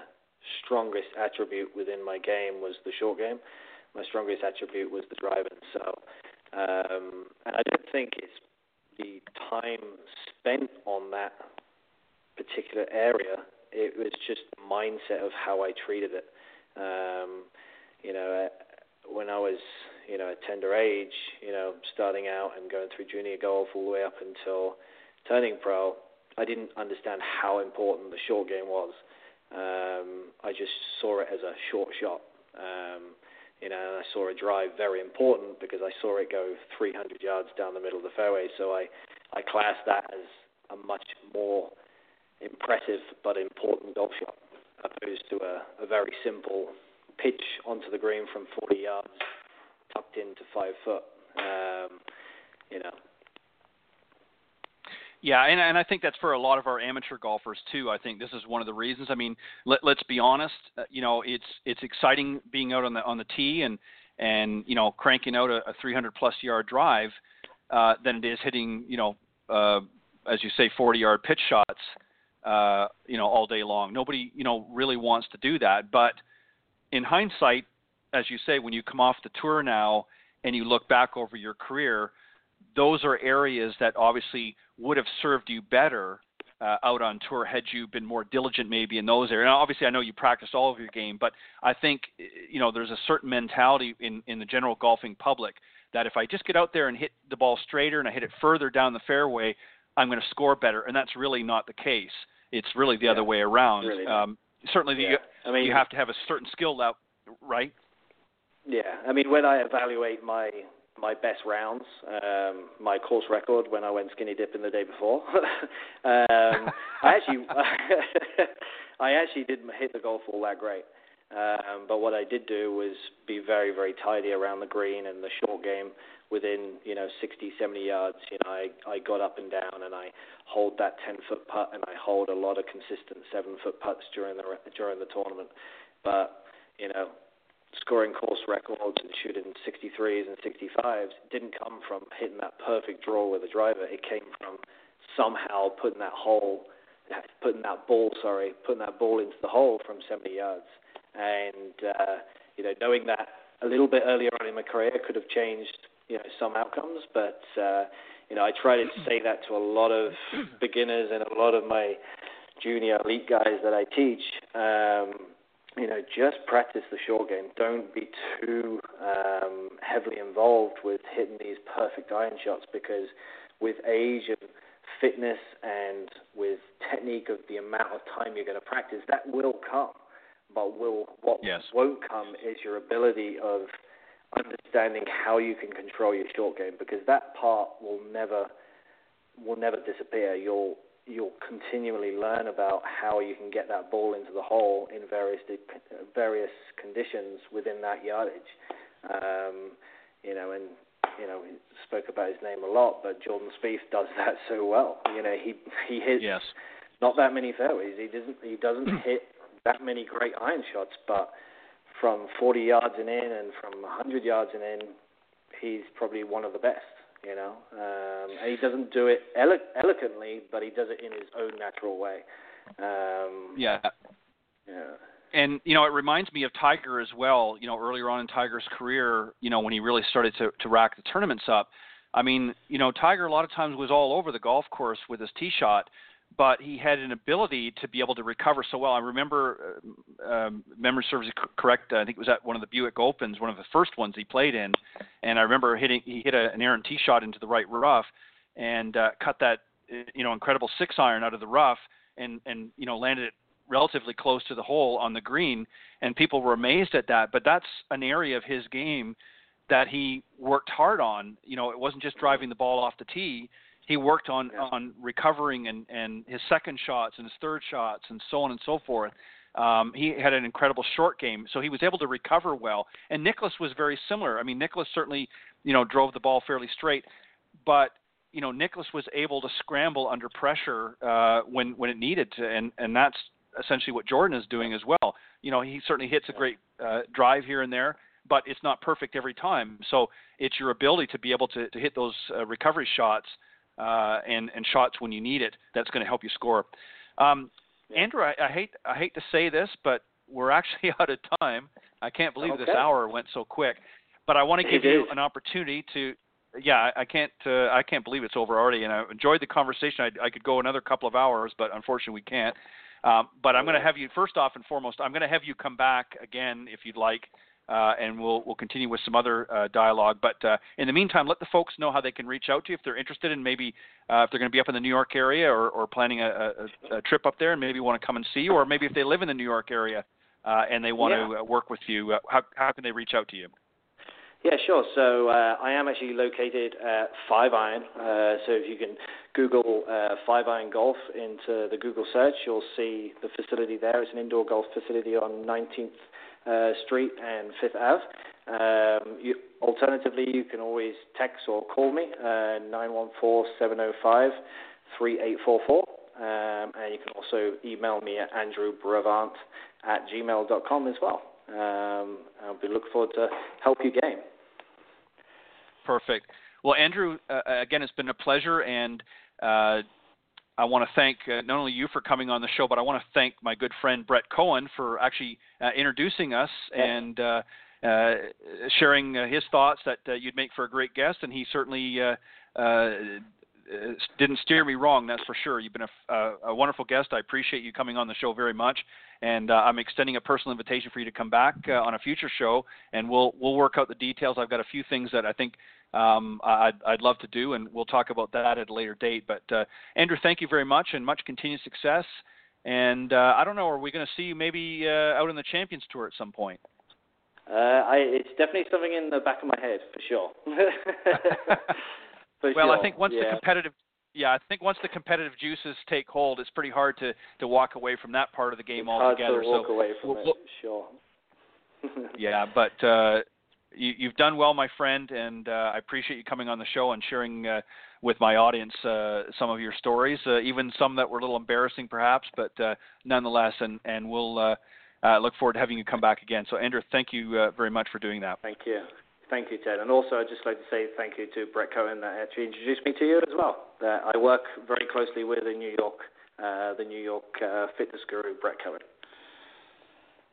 E: strongest attribute within my game was the short game. My strongest attribute was the driving. So, um, and I don't think it's the time spent on that particular area. It was just the mindset of how I treated it. Um, you know, uh, when I was you know, at tender age, you know, starting out and going through junior golf all the way up until turning pro, I didn't understand how important the short game was. Um, I just saw it as a short shot. Um, you know, and I saw a drive very important because I saw it go 300 yards down the middle of the fairway. So I, I classed that as a much more impressive but important golf shot, opposed to a, a very simple pitch onto the green from 40 yards tucked into five foot. Um, you know.
B: Yeah, and, and I think that's for a lot of our amateur golfers too. I think this is one of the reasons. I mean, let, let's be honest. Uh, you know, it's it's exciting being out on the on the tee and and you know cranking out a, a 300 plus yard drive uh, than it is hitting you know uh, as you say 40 yard pitch shots uh, you know all day long. Nobody you know really wants to do that, but in hindsight, as you say, when you come off the tour now and you look back over your career, those are areas that obviously would have served you better uh, out on tour had you been more diligent maybe in those areas. Now, obviously, I know you practiced all of your game, but I think you know there's a certain mentality in in the general golfing public that if I just get out there and hit the ball straighter and I hit it further down the fairway, I'm going to score better, and that's really not the case. It's really the yeah, other way around.
E: Really
B: um, certainly,
E: yeah.
B: you,
E: I mean,
B: you have to have a certain skill level, right?
E: Yeah, I mean, when I evaluate my my best rounds, um, my course record when I went skinny dipping the day before, um, I actually I actually didn't hit the golf all that great. Um, but what I did do was be very, very tidy around the green and the short game within, you know, 60, 70 yards. You know, I, I got up and down and I hold that 10 foot putt and I hold a lot of consistent seven foot putts during the during the tournament. But you know, scoring course records and shooting 63s and 65s didn't come from hitting that perfect draw with a driver. It came from somehow putting that hole, putting that ball, sorry, putting that ball into the hole from 70 yards. And uh, you know, knowing that a little bit earlier on in my career could have changed, you know, some outcomes. But uh, you know, I try to say that to a lot of beginners and a lot of my junior elite guys that I teach. Um, you know, just practice the short game. Don't be too um, heavily involved with hitting these perfect iron shots because with age and fitness and with technique of the amount of time you're going to practice, that will come. But will what
B: yes.
E: won't come is your ability of understanding how you can control your short game because that part will never will never disappear. You'll you'll continually learn about how you can get that ball into the hole in various various conditions within that yardage. Um, you know, and you know, we spoke about his name a lot, but Jordan Spieth does that so well. You know, he he hits
B: yes.
E: not that many fairways. He doesn't he doesn't hit that many great iron shots, but from 40 yards and in and from 100 yards and in, he's probably one of the best you know. Um, and he doesn't do it elo- eloquently, but he does it in his own natural way. Um,
B: yeah.
E: Yeah.
B: And you know, it reminds me of Tiger as well. You know, earlier on in Tiger's career, you know, when he really started to to rack the tournaments up. I mean, you know, Tiger a lot of times was all over the golf course with his tee shot, but he had an ability to be able to recover so well. I remember, uh, um, memory serves correct. I think it was at one of the Buick Opens, one of the first ones he played in, and I remember hitting. He hit a, an errant tee shot into the right rough, and uh, cut that you know incredible six iron out of the rough, and and you know landed it relatively close to the hole on the green, and people were amazed at that. But that's an area of his game that he worked hard on. You know, it wasn't just driving the ball off the tee he worked on yeah. on recovering and and his second shots and his third shots and so on and so forth. Um, he had an incredible short game, so he was able to recover well. And Nicklaus was very similar. I mean, Nicklaus certainly, you know, drove the ball fairly straight, but you know, Nicklaus was able to scramble under pressure uh, when when it needed to, and and that's essentially what Jordan is doing as well. You know, he certainly hits a great uh, drive here and there, but it's not perfect every time. So it's your ability to be able to, to hit those uh, recovery shots uh, and and shots when you need it. That's going to help you score. Um, Andrew, I, I hate I hate to say this, but we're actually out of time. I can't believe
E: okay.
B: this hour went so quick. But I want to give
E: it
B: you
E: is.
B: an opportunity to. Yeah, I can't. Uh, I can't believe it's over already, and I enjoyed the conversation. I, I could go another couple of hours, but unfortunately we can't. Um, but I'm going to have you first off and foremost. I'm going to have you come back again if you'd like uh, and we'll we'll continue with some other uh, dialogue. But uh, in the meantime, let the folks know how they can reach out to you if they're interested in maybe uh, if they're going to be up in the New York area or, or planning a, a, a trip up there and maybe want to come and see you, or maybe if they live in the New York area uh, and they want
E: yeah.
B: to uh, work with you, uh, how how can they reach out to you?
E: Yeah, sure. So uh, I am actually located at Five Iron. Uh, so if you can Google uh, Five Iron Golf into the Google search, you'll see the facility there. It's an indoor golf facility on 19th uh, Street and Fifth Ave. Um, you, alternatively, you can always text or call me, uh, 914-705-3844. Um, and you can also email me at andrewbravant at gmail.com as well. Um, I'll be looking forward to help you game.
B: Perfect. Well, Andrew, uh, again, it's been a pleasure, and uh, I want to thank uh, not only you for coming on the show, but I want to thank my good friend Brett Cohen for actually uh, introducing us and uh, uh, sharing uh, his thoughts that uh, you'd make for a great guest. And he certainly uh, uh, didn't steer me wrong, that's for sure. You've been a, a, a wonderful guest. I appreciate you coming on the show very much, and uh, I'm extending a personal invitation for you to come back uh, on a future show, and we'll we'll work out the details. I've got a few things that I think um, I'd, I'd love to do, and we'll talk about that at a later date. But uh, Andrew, thank you very much, and much continued success. And uh, I don't know, are we going to see you maybe uh, out in the Champions Tour at some point?
E: Uh, I, it's definitely something in the back of my head for sure. for
B: well,
E: sure.
B: I think once
E: yeah.
B: the competitive yeah, I think once the competitive juices take hold, it's pretty hard to to walk away from that part of the game
E: it's
B: altogether.
E: Hard to walk
B: so
E: away from
B: we'll,
E: it, sure.
B: yeah, but uh, you, you've done well, my friend, and uh, I appreciate you coming on the show and sharing uh, with my audience uh, some of your stories, uh, even some that were a little embarrassing, perhaps, but uh, nonetheless. And and we'll uh, uh, look forward to having you come back again. So, Andrew, thank you very much for doing that.
E: Thank you. Thank you, Ted. And also, I'd just like to say thank you to Brett Cohen that actually introduced me to you as well. I work very closely with the New York, the New York fitness guru, Brett Cohen.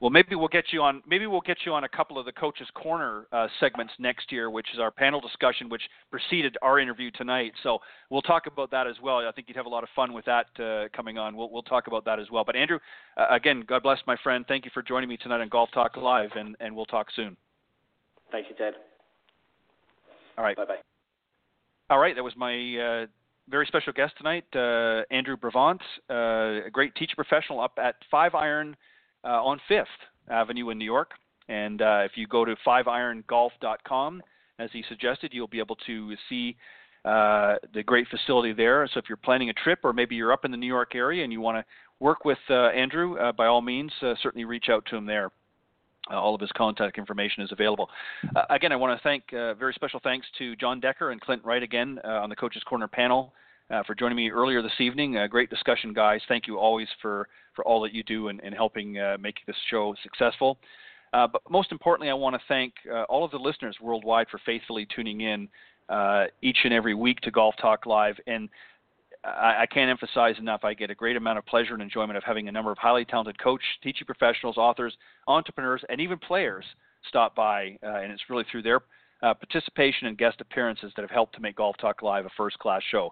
B: Well, maybe we'll get you on. Maybe we'll get you on a couple of the coaches' corner uh, segments next year, which is our panel discussion, which preceded our interview tonight. So we'll talk about that as well. I think you'd have a lot of fun with that uh, coming on. We'll we'll talk about that as well. But Andrew, uh, again, God bless my friend. Thank you for joining me tonight on Golf Talk Live, and and we'll talk soon.
E: Thank you, Ted.
B: All right.
E: Bye bye.
B: All right. That was my uh, very special guest tonight, uh, Andrew Bravant, uh, a great teacher professional up at Five Iron uh, on Fifth Avenue in New York. And uh, if you go to fiveirongolf.com, as he suggested, you'll be able to see uh, the great facility there. So if you're planning a trip, or maybe you're up in the New York area and you want to work with uh, Andrew, uh, by all means, uh, certainly reach out to him there. Uh, all of his contact information is available. Uh, again, I want to thank uh, very special thanks to Jon Decker and Clint Wright again on the Coaches Corner panel uh, for joining me earlier this evening. Uh, great discussion, guys. Thank you always for, for all that you do in, in helping make this show successful. but most importantly, I want to thank all of the listeners worldwide for faithfully tuning in each and every week to Golf Talk Live. And I, I can't emphasize enough. I get a great amount of pleasure and enjoyment of having a number of highly talented coach, teaching professionals, authors, entrepreneurs, and even players stop by, uh, and it's really through their uh, participation and guest appearances that have helped to make Golf Talk Live a first-class show.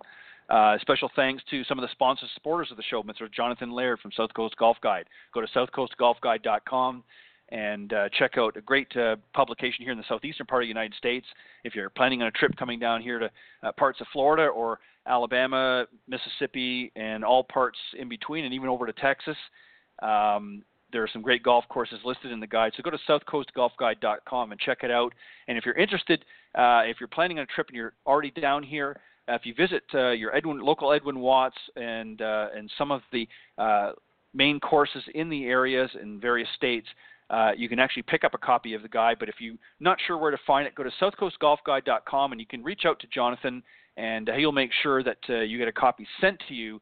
B: Uh, special thanks to some of the sponsors, supporters of the show, Mr. Jonathan Laird from South Coast Golf Guide. Go to southcoastgolfguide.com and uh, check out a great uh, publication here in the southeastern part of the United States. If you're planning on a trip coming down here to uh, parts of Florida or Alabama, Mississippi, and all parts in between, and even over to Texas, um, there are some great golf courses listed in the guide. So go to southcoastgolfguide.com and check it out. And if you're interested, uh, if you're planning on a trip and you're already down here, uh, if you visit uh, your Edwin, local Edwin Watts and uh, and some of the uh, main courses in the areas in various states, uh, you can actually pick up a copy of the guide. But if you're not sure where to find it, go to southcoastgolfguide.com and you can reach out to Jonathan, and he'll make sure that you get a copy sent to you,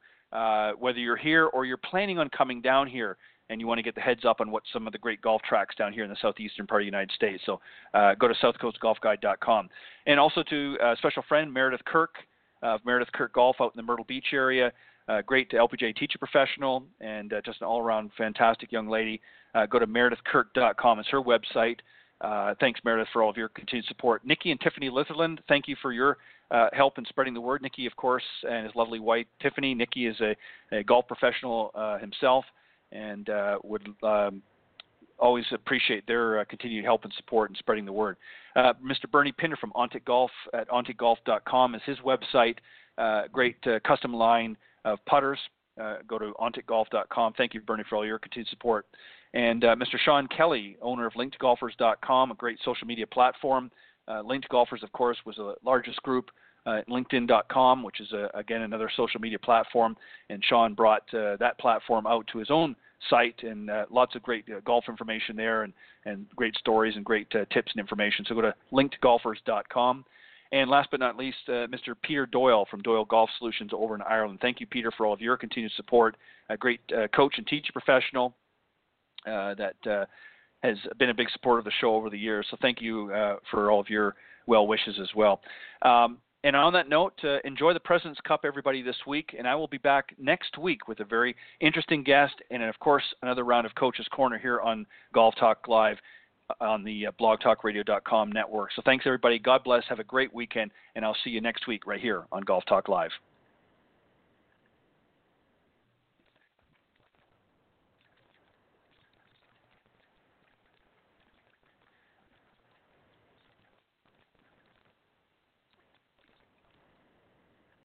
B: whether you're here or you're planning on coming down here and you want to get the heads up on what some of the great golf tracks down here in the southeastern part of the United States. So uh, go to southcoastgolfguide.com. And also to a special friend, Meredith Kirk of Meredith Kirk Golf out in the Myrtle Beach area. Uh, great LPGA teacher professional and uh, just an all around fantastic young lady. Uh, go to meredithkirk.com. It's her website. Uh, thanks, Meredith, for all of your continued support. Nikki and Tiffany Litherland, thank you for your uh, help in spreading the word. Nikki, of course, and his lovely wife, Tiffany. Nikki is a, a golf professional uh, himself and uh, would um, always appreciate their uh, continued help and support in spreading the word. Uh, Mr. Bernie Pinder from Ontic Golf at onticgolf.com is his website. Uh, great uh, custom line of putters. Uh, go to onticgolf.com. Thank you, Bernie, for all your continued support. And Mr. Sean Kelly, owner of linkedgolfers.com, a great social media platform. Linked Golfers, of course, was the largest group uh, LinkedIn.com, which is a, again another social media platform. And Sean brought uh, that platform out to his own site, and uh, lots of great uh, golf information there, and and great stories and great uh, tips and information. So go to linkedgolfers.com. And last but not least, uh, Mr. Peter Doyle from Doyle Golf Solutions over in Ireland. Thank you, Peter, for all of your continued support. A great coach and teacher professional that has been a big supporter of the show over the years. So thank you for all of your well wishes as well. Um, and on that note, uh, enjoy the President's Cup, everybody, this week. And I will be back next week with a very interesting guest and, of course, another round of Coach's Corner here on Golf Talk Live uh, on the uh, blogtalkradio.com network. So thanks, everybody. God bless. Have a great weekend. And I'll see you next week right here on Golf Talk Live.